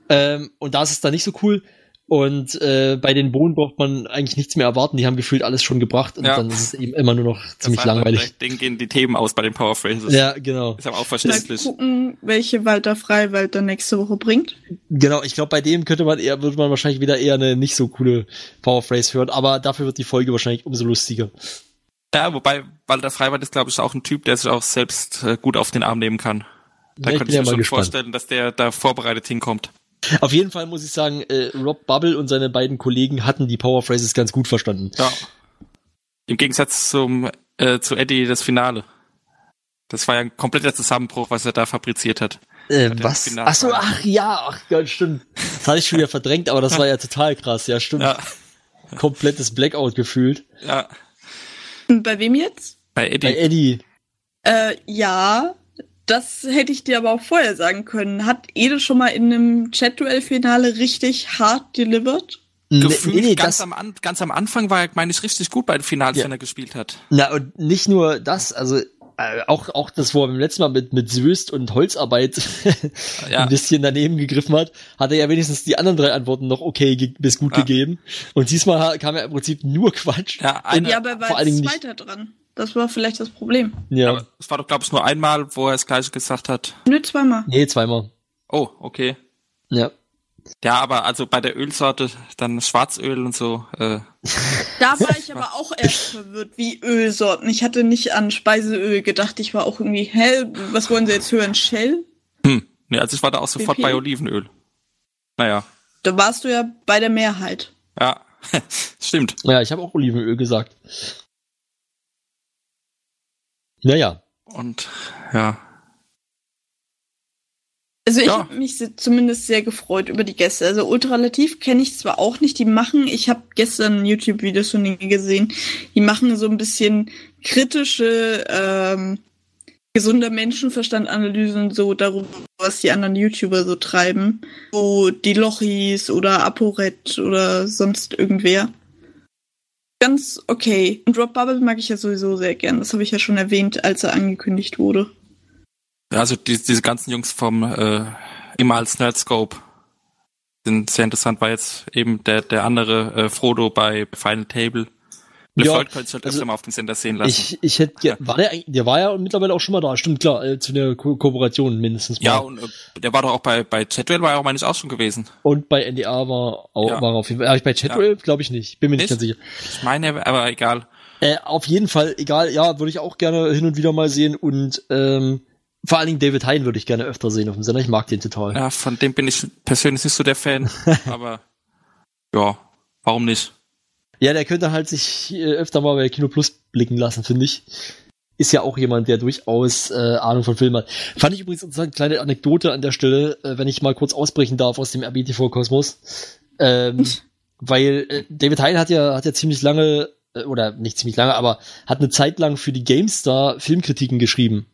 Ähm, und da ist es dann nicht so cool. Und äh, bei den Bohnen braucht man eigentlich nichts mehr erwarten. Die haben gefühlt alles schon gebracht und Ja. dann ist es eben immer nur noch ziemlich Das langweilig. Denen gehen die Themen aus bei den Power Phrases. Ja, genau. Ist aber auch Mal verständlich. gucken, welche Walter Freiwald dann nächste Woche bringt. Genau, ich glaube, bei dem könnte man eher, würde man wahrscheinlich wieder eher eine nicht so coole Power Phrase hören, aber dafür wird die Folge wahrscheinlich umso lustiger. Ja, wobei Walter Freiwald ist, glaube ich, auch ein Typ, der sich auch selbst äh, gut auf den Arm nehmen kann. Da Ja, könnte ich ja mir mal schon gespannt. vorstellen, dass der da vorbereitet hinkommt. Auf jeden Fall muss ich sagen, äh, Rob Bubble und seine beiden Kollegen hatten die Power Phrases ganz gut verstanden. Ja. Im Gegensatz zum äh, zu Eddie das Finale. Das war ja ein kompletter Zusammenbruch, was er da fabriziert hat. Äh, was? Ach so, ach ja, ach Gott, stimmt. Das hatte ich schon wieder verdrängt, aber das war ja total krass, ja, stimmt. Ja, Komplettes Blackout gefühlt. ja. Und bei wem jetzt? Bei Eddie. Bei Eddie. Äh, ja, das hätte ich dir aber auch vorher sagen können. Hat Ede schon mal in einem Chat-Duell-Finale richtig hart delivered? Gefühlt ganz, am, An- ganz am Anfang war er, meine ich, richtig gut bei den Finals, Ja. wenn er gespielt hat. Na, und nicht nur das, also Äh, auch, auch das, wo er beim letzten Mal mit, mit Söst und Holzarbeit Ja. ein bisschen daneben gegriffen hat, hat er ja wenigstens die anderen drei Antworten noch okay ge- bis gut Ja. gegeben. Und diesmal kam ja im Prinzip nur Quatsch. Ja, eine, Ja, aber er war vor allen als Dingen nicht- Zweiter dran. Das war vielleicht das Problem. Ja. aber es war doch, glaube ich, nur einmal, wo er das gleiche gesagt hat. Nö, zweimal. nee, zweimal. Oh, okay. Ja. Ja, aber also bei der Ölsorte dann Schwarzöl und so. Äh, Da war ich aber auch erst verwirrt, wie Ölsorten. Ich hatte nicht an Speiseöl gedacht. Ich war auch irgendwie, hä, was wollen sie jetzt hören? Shell? hm. Nee, also ich war da auch sofort BP? bei Olivenöl. Naja, Da warst du ja bei der Mehrheit. ja, stimmt. Ja, ich habe auch Olivenöl gesagt. Naja. Und ja, Also ich Ja. habe mich zumindest sehr gefreut über die Gäste. Also Ultralativ kenne ich zwar auch nicht, die machen, ich habe gestern YouTube-Videos von denen gesehen, die machen so ein bisschen kritische, ähm, gesunder Menschenverstand-Analysen so darüber, was die anderen YouTuber so treiben. So die Lochis oder ApoRed oder sonst irgendwer. Ganz okay. Und Rob Bubble mag ich ja sowieso sehr gern. Das habe ich ja schon erwähnt, als er angekündigt wurde. Ja, also die, diese ganzen Jungs vom äh, immer als Nerdscope sind sehr interessant, weil jetzt eben der der andere äh, Frodo bei Final Table. Ja, LeFloid könnte sich halt also öfter mal auf dem Sender sehen lassen. Ich, ich hätte, ge- war der, der war ja mittlerweile auch schon mal da, stimmt klar, äh, zu der Ko Kooperation mindestens mal. ja, und äh, der war doch auch bei bei Chatwell war er auch meine ich auch schon gewesen. Und bei NDA war auch, Ja. war auf jeden Fall. Ja, bei Chatroll glaube ich nicht, bin mir nicht Nicht? ganz sicher. Ich meine, aber egal. Äh, auf jeden Fall, egal, ja, würde ich auch gerne hin und wieder mal sehen und ähm, vor allen Dingen David Hein würde ich gerne öfter sehen auf dem Sender. Ich mag den total. Ja, von dem bin ich persönlich nicht so der Fan, aber ja, warum nicht? Ja, der könnte halt sich äh, öfter mal bei Kino Plus blicken lassen, finde ich. Ist ja auch jemand, der durchaus äh, Ahnung von Filmen hat. Fand ich übrigens interessant, kleine Anekdote an der Stelle, äh, wenn ich mal kurz ausbrechen darf aus dem RBTV-Kosmos. Ähm, weil äh, David Hein hat ja, hat ja ziemlich lange, äh, oder nicht ziemlich lange, aber hat eine Zeit lang für die GameStar Filmkritiken geschrieben.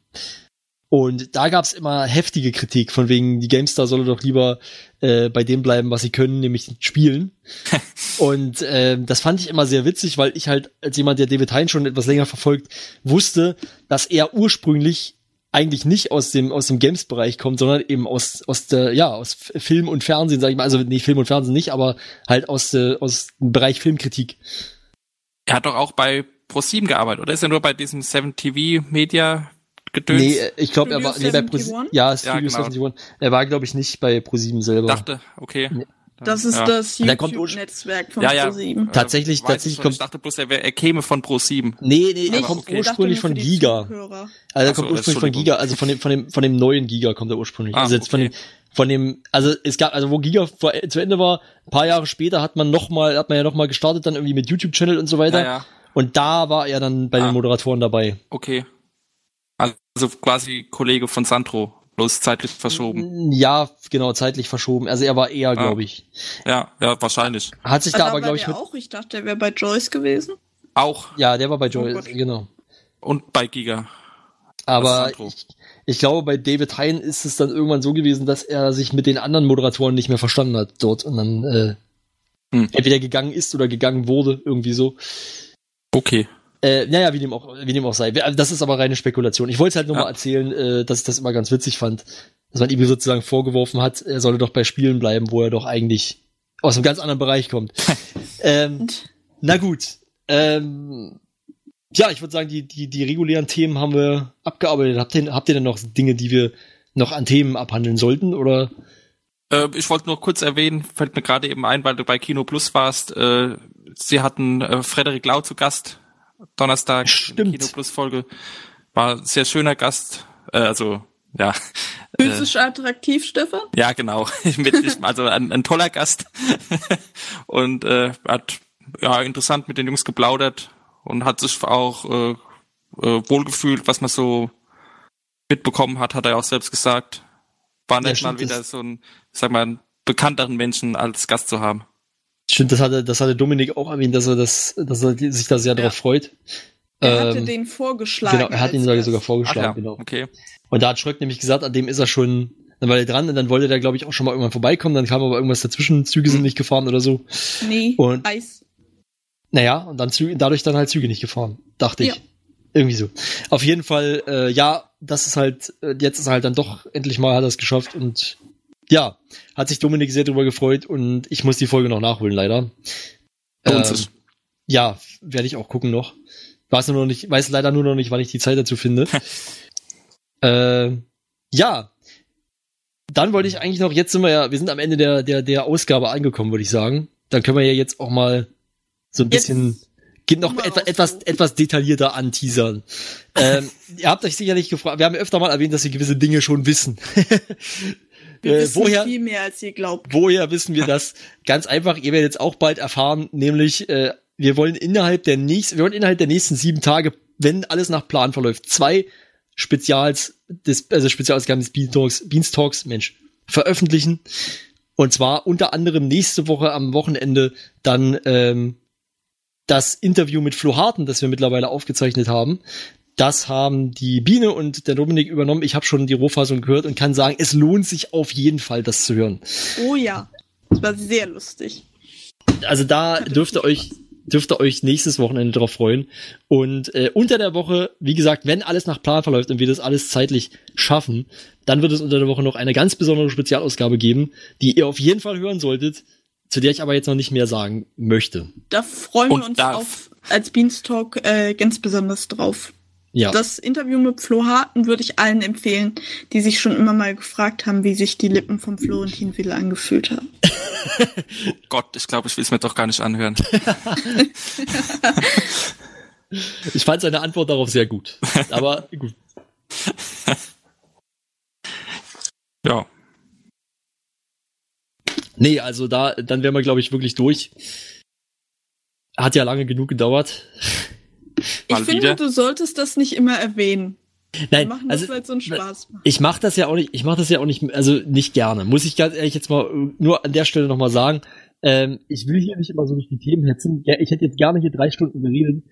Und da gab's immer heftige Kritik, von wegen, die GameStar solle doch lieber äh, bei dem bleiben, was sie können, nämlich spielen. Und ähm, das fand ich immer sehr witzig, weil ich halt als jemand, der David Hein schon etwas länger verfolgt, wusste, dass er ursprünglich eigentlich nicht aus dem aus dem Games-Bereich kommt, sondern eben aus aus der ja aus Film und Fernsehen, sag ich mal, also nee, Film und Fernsehen nicht, aber halt aus der aus dem Bereich Filmkritik. Er hat doch auch bei Pro7 gearbeitet, oder ist er nur bei diesem 7 TV Media gedöns? Nee, äh, ich glaube, er war nee, bei Pro 71? ja, Studio Ja, genau. 71. Er war glaube ich nicht bei Pro7 selber. dachte, okay. Das ist ja. das YouTube-Netzwerk von Ja, ja. ProSieben. Tatsächlich- Weiß ich tatsächlich kommt- Ich dachte bloß, er, wär, er käme von Pro7. Nee, nee, er kommt okay. ursprünglich von Giga. Zuhörer. Also er so, kommt ursprünglich von. Giga, also von dem, von dem, von dem neuen Giga kommt er ursprünglich. Ah, also jetzt von okay. dem, von dem, also es gab, also wo Giga vor, zu Ende war, ein paar Jahre später hat man noch mal, hat man ja noch mal gestartet, dann irgendwie mit YouTube-Channel und so weiter. Ja, ja, Und da war er dann bei Ah. den Moderatoren dabei. okay. Also quasi Kollege von Sandro, bloß zeitlich verschoben. Ja, genau, zeitlich verschoben. Also er war eher, glaube ich. Ja, ja, wahrscheinlich. Hat sich Ah, da da aber, glaube ich, mit, auch. Ich dachte, der wäre bei Joyce gewesen. Auch ja, der war bei Oh Gott. genau. und bei Giga. Aber ich, ich glaube, bei David Hein ist es dann irgendwann so gewesen, dass er sich mit den anderen Moderatoren nicht mehr verstanden hat dort und dann äh, Hm. entweder gegangen ist oder gegangen wurde, irgendwie so. Okay. Äh, naja, wie dem auch, wie dem auch sei. Das ist aber reine Spekulation. Ich wollte es halt nur Ja. mal erzählen, äh, dass ich das immer ganz witzig fand, dass man ihm sozusagen vorgeworfen hat, er solle doch bei Spielen bleiben, wo er doch eigentlich aus einem ganz anderen Bereich kommt. ähm, na gut. Ähm, ja, ich würde sagen, die, die, die regulären Themen haben wir abgearbeitet. Habt ihr, habt ihr denn noch Dinge, die wir noch an Themen abhandeln sollten? Oder? Äh, ich wollte nur kurz erwähnen, fällt mir gerade eben ein, weil du bei Kino Plus warst, äh, sie hatten äh, Frederik Lau zu Gast, Donnerstag, Stimmt. Kino Plus Folge. War ein sehr schöner Gast, äh, also, ja. Äh, Physisch attraktiv, Stefan? ja, genau. Mit, also ein, ein toller Gast. und äh, hat ja interessant mit den Jungs geplaudert und hat sich auch äh, äh, wohlgefühlt, was man so mitbekommen hat, hat er auch selbst gesagt. War Ja, nett mal wieder so ein, sag mal, einen bekannteren Menschen als Gast zu haben. Stimmt, das hatte, das hatte Dominik auch erwähnt, dass er das, dass er sich da sehr Ja. drauf freut. Er hatte Ähm, den vorgeschlagen. Genau, er hat ihn sogar, sogar Ach vorgeschlagen, ja, genau. okay. Und da hat Schröck nämlich gesagt, an dem ist er schon, dann war er dran und dann wollte der, glaube ich, auch schon mal irgendwann vorbeikommen, dann kam aber irgendwas dazwischen, Züge sind nicht gefahren oder so. Nee, Und- Eis. Naja, und dann Züge, dadurch dann halt Züge nicht gefahren, dachte Ja. ich. Irgendwie so. Auf jeden Fall, äh, ja, das ist halt, äh, jetzt ist er halt dann doch endlich mal hat er es geschafft und ja, hat sich Dominik sehr drüber gefreut und ich muss die Folge noch nachholen, leider. Ähm, ja, werde ich auch gucken noch. Weiß nur noch nicht, weiß leider nur noch nicht, wann ich die Zeit dazu finde. äh, ja. Dann wollte ich eigentlich noch, jetzt sind wir ja, wir sind am Ende der, der, der Ausgabe angekommen, würde ich sagen. Dann können wir ja jetzt auch mal so ein Jetzt bisschen, geht noch mal etwa, raus. etwas, etwas detaillierter anteasern. ähm, ihr habt euch sicherlich gefragt, wir haben öfter mal erwähnt, dass wir gewisse Dinge schon wissen. Wir äh, wissen woher, viel mehr, als ihr glaubt. Woher wissen wir das? Ganz einfach, ihr werdet jetzt auch bald erfahren, nämlich äh, wir wollen innerhalb der nächsten, wir wollen innerhalb der nächsten sieben Tage, wenn alles nach Plan verläuft, zwei Spezials, des, also Spezialausgaben des Beanstalks, Beanstalks, Mensch, veröffentlichen. Und zwar unter anderem nächste Woche am Wochenende dann ähm, das Interview mit Flo Harten, das wir mittlerweile aufgezeichnet haben. Das haben die Biene und der Dominik übernommen. Ich habe schon die Rohfassung gehört und kann sagen, es lohnt sich auf jeden Fall, das zu hören. Oh ja. Das war sehr lustig. Also da dürft ihr euch dürft ihr euch nächstes Wochenende drauf freuen. Und äh, unter der Woche, wie gesagt, wenn alles nach Plan verläuft und wir das alles zeitlich schaffen, dann wird es unter der Woche noch eine ganz besondere Spezialausgabe geben, die ihr auf jeden Fall hören solltet, zu der ich aber jetzt noch nicht mehr sagen möchte. Da freuen Und wir uns darf. auf als Beanstalk äh, ganz besonders drauf. Ja. Das Interview mit Flo Harten würde ich allen empfehlen, die sich schon immer mal gefragt haben, wie sich die Lippen vom Florentin Will angefühlt haben. Gott, ich glaube, ich will es mir doch gar nicht anhören. Ich fand seine Antwort darauf sehr gut. Aber gut. Ja. Nee, also da, dann wären wir, glaube ich, wirklich durch. Hat ja lange genug gedauert. Ich finde, wieder. du solltest das nicht immer erwähnen. Wir Nein, machen das, also weil es so einen Spaß macht. ich mache das ja auch nicht, ich mache das ja auch nicht, also nicht gerne. Muss ich ganz ehrlich jetzt mal äh, nur an der Stelle nochmal sagen. Ähm, ich will hier nicht immer so durch die Themen hetzen. Ja, ich hätte jetzt gerne hier drei Stunden geredet,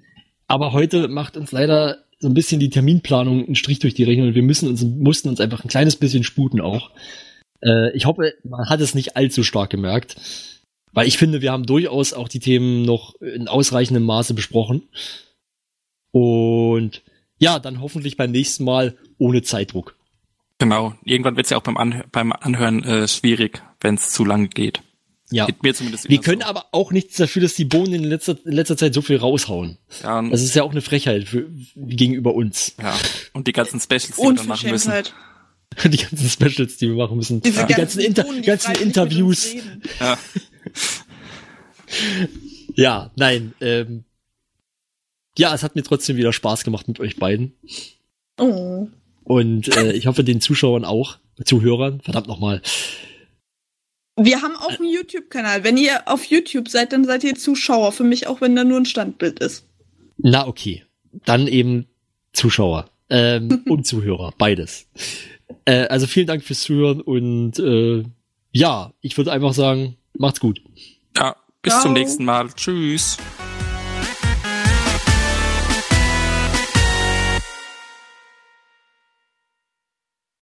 aber heute macht uns leider so ein bisschen die Terminplanung einen Strich durch die Rechnung und wir müssen uns, mussten uns einfach ein kleines bisschen sputen auch. Äh, ich hoffe, man hat es nicht allzu stark gemerkt. Weil ich finde, wir haben durchaus auch die Themen noch in ausreichendem Maße besprochen. Und ja, dann hoffentlich beim nächsten Mal ohne Zeitdruck. Genau. Irgendwann wird es ja auch beim, Anhö beim Anhören äh, schwierig, wenn es zu lange geht. Ja. Geht mir zumindest Wir können so. aber auch nichts dafür, dass die Bohnen in letzter, in letzter Zeit so viel raushauen. Ja, Das ist ja auch eine Frechheit für, gegenüber uns. ja. und die ganzen Specials, die wir dann machen müssen. Die ganzen Specials, die wir machen müssen. Diese die ganzen, Inter Bohnen, die ganzen Interviews. Ja. Ja, nein. Ähm, ja, es hat mir trotzdem wieder Spaß gemacht mit euch beiden. Oh. Und äh, ich hoffe den Zuschauern auch, Zuhörern, verdammt nochmal. Wir haben auch einen YouTube-Kanal. Wenn ihr auf YouTube seid, dann seid ihr Zuschauer. Für mich auch, wenn da nur ein Standbild ist. Na okay, dann eben Zuschauer ähm, und Zuhörer, beides. Äh, also vielen Dank fürs Zuhören und äh, ja, ich würde einfach sagen, macht's gut. ja, bis Ciao. zum nächsten Mal. Tschüss.